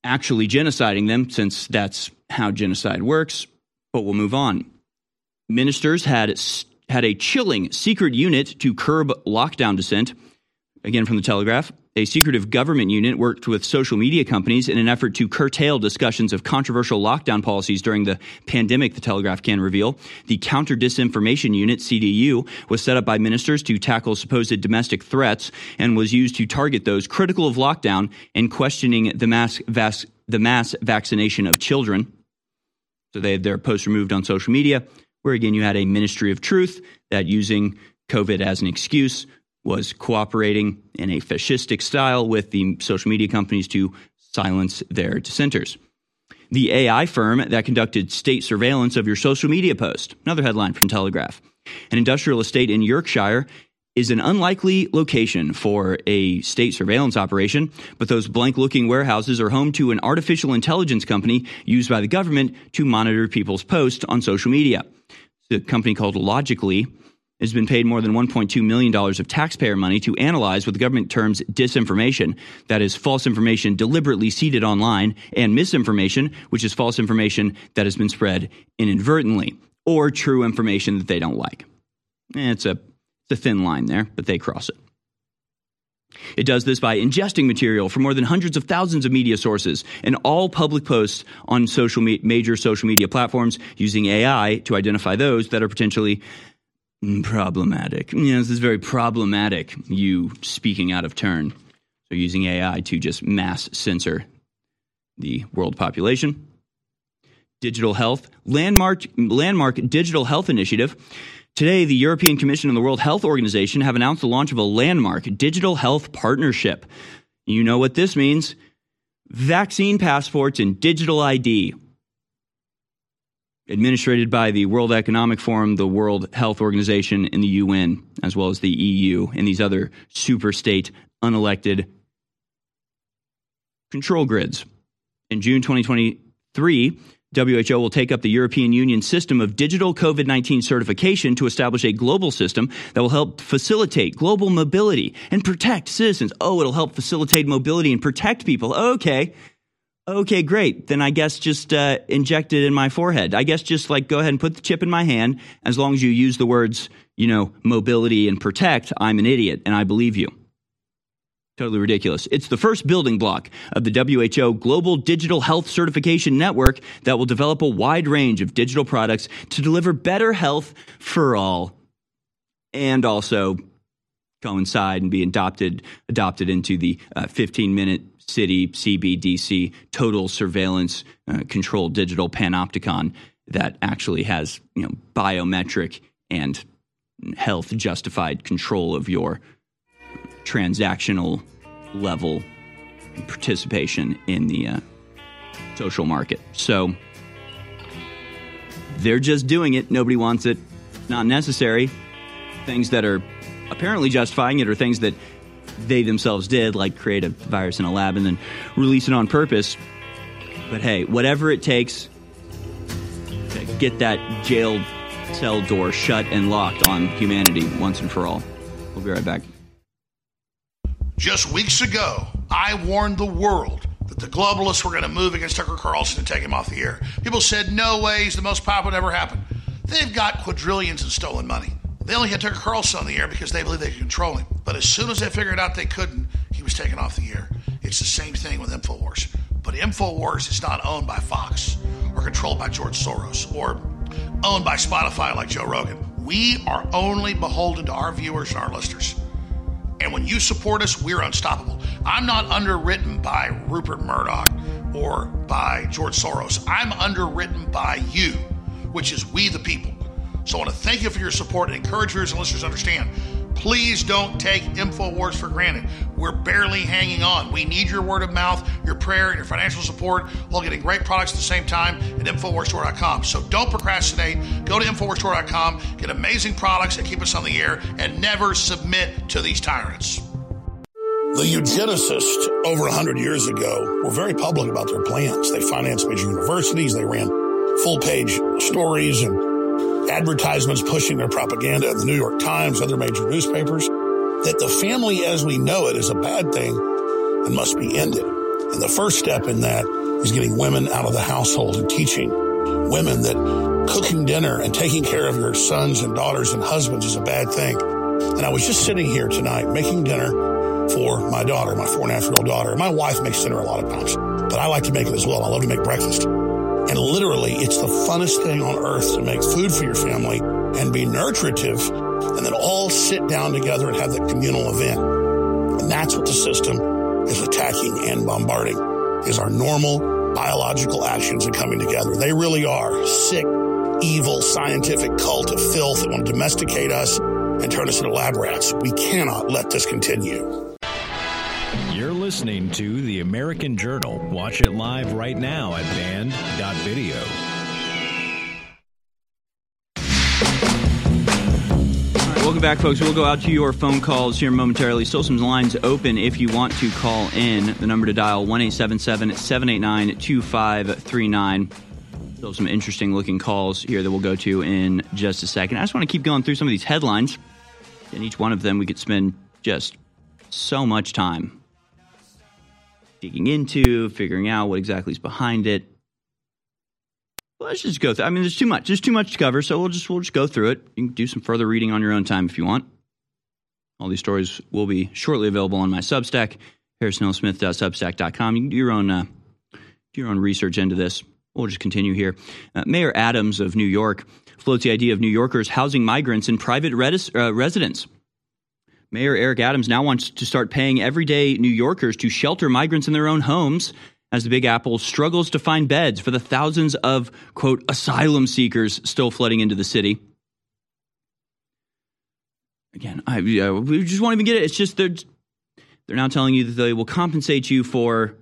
S3: actually genociding them, since that's how genocide works. But we'll move on. Ministers had, had a chilling secret unit to curb lockdown dissent. Again, from the Telegraph. A secretive government unit worked with social media companies in an effort to curtail discussions of controversial lockdown policies during the pandemic, the Telegraph can reveal. The Counter Disinformation Unit, CDU, was set up by ministers to tackle supposed domestic threats and was used to target those critical of lockdown and questioning the mass, vas- the mass vaccination of children. So they had their posts removed on social media, where again you had a ministry of truth that using COVID as an excuse was cooperating in a fascistic style with the social media companies to silence their dissenters. The AI firm that conducted state surveillance of your social media post. Another headline from Telegraph. An industrial estate in Yorkshire is an unlikely location for a state surveillance operation, but those blank looking warehouses are home to an artificial intelligence company used by the government to monitor people's posts on social media. The company called Logically has been paid more than $1.2 million of taxpayer money to analyze what the government terms disinformation, that is, false information deliberately seeded online, and misinformation, which is false information that has been spread inadvertently, or true information that they don't like. Eh, it's a, it's a thin line there, but they cross it. It does this by ingesting material from more than hundreds of thousands of media sources and all public posts on social me- major social media platforms using AI to identify those that are potentially Mm, problematic. Yeah, this is very problematic, you speaking out of turn. So, using AI to just mass censor the world population. Digital health, landmark, landmark digital health initiative Today, the European Commission and the World Health Organization have announced the launch of a landmark digital health partnership. You know what this means vaccine passports and digital ID. Administrated by the World Economic Forum, the World Health Organization, and the UN, as well as the EU and these other super state unelected control grids. In June 2023, WHO will take up the European Union system of digital COVID 19 certification to establish a global system that will help facilitate global mobility and protect citizens. Oh, it'll help facilitate mobility and protect people. Okay. Okay, great. Then I guess just uh, inject it in my forehead. I guess just like go ahead and put the chip in my hand. As long as you use the words, you know, mobility and protect, I'm an idiot and I believe you. Totally ridiculous. It's the first building block of the WHO Global Digital Health Certification Network that will develop a wide range of digital products to deliver better health for all and also coincide and be adopted adopted into the 15 uh, minute city CBDC total surveillance uh, controlled digital panopticon that actually has you know biometric and health justified control of your transactional level participation in the uh, social market. So they're just doing it. Nobody wants it. Not necessary. Things that are apparently justifying it are things that they themselves did, like create a virus in a lab and then release it on purpose. But hey, whatever it takes to get that jail cell door shut and locked on humanity once and for all. We'll be right back.
S5: Just weeks ago, I warned the world that the globalists were going to move against Tucker Carlson and take him off the air. People said, no way, he's the most popular ever happened. They've got quadrillions in stolen money. They only had Tucker Carlson on the air because they believed they could control him. But as soon as they figured out they couldn't, he was taken off the air. It's the same thing with InfoWars. But InfoWars is not owned by Fox or controlled by George Soros or owned by Spotify like Joe Rogan. We are only beholden to our viewers and our listeners. And when you support us, we're unstoppable. I'm not underwritten by Rupert Murdoch or by George Soros. I'm underwritten by you, which is we the people. So I want to thank you for your support and encourage viewers and listeners to understand Please don't take InfoWars for granted. We're barely hanging on. We need your word of mouth, your prayer, and your financial support while getting great products at the same time at InfoWarsStore.com. So don't procrastinate. Go to InfoWarsStore.com, get amazing products that keep us on the air, and never submit to these tyrants.
S13: The eugenicists over 100 years ago were very public about their plans. They financed major universities, they ran full page stories and advertisements pushing their propaganda in the New York Times, other major newspapers, that the family as we know it is a bad thing and must be ended. And the first step in that is getting women out of the household and teaching women that cooking dinner and taking care of your sons and daughters and husbands is a bad thing. And I was just sitting here tonight making dinner for my daughter, my four and a half year old daughter. My wife makes dinner a lot of times, but I like to make it as well. I love to make breakfast. Literally, it's the funnest thing on earth to make food for your family and be nutritive and then all sit down together and have that communal event. And that's what the system is attacking and bombarding is our normal biological actions and coming together. They really are sick, evil, scientific cult of filth that want to domesticate us and turn us into lab rats. We cannot let this continue.
S1: You're listening to The American Journal. Watch it live right now at banned.video.
S3: welcome back, folks. We'll go out to your phone calls here momentarily. Still some lines open if you want to call in. The number to dial 1 789 2539. Still some interesting looking calls here that we'll go to in just a second. I just want to keep going through some of these headlines. In each one of them we could spend just so much time digging into, figuring out what exactly is behind it. Well, let's just go through. I mean, there's too much. There's too much to cover, so we'll just we'll just go through it. You can do some further reading on your own time if you want. All these stories will be shortly available on my Substack, harrisonellsmith.substack.com. You can do your own uh, do your own research into this. We'll just continue here. Uh, Mayor Adams of New York floats the idea of New Yorkers housing migrants in private uh, residence. Mayor Eric Adams now wants to start paying everyday New Yorkers to shelter migrants in their own homes as the Big Apple struggles to find beds for the thousands of, quote, asylum seekers still flooding into the city. again, I, we just won't even get it. It's just they're they're now telling you that they will compensate you for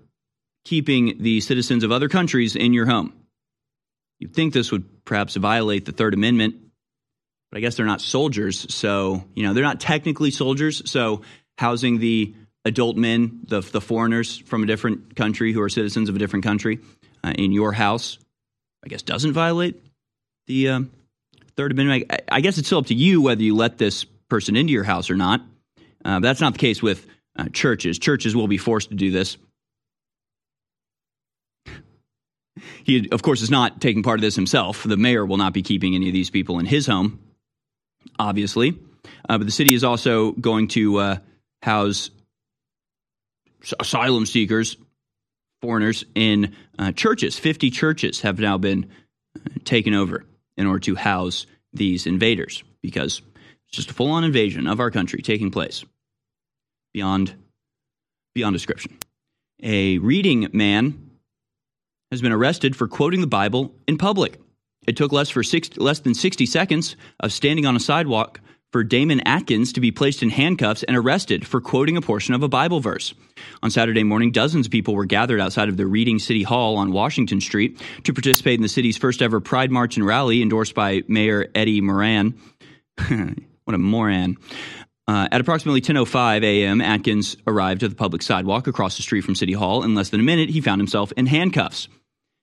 S3: keeping the citizens of other countries in your home. You'd think this would perhaps violate the Third Amendment, but I guess they're not soldiers, so you know they're not technically soldiers. So housing the adult men, the the foreigners from a different country who are citizens of a different country uh, in your house, I guess doesn't violate the um, Third Amendment. I, I, guess it's still up to you whether you let this person into your house or not. Uh, that's not the case with uh, churches. Churches will be forced to do this. He, of course, is not taking part of this himself. The mayor will not be keeping any of these people in his home, obviously. Uh, but the city is also going to uh, house asylum seekers, foreigners, in uh, churches. 50 churches have now been uh, taken over in order to house these invaders because it's just a full on invasion of our country taking place beyond, beyond description. A reading man has been arrested for quoting the Bible in public. It took less, for six, less than 60 seconds of standing on a sidewalk for Damon Atkins to be placed in handcuffs and arrested for quoting a portion of a Bible verse. On Saturday morning, dozens of people were gathered outside of the Reading City Hall on Washington Street to participate in the city's first ever Pride March and rally endorsed by Mayor Eddie Moran. what a moran. Uh, at approximately 10:05 a.m., Atkins arrived at the public sidewalk across the street from City Hall. In less than a minute, he found himself in handcuffs.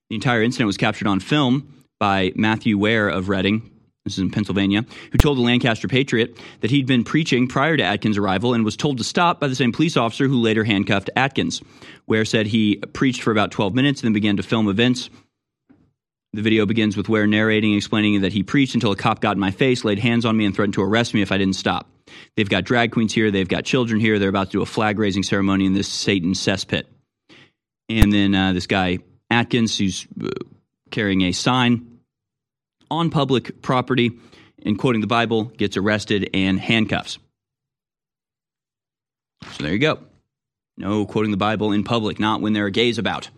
S3: The entire incident was captured on film by Matthew Ware of Reading, this is in Pennsylvania, who told the Lancaster Patriot that he'd been preaching prior to Atkins' arrival and was told to stop by the same police officer who later handcuffed Atkins. Ware said he preached for about 12 minutes and then began to film events. The video begins with Ware narrating, and explaining that he preached until a cop got in my face, laid hands on me, and threatened to arrest me if I didn't stop. They've got drag queens here, they've got children here, they're about to do a flag raising ceremony in this Satan cesspit. And then uh, this guy, Atkins, who's uh, carrying a sign on public property and quoting the Bible, gets arrested and handcuffs. So there you go. No quoting the Bible in public, not when there are gays about.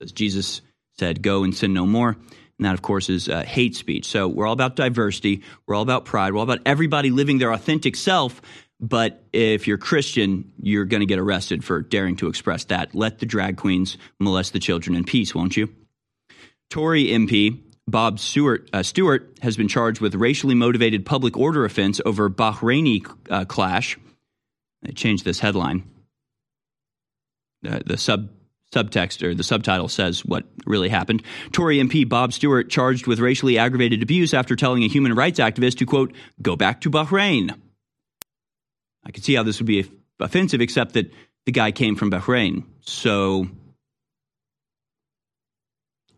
S3: As Jesus said, go and sin no more. And that, of course, is uh, hate speech. So we're all about diversity. We're all about pride. We're all about everybody living their authentic self. But if you're Christian, you're going to get arrested for daring to express that. Let the drag queens molest the children in peace, won't you? Tory MP Bob Stewart, uh, Stewart has been charged with racially motivated public order offense over Bahraini uh, clash. I changed this headline. Uh, the sub subtext or the subtitle says what really happened. Tory MP Bob Stewart charged with racially aggravated abuse after telling a human rights activist to quote go back to Bahrain. I could see how this would be offensive, except that the guy came from Bahrain. So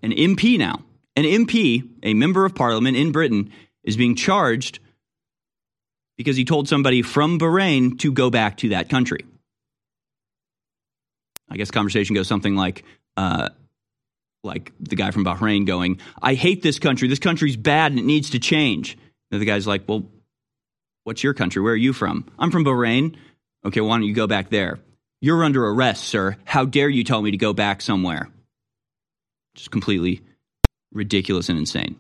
S3: an MP now an MP, a member of parliament in Britain, is being charged because he told somebody from Bahrain to go back to that country. I guess conversation goes something like, uh, like the guy from Bahrain going, "I hate this country. This country's bad and it needs to change." And the guy's like, "Well, what's your country? Where are you from?" "I'm from Bahrain." "Okay, why don't you go back there?" "You're under arrest, sir. How dare you tell me to go back somewhere?" Just completely ridiculous and insane.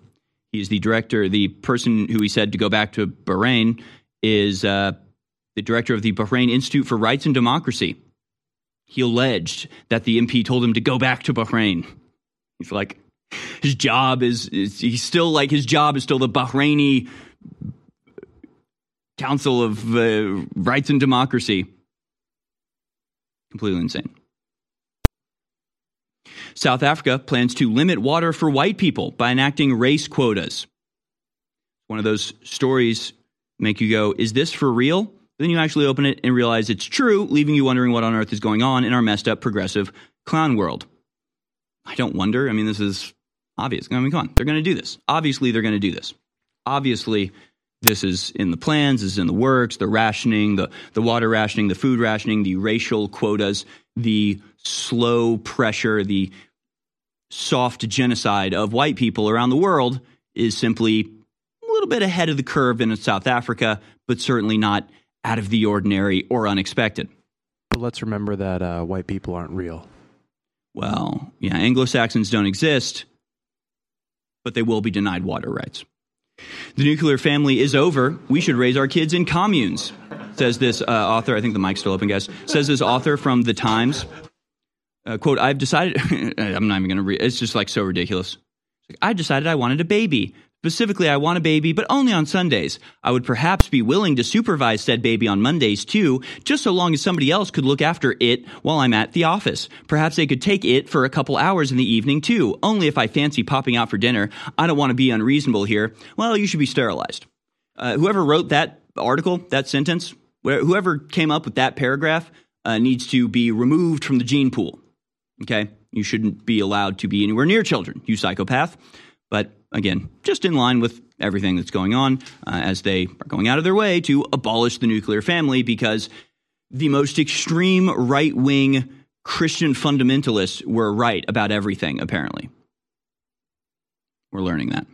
S3: He is the director, the person who he said to go back to Bahrain is uh, the director of the Bahrain Institute for Rights and Democracy. He alleged that the MP told him to go back to Bahrain. He's like, his job is, is he's still like, his job is still the Bahraini Council of uh, Rights and Democracy. Completely insane. South Africa plans to limit water for white people by enacting race quotas. One of those stories make you go, is this for real? Then you actually open it and realize it's true, leaving you wondering what on earth is going on in our messed up progressive clown world. I don't wonder. I mean, this is obvious. I mean, come on. They're going to do this. Obviously, they're going to do this. Obviously, this is in the plans, this is in the works, the rationing, the, the water rationing, the food rationing, the racial quotas, the slow pressure, the soft genocide of white people around the world is simply a little bit ahead of the curve in South Africa, but certainly not out of the ordinary or unexpected.
S4: But let's remember that uh, white people aren't real.
S3: Well, yeah, Anglo Saxons don't exist, but they will be denied water rights. The nuclear family is over. We should raise our kids in communes, says this uh, author. I think the mic's still open, guys. Says this author from The Times. Uh, quote, I've decided, I'm not even going to read, it's just like so ridiculous. I decided I wanted a baby. Specifically, I want a baby, but only on Sundays. I would perhaps be willing to supervise said baby on Mondays too, just so long as somebody else could look after it while I'm at the office. Perhaps they could take it for a couple hours in the evening too, only if I fancy popping out for dinner. I don't want to be unreasonable here. Well, you should be sterilized. Uh, whoever wrote that article, that sentence, whoever came up with that paragraph uh, needs to be removed from the gene pool. Okay? You shouldn't be allowed to be anywhere near children, you psychopath. But again, just in line with everything that's going on uh, as they are going out of their way to abolish the nuclear family because the most extreme right wing Christian fundamentalists were right about everything, apparently. We're learning that.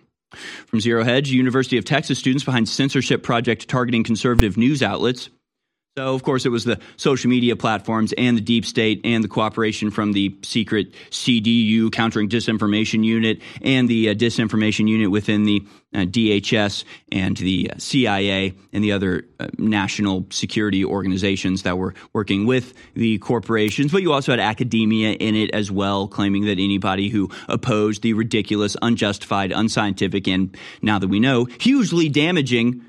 S3: From Zero Hedge, University of Texas students behind censorship project targeting conservative news outlets so, of course, it was the social media platforms and the deep state and the cooperation from the secret CDU, Countering Disinformation Unit, and the uh, disinformation unit within the uh, DHS and the uh, CIA and the other uh, national security organizations that were working with the corporations. But you also had academia in it as well, claiming that anybody who opposed the ridiculous, unjustified, unscientific, and now that we know, hugely damaging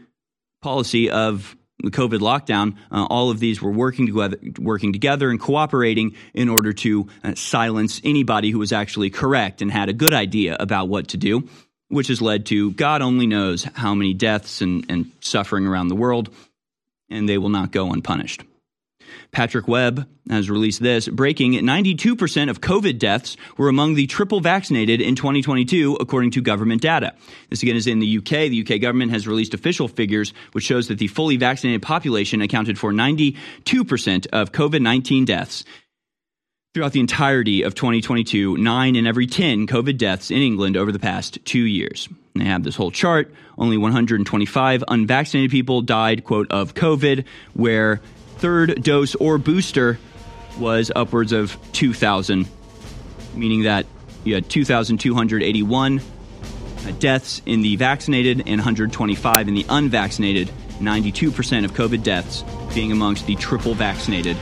S3: policy of the COVID lockdown, uh, all of these were working together, working together and cooperating in order to uh, silence anybody who was actually correct and had a good idea about what to do, which has led to God only knows how many deaths and, and suffering around the world, and they will not go unpunished. Patrick Webb has released this breaking 92% of COVID deaths were among the triple vaccinated in 2022, according to government data. This again is in the UK. The UK government has released official figures, which shows that the fully vaccinated population accounted for 92% of COVID 19 deaths. Throughout the entirety of 2022, nine in every 10 COVID deaths in England over the past two years. And they have this whole chart. Only 125 unvaccinated people died, quote, of COVID, where third dose or booster was upwards of 2,000, meaning that you had 2,281 uh, deaths in the vaccinated and 125 in the unvaccinated. 92% of COVID deaths being amongst the triple vaccinated,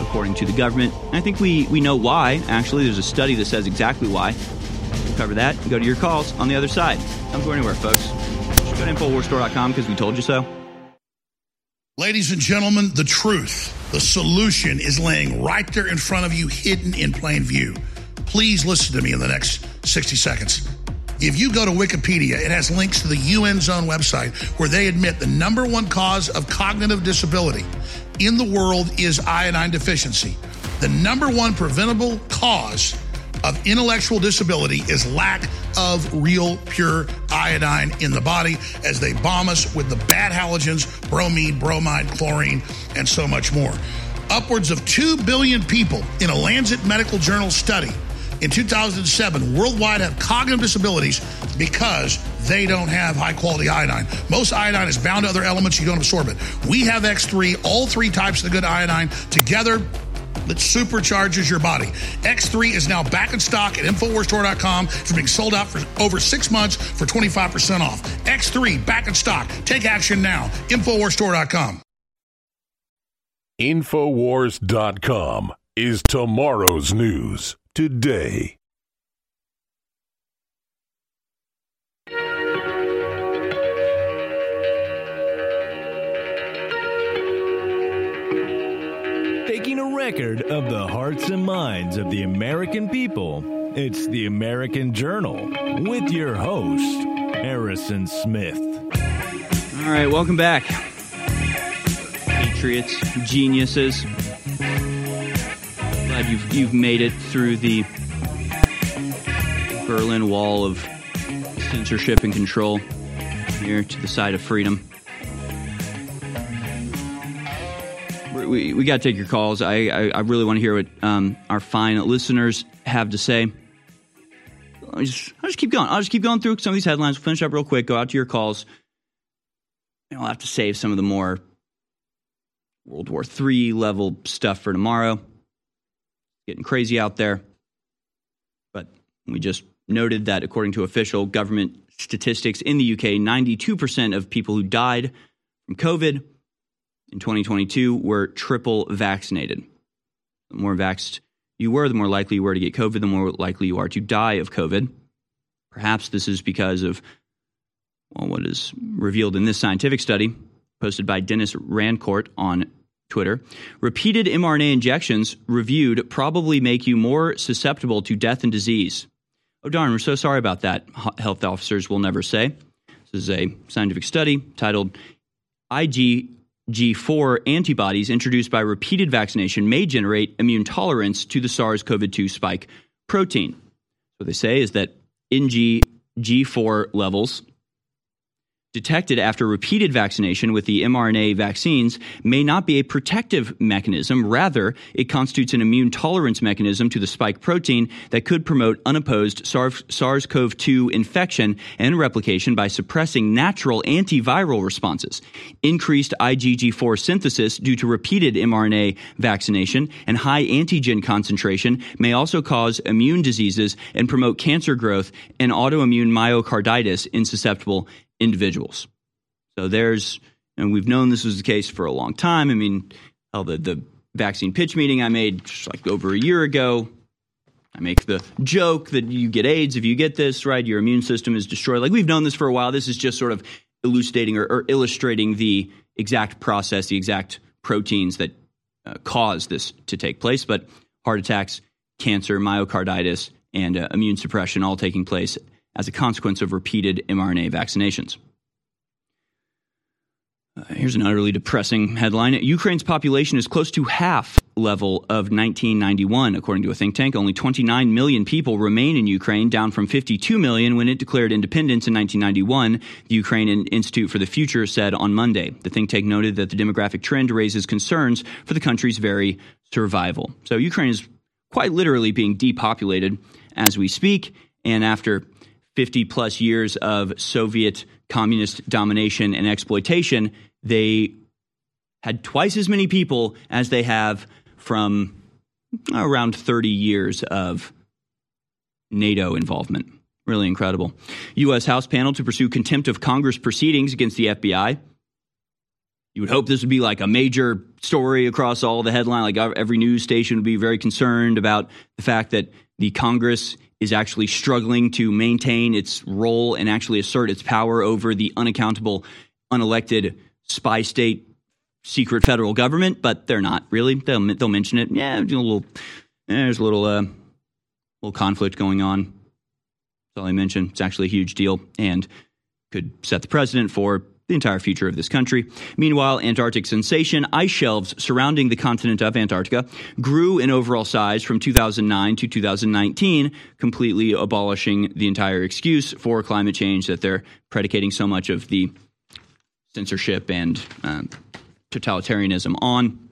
S3: according to the government. And I think we, we know why. Actually, there's a study that says exactly why. We'll cover that. And go to your calls on the other side. Don't go anywhere, folks. Just go to InfoWarsStore.com because we told you so.
S5: Ladies and gentlemen, the truth, the solution is laying right there in front of you, hidden in plain view. Please listen to me in the next 60 seconds. If you go to Wikipedia, it has links to the UN Zone website where they admit the number one cause of cognitive disability in the world is iodine deficiency. The number one preventable cause of intellectual disability is lack of real pure iodine in the body as they bomb us with the bad halogens, bromine, bromide, chlorine, and so much more. Upwards of 2 billion people in a Lancet Medical Journal study in 2007 worldwide have cognitive disabilities because they don't have high quality iodine. Most iodine is bound to other elements, you don't absorb it. We have X3, all three types of the good iodine together that supercharges your body. X3 is now back in stock at InfoWarsStore.com. It's being sold out for over six months for 25% off. X3 back in stock. Take action now. InfoWarsStore.com.
S9: InfoWars.com is tomorrow's news today.
S1: Record of the hearts and minds of the American people, it's the American Journal with your host, Harrison Smith.
S3: All right, welcome back. Patriots, geniuses. Glad you've, you've made it through the Berlin Wall of censorship and control here to the side of freedom. We, we got to take your calls. I, I, I really want to hear what um, our fine listeners have to say. I'll just, I'll just keep going. I'll just keep going through some of these headlines. We'll finish up real quick. Go out to your calls. And I'll have to save some of the more World War III level stuff for tomorrow. Getting crazy out there. But we just noted that according to official government statistics in the UK, 92% of people who died from COVID in 2022 were triple vaccinated. The more vaxxed you were, the more likely you were to get COVID, the more likely you are to die of COVID. Perhaps this is because of well, what is revealed in this scientific study posted by Denis Rancourt on Twitter. Repeated mRNA injections reviewed probably make you more susceptible to death and disease. Oh, darn, we're so sorry about that, health officers will never say. This is a scientific study titled IgG4 antibodies introduced by repeated vaccination may generate immune tolerance to the SARS CoV 2 spike protein. What they say is that IgG4 levels detected after repeated vaccination with the mRNA vaccines may not be a protective mechanism. Rather, it constitutes an immune tolerance mechanism to the spike protein that could promote unopposed SARS CoV 2 infection and replication by suppressing natural antiviral responses. Increased IgG4 synthesis due to repeated mRNA vaccination and high antigen concentration may also cause immune diseases and promote cancer growth and autoimmune myocarditis in susceptible individuals. So there's, and we've known this was the case for a long time. I mean, hell, the, the vaccine pitch meeting I made just like over a year ago, I make the joke that you get AIDS if you get this, right? Your immune system is destroyed. Like we've known this for a while. This is just sort of elucidating or, or illustrating the exact process, the exact proteins that uh, cause this to take place. But heart attacks, cancer, myocarditis, and uh, immune suppression all taking place as a consequence of repeated mRNA vaccinations. Uh, here's an utterly depressing headline. Ukraine's population is close to half level of 1991, according to a think tank. Only 29 million people remain in Ukraine, down from 52 million when it declared independence in 1991, the Ukrainian Institute for the Future said on Monday. The think tank noted that the demographic trend raises concerns for the country's very survival. So Ukraine is quite literally being depopulated as we speak, and after 50 plus years of Soviet communist domination and exploitation, they had twice as many people as they have from around 30 years of NATO involvement. Really incredible. U.S. House panel to pursue contempt of Congress proceedings against the FBI. You would hope this would be like a major story across all the headline. Like uh, every news station would be very concerned about the fact that the Congress is actually struggling to maintain its role and actually assert its power over the unaccountable, unelected spy state secret federal government, but they're not really. They'll, they'll mention it. Yeah, a little, there's a little, uh, little conflict going on. That's all I mentioned. It's actually a huge deal and could set the precedent for the entire future of this country. Meanwhile, Antarctic sensation ice shelves surrounding the continent of Antarctica grew in overall size from 2009 to 2019, completely abolishing the entire excuse for climate change that they're predicating so much of the censorship and um, totalitarianism on.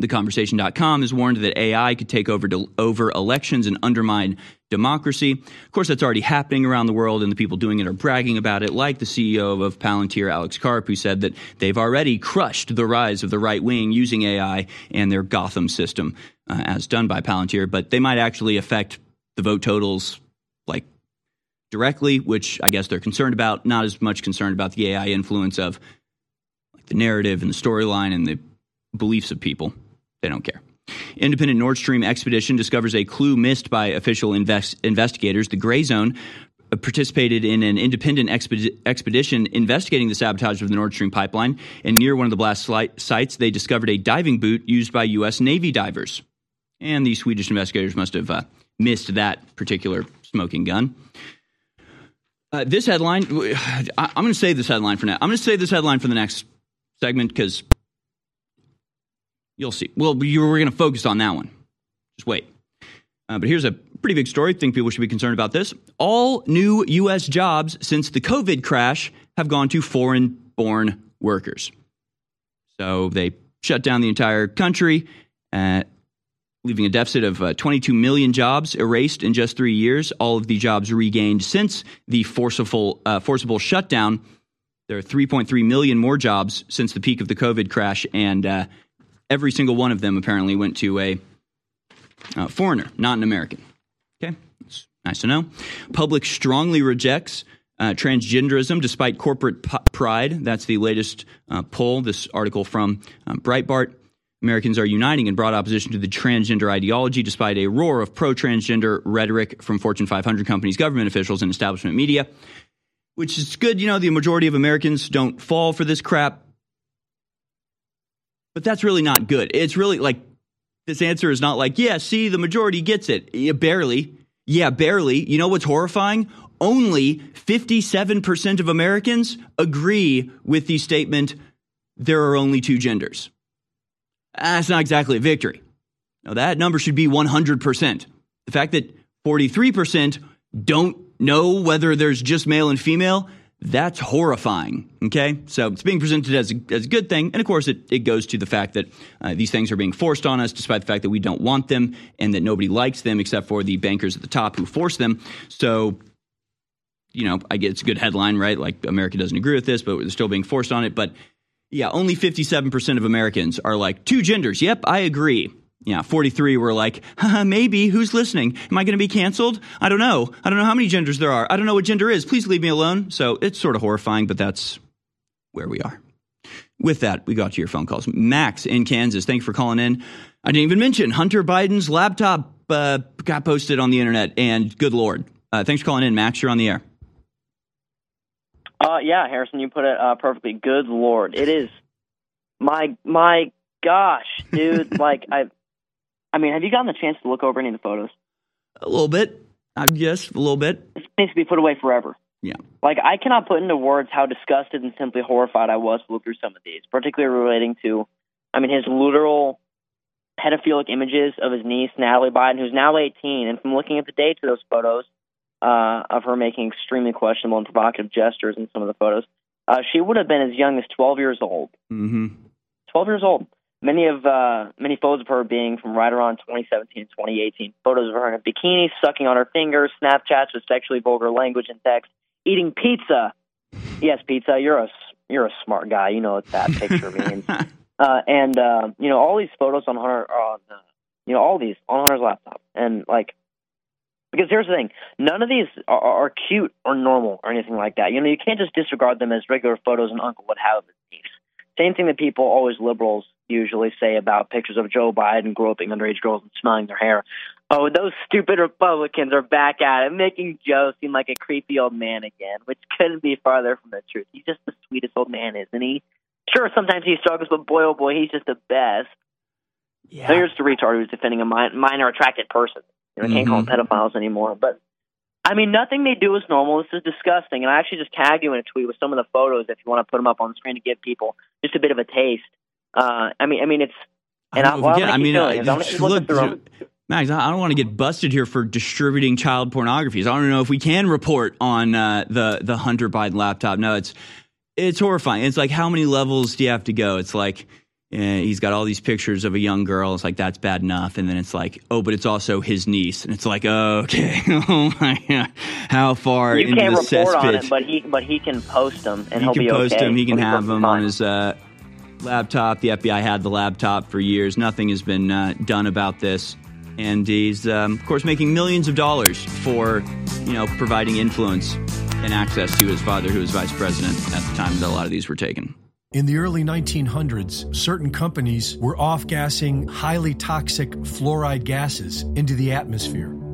S3: TheConversation.com has warned that AI could take over, over elections and undermine democracy. Of course, that's already happening around the world, and the people doing it are bragging about it, like the CEO of Palantir, Alex Karp, who said that they've already crushed the rise of the right wing using AI and their Gotham system, uh, as done by Palantir. But they might actually affect the vote totals like directly, which I guess they're concerned about. Not as much concerned about the AI influence of like the narrative and the storyline and the beliefs of people. They don't care. Independent Nord Stream expedition discovers a clue missed by official invest- investigators. The Gray Zone participated in an independent expedi- expedition investigating the sabotage of the Nord Stream pipeline. And near one of the blast sites, they discovered a diving boot used by U.S. Navy divers. And the Swedish investigators must have uh, missed that particular smoking gun. Uh, this headline, I, I'm going to save this headline for now. I'm going to save this headline for the next segment because You'll see. Well, we're going to focus on that one. Just wait. Uh, but here's a pretty big story. I think people should be concerned about this. All new U.S. jobs since the COVID crash have gone to foreign born workers. So they shut down the entire country, uh, leaving a deficit of uh, 22 million jobs erased in just three years. All of the jobs regained since the forcible, uh, forcible shutdown. There are 3.3 million more jobs since the peak of the COVID crash, and uh, every single one of them apparently went to a uh, foreigner, not an American. Okay, nice to know. Public strongly rejects uh, transgenderism despite corporate p- pride. That's the latest uh, poll, this article from um, Breitbart. Americans are uniting in broad opposition to the transgender ideology despite a roar of pro transgender rhetoric from Fortune 500 companies, government officials, and establishment media, which is good. You know, the majority of Americans don't fall for this crap. But that's really not good. It's really like this answer is not like, yeah, see, the majority gets it. Yeah, barely. Yeah, barely. You know what's horrifying? Only 57% of Americans agree with the statement, there are only two genders. That's not exactly a victory. Now, that number should be 100%. The fact that 43% don't know whether there's just male and female, that's horrifying. Okay? So it's being presented as a, as a good thing. And of course, it, it goes to the fact that uh, these things are being forced on us, despite the fact that we don't want them and that nobody likes them except for the bankers at the top who force them. So, you know, I get it's a good headline, right? Like America doesn't agree with this, but they're still being forced on it. But yeah, only 57% of Americans are like, two genders. Yep, I agree. Yeah, 43 were like, maybe. Who's listening? Am I going to be canceled? I don't know. I don't know how many genders there are. I don't know what gender is. Please leave me alone. So it's sort of horrifying, but that's where we are. With that, we got to your phone calls. Max in Kansas, thanks for calling in. I didn't even mention Hunter Biden's laptop uh, got posted on the internet, and good Lord. Uh, thanks for calling in, Max. You're on the air.
S15: Uh, yeah, Harrison, you put it uh, perfectly. Good lord, it is my my gosh, dude. like I, I mean, have you gotten the chance to look over any of the photos?
S3: A little bit, I guess, a little bit.
S15: This needs to be put away forever.
S3: Yeah.
S15: Like I cannot put into words how disgusted and simply horrified I was to look through some of these, particularly relating to, I mean, his literal pedophilic images of his niece Natalie Biden, who's now 18, and from looking at the dates of those photos uh, of her making extremely questionable and provocative gestures in some of the photos, uh, she would have been as young as 12 years old.
S3: Mm-hmm.
S15: 12 years old. Many of uh, many photos of her being from right around 2017 and 2018. Photos of her in a bikini, sucking on her fingers, Snapchats with sexually vulgar language and text, eating pizza. Yes, pizza. You're a you're a smart guy. You know what that picture means. Uh, and uh, you know all these photos on Hunter, on uh, you know all these on Hunter's laptop, and like because here's the thing: none of these are, are cute or normal or anything like that. You know, you can't just disregard them as regular photos an uncle would have of his niece. Same thing that people, always liberals, usually say about pictures of Joe Biden groping underage girls and smelling their hair. Oh, those stupid Republicans are back at it, making Joe seem like a creepy old man again, which couldn't be farther from the truth. He's just the sweetest old man, isn't he? Sure, sometimes he struggles, but boy, oh boy, he's just the best.
S3: Yeah.
S15: So here's the retard who's defending a minor attracted person. You know, I can't call them mm-hmm. pedophiles anymore. But I mean, nothing they do is normal. This is disgusting. And I actually just tag you in a tweet with some of the photos if you want to put them up on the screen to give people just a bit of a taste. Uh, I mean, I mean, it's. And I,
S3: don't
S15: well,
S3: know if-
S15: I'm
S3: yeah, I mean, uh,
S15: I'm gonna keep looking
S3: look. Max, I I don't want to get busted here for distributing child pornography. So I don't know if we can report on uh, the the Hunter Biden laptop. No, it's it's horrifying. It's like how many levels do you have to go? It's like eh, he's got all these pictures of a young girl. It's like that's bad enough, and then it's like, oh, but it's also his niece, and it's like, oh, okay, oh my god, how far
S15: You
S3: into
S15: can't
S3: the
S15: report on it, but he but he can post them and
S3: he
S15: will
S3: can
S15: be
S3: post
S15: okay.
S3: them. He can have them on his uh, laptop. The FBI had the laptop for years. Nothing has been uh, done about this, and he's um, of course making millions of dollars for you know providing influence and access to his father, who was vice president at the time that a lot of these were taken.
S16: In the early 1900s, certain companies were off gassing highly toxic fluoride gases into the atmosphere.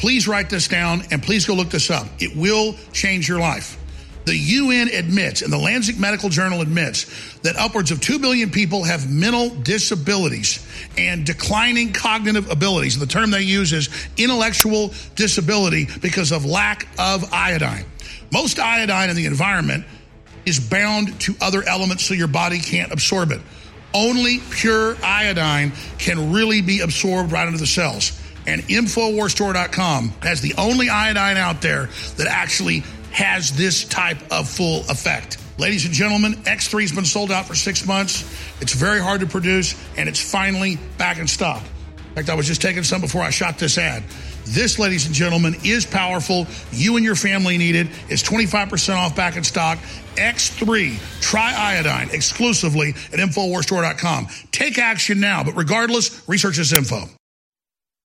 S5: Please write this down and please go look this up. It will change your life. The UN admits, and the Lancet Medical Journal admits, that upwards of 2 billion people have mental disabilities and declining cognitive abilities. The term they use is intellectual disability because of lack of iodine. Most iodine in the environment is bound to other elements so your body can't absorb it. Only pure iodine can really be absorbed right into the cells. And InfoWarsStore.com has the only iodine out there that actually has this type of full effect. Ladies and gentlemen, X3 has been sold out for six months. It's very hard to produce, and it's finally back in stock. In fact, I was just taking some before I shot this ad. This, ladies and gentlemen, is powerful. You and your family need it. It's 25% off back in stock. X3 Triiodine exclusively at InfoWarsStore.com. Take action now, but regardless, research this info.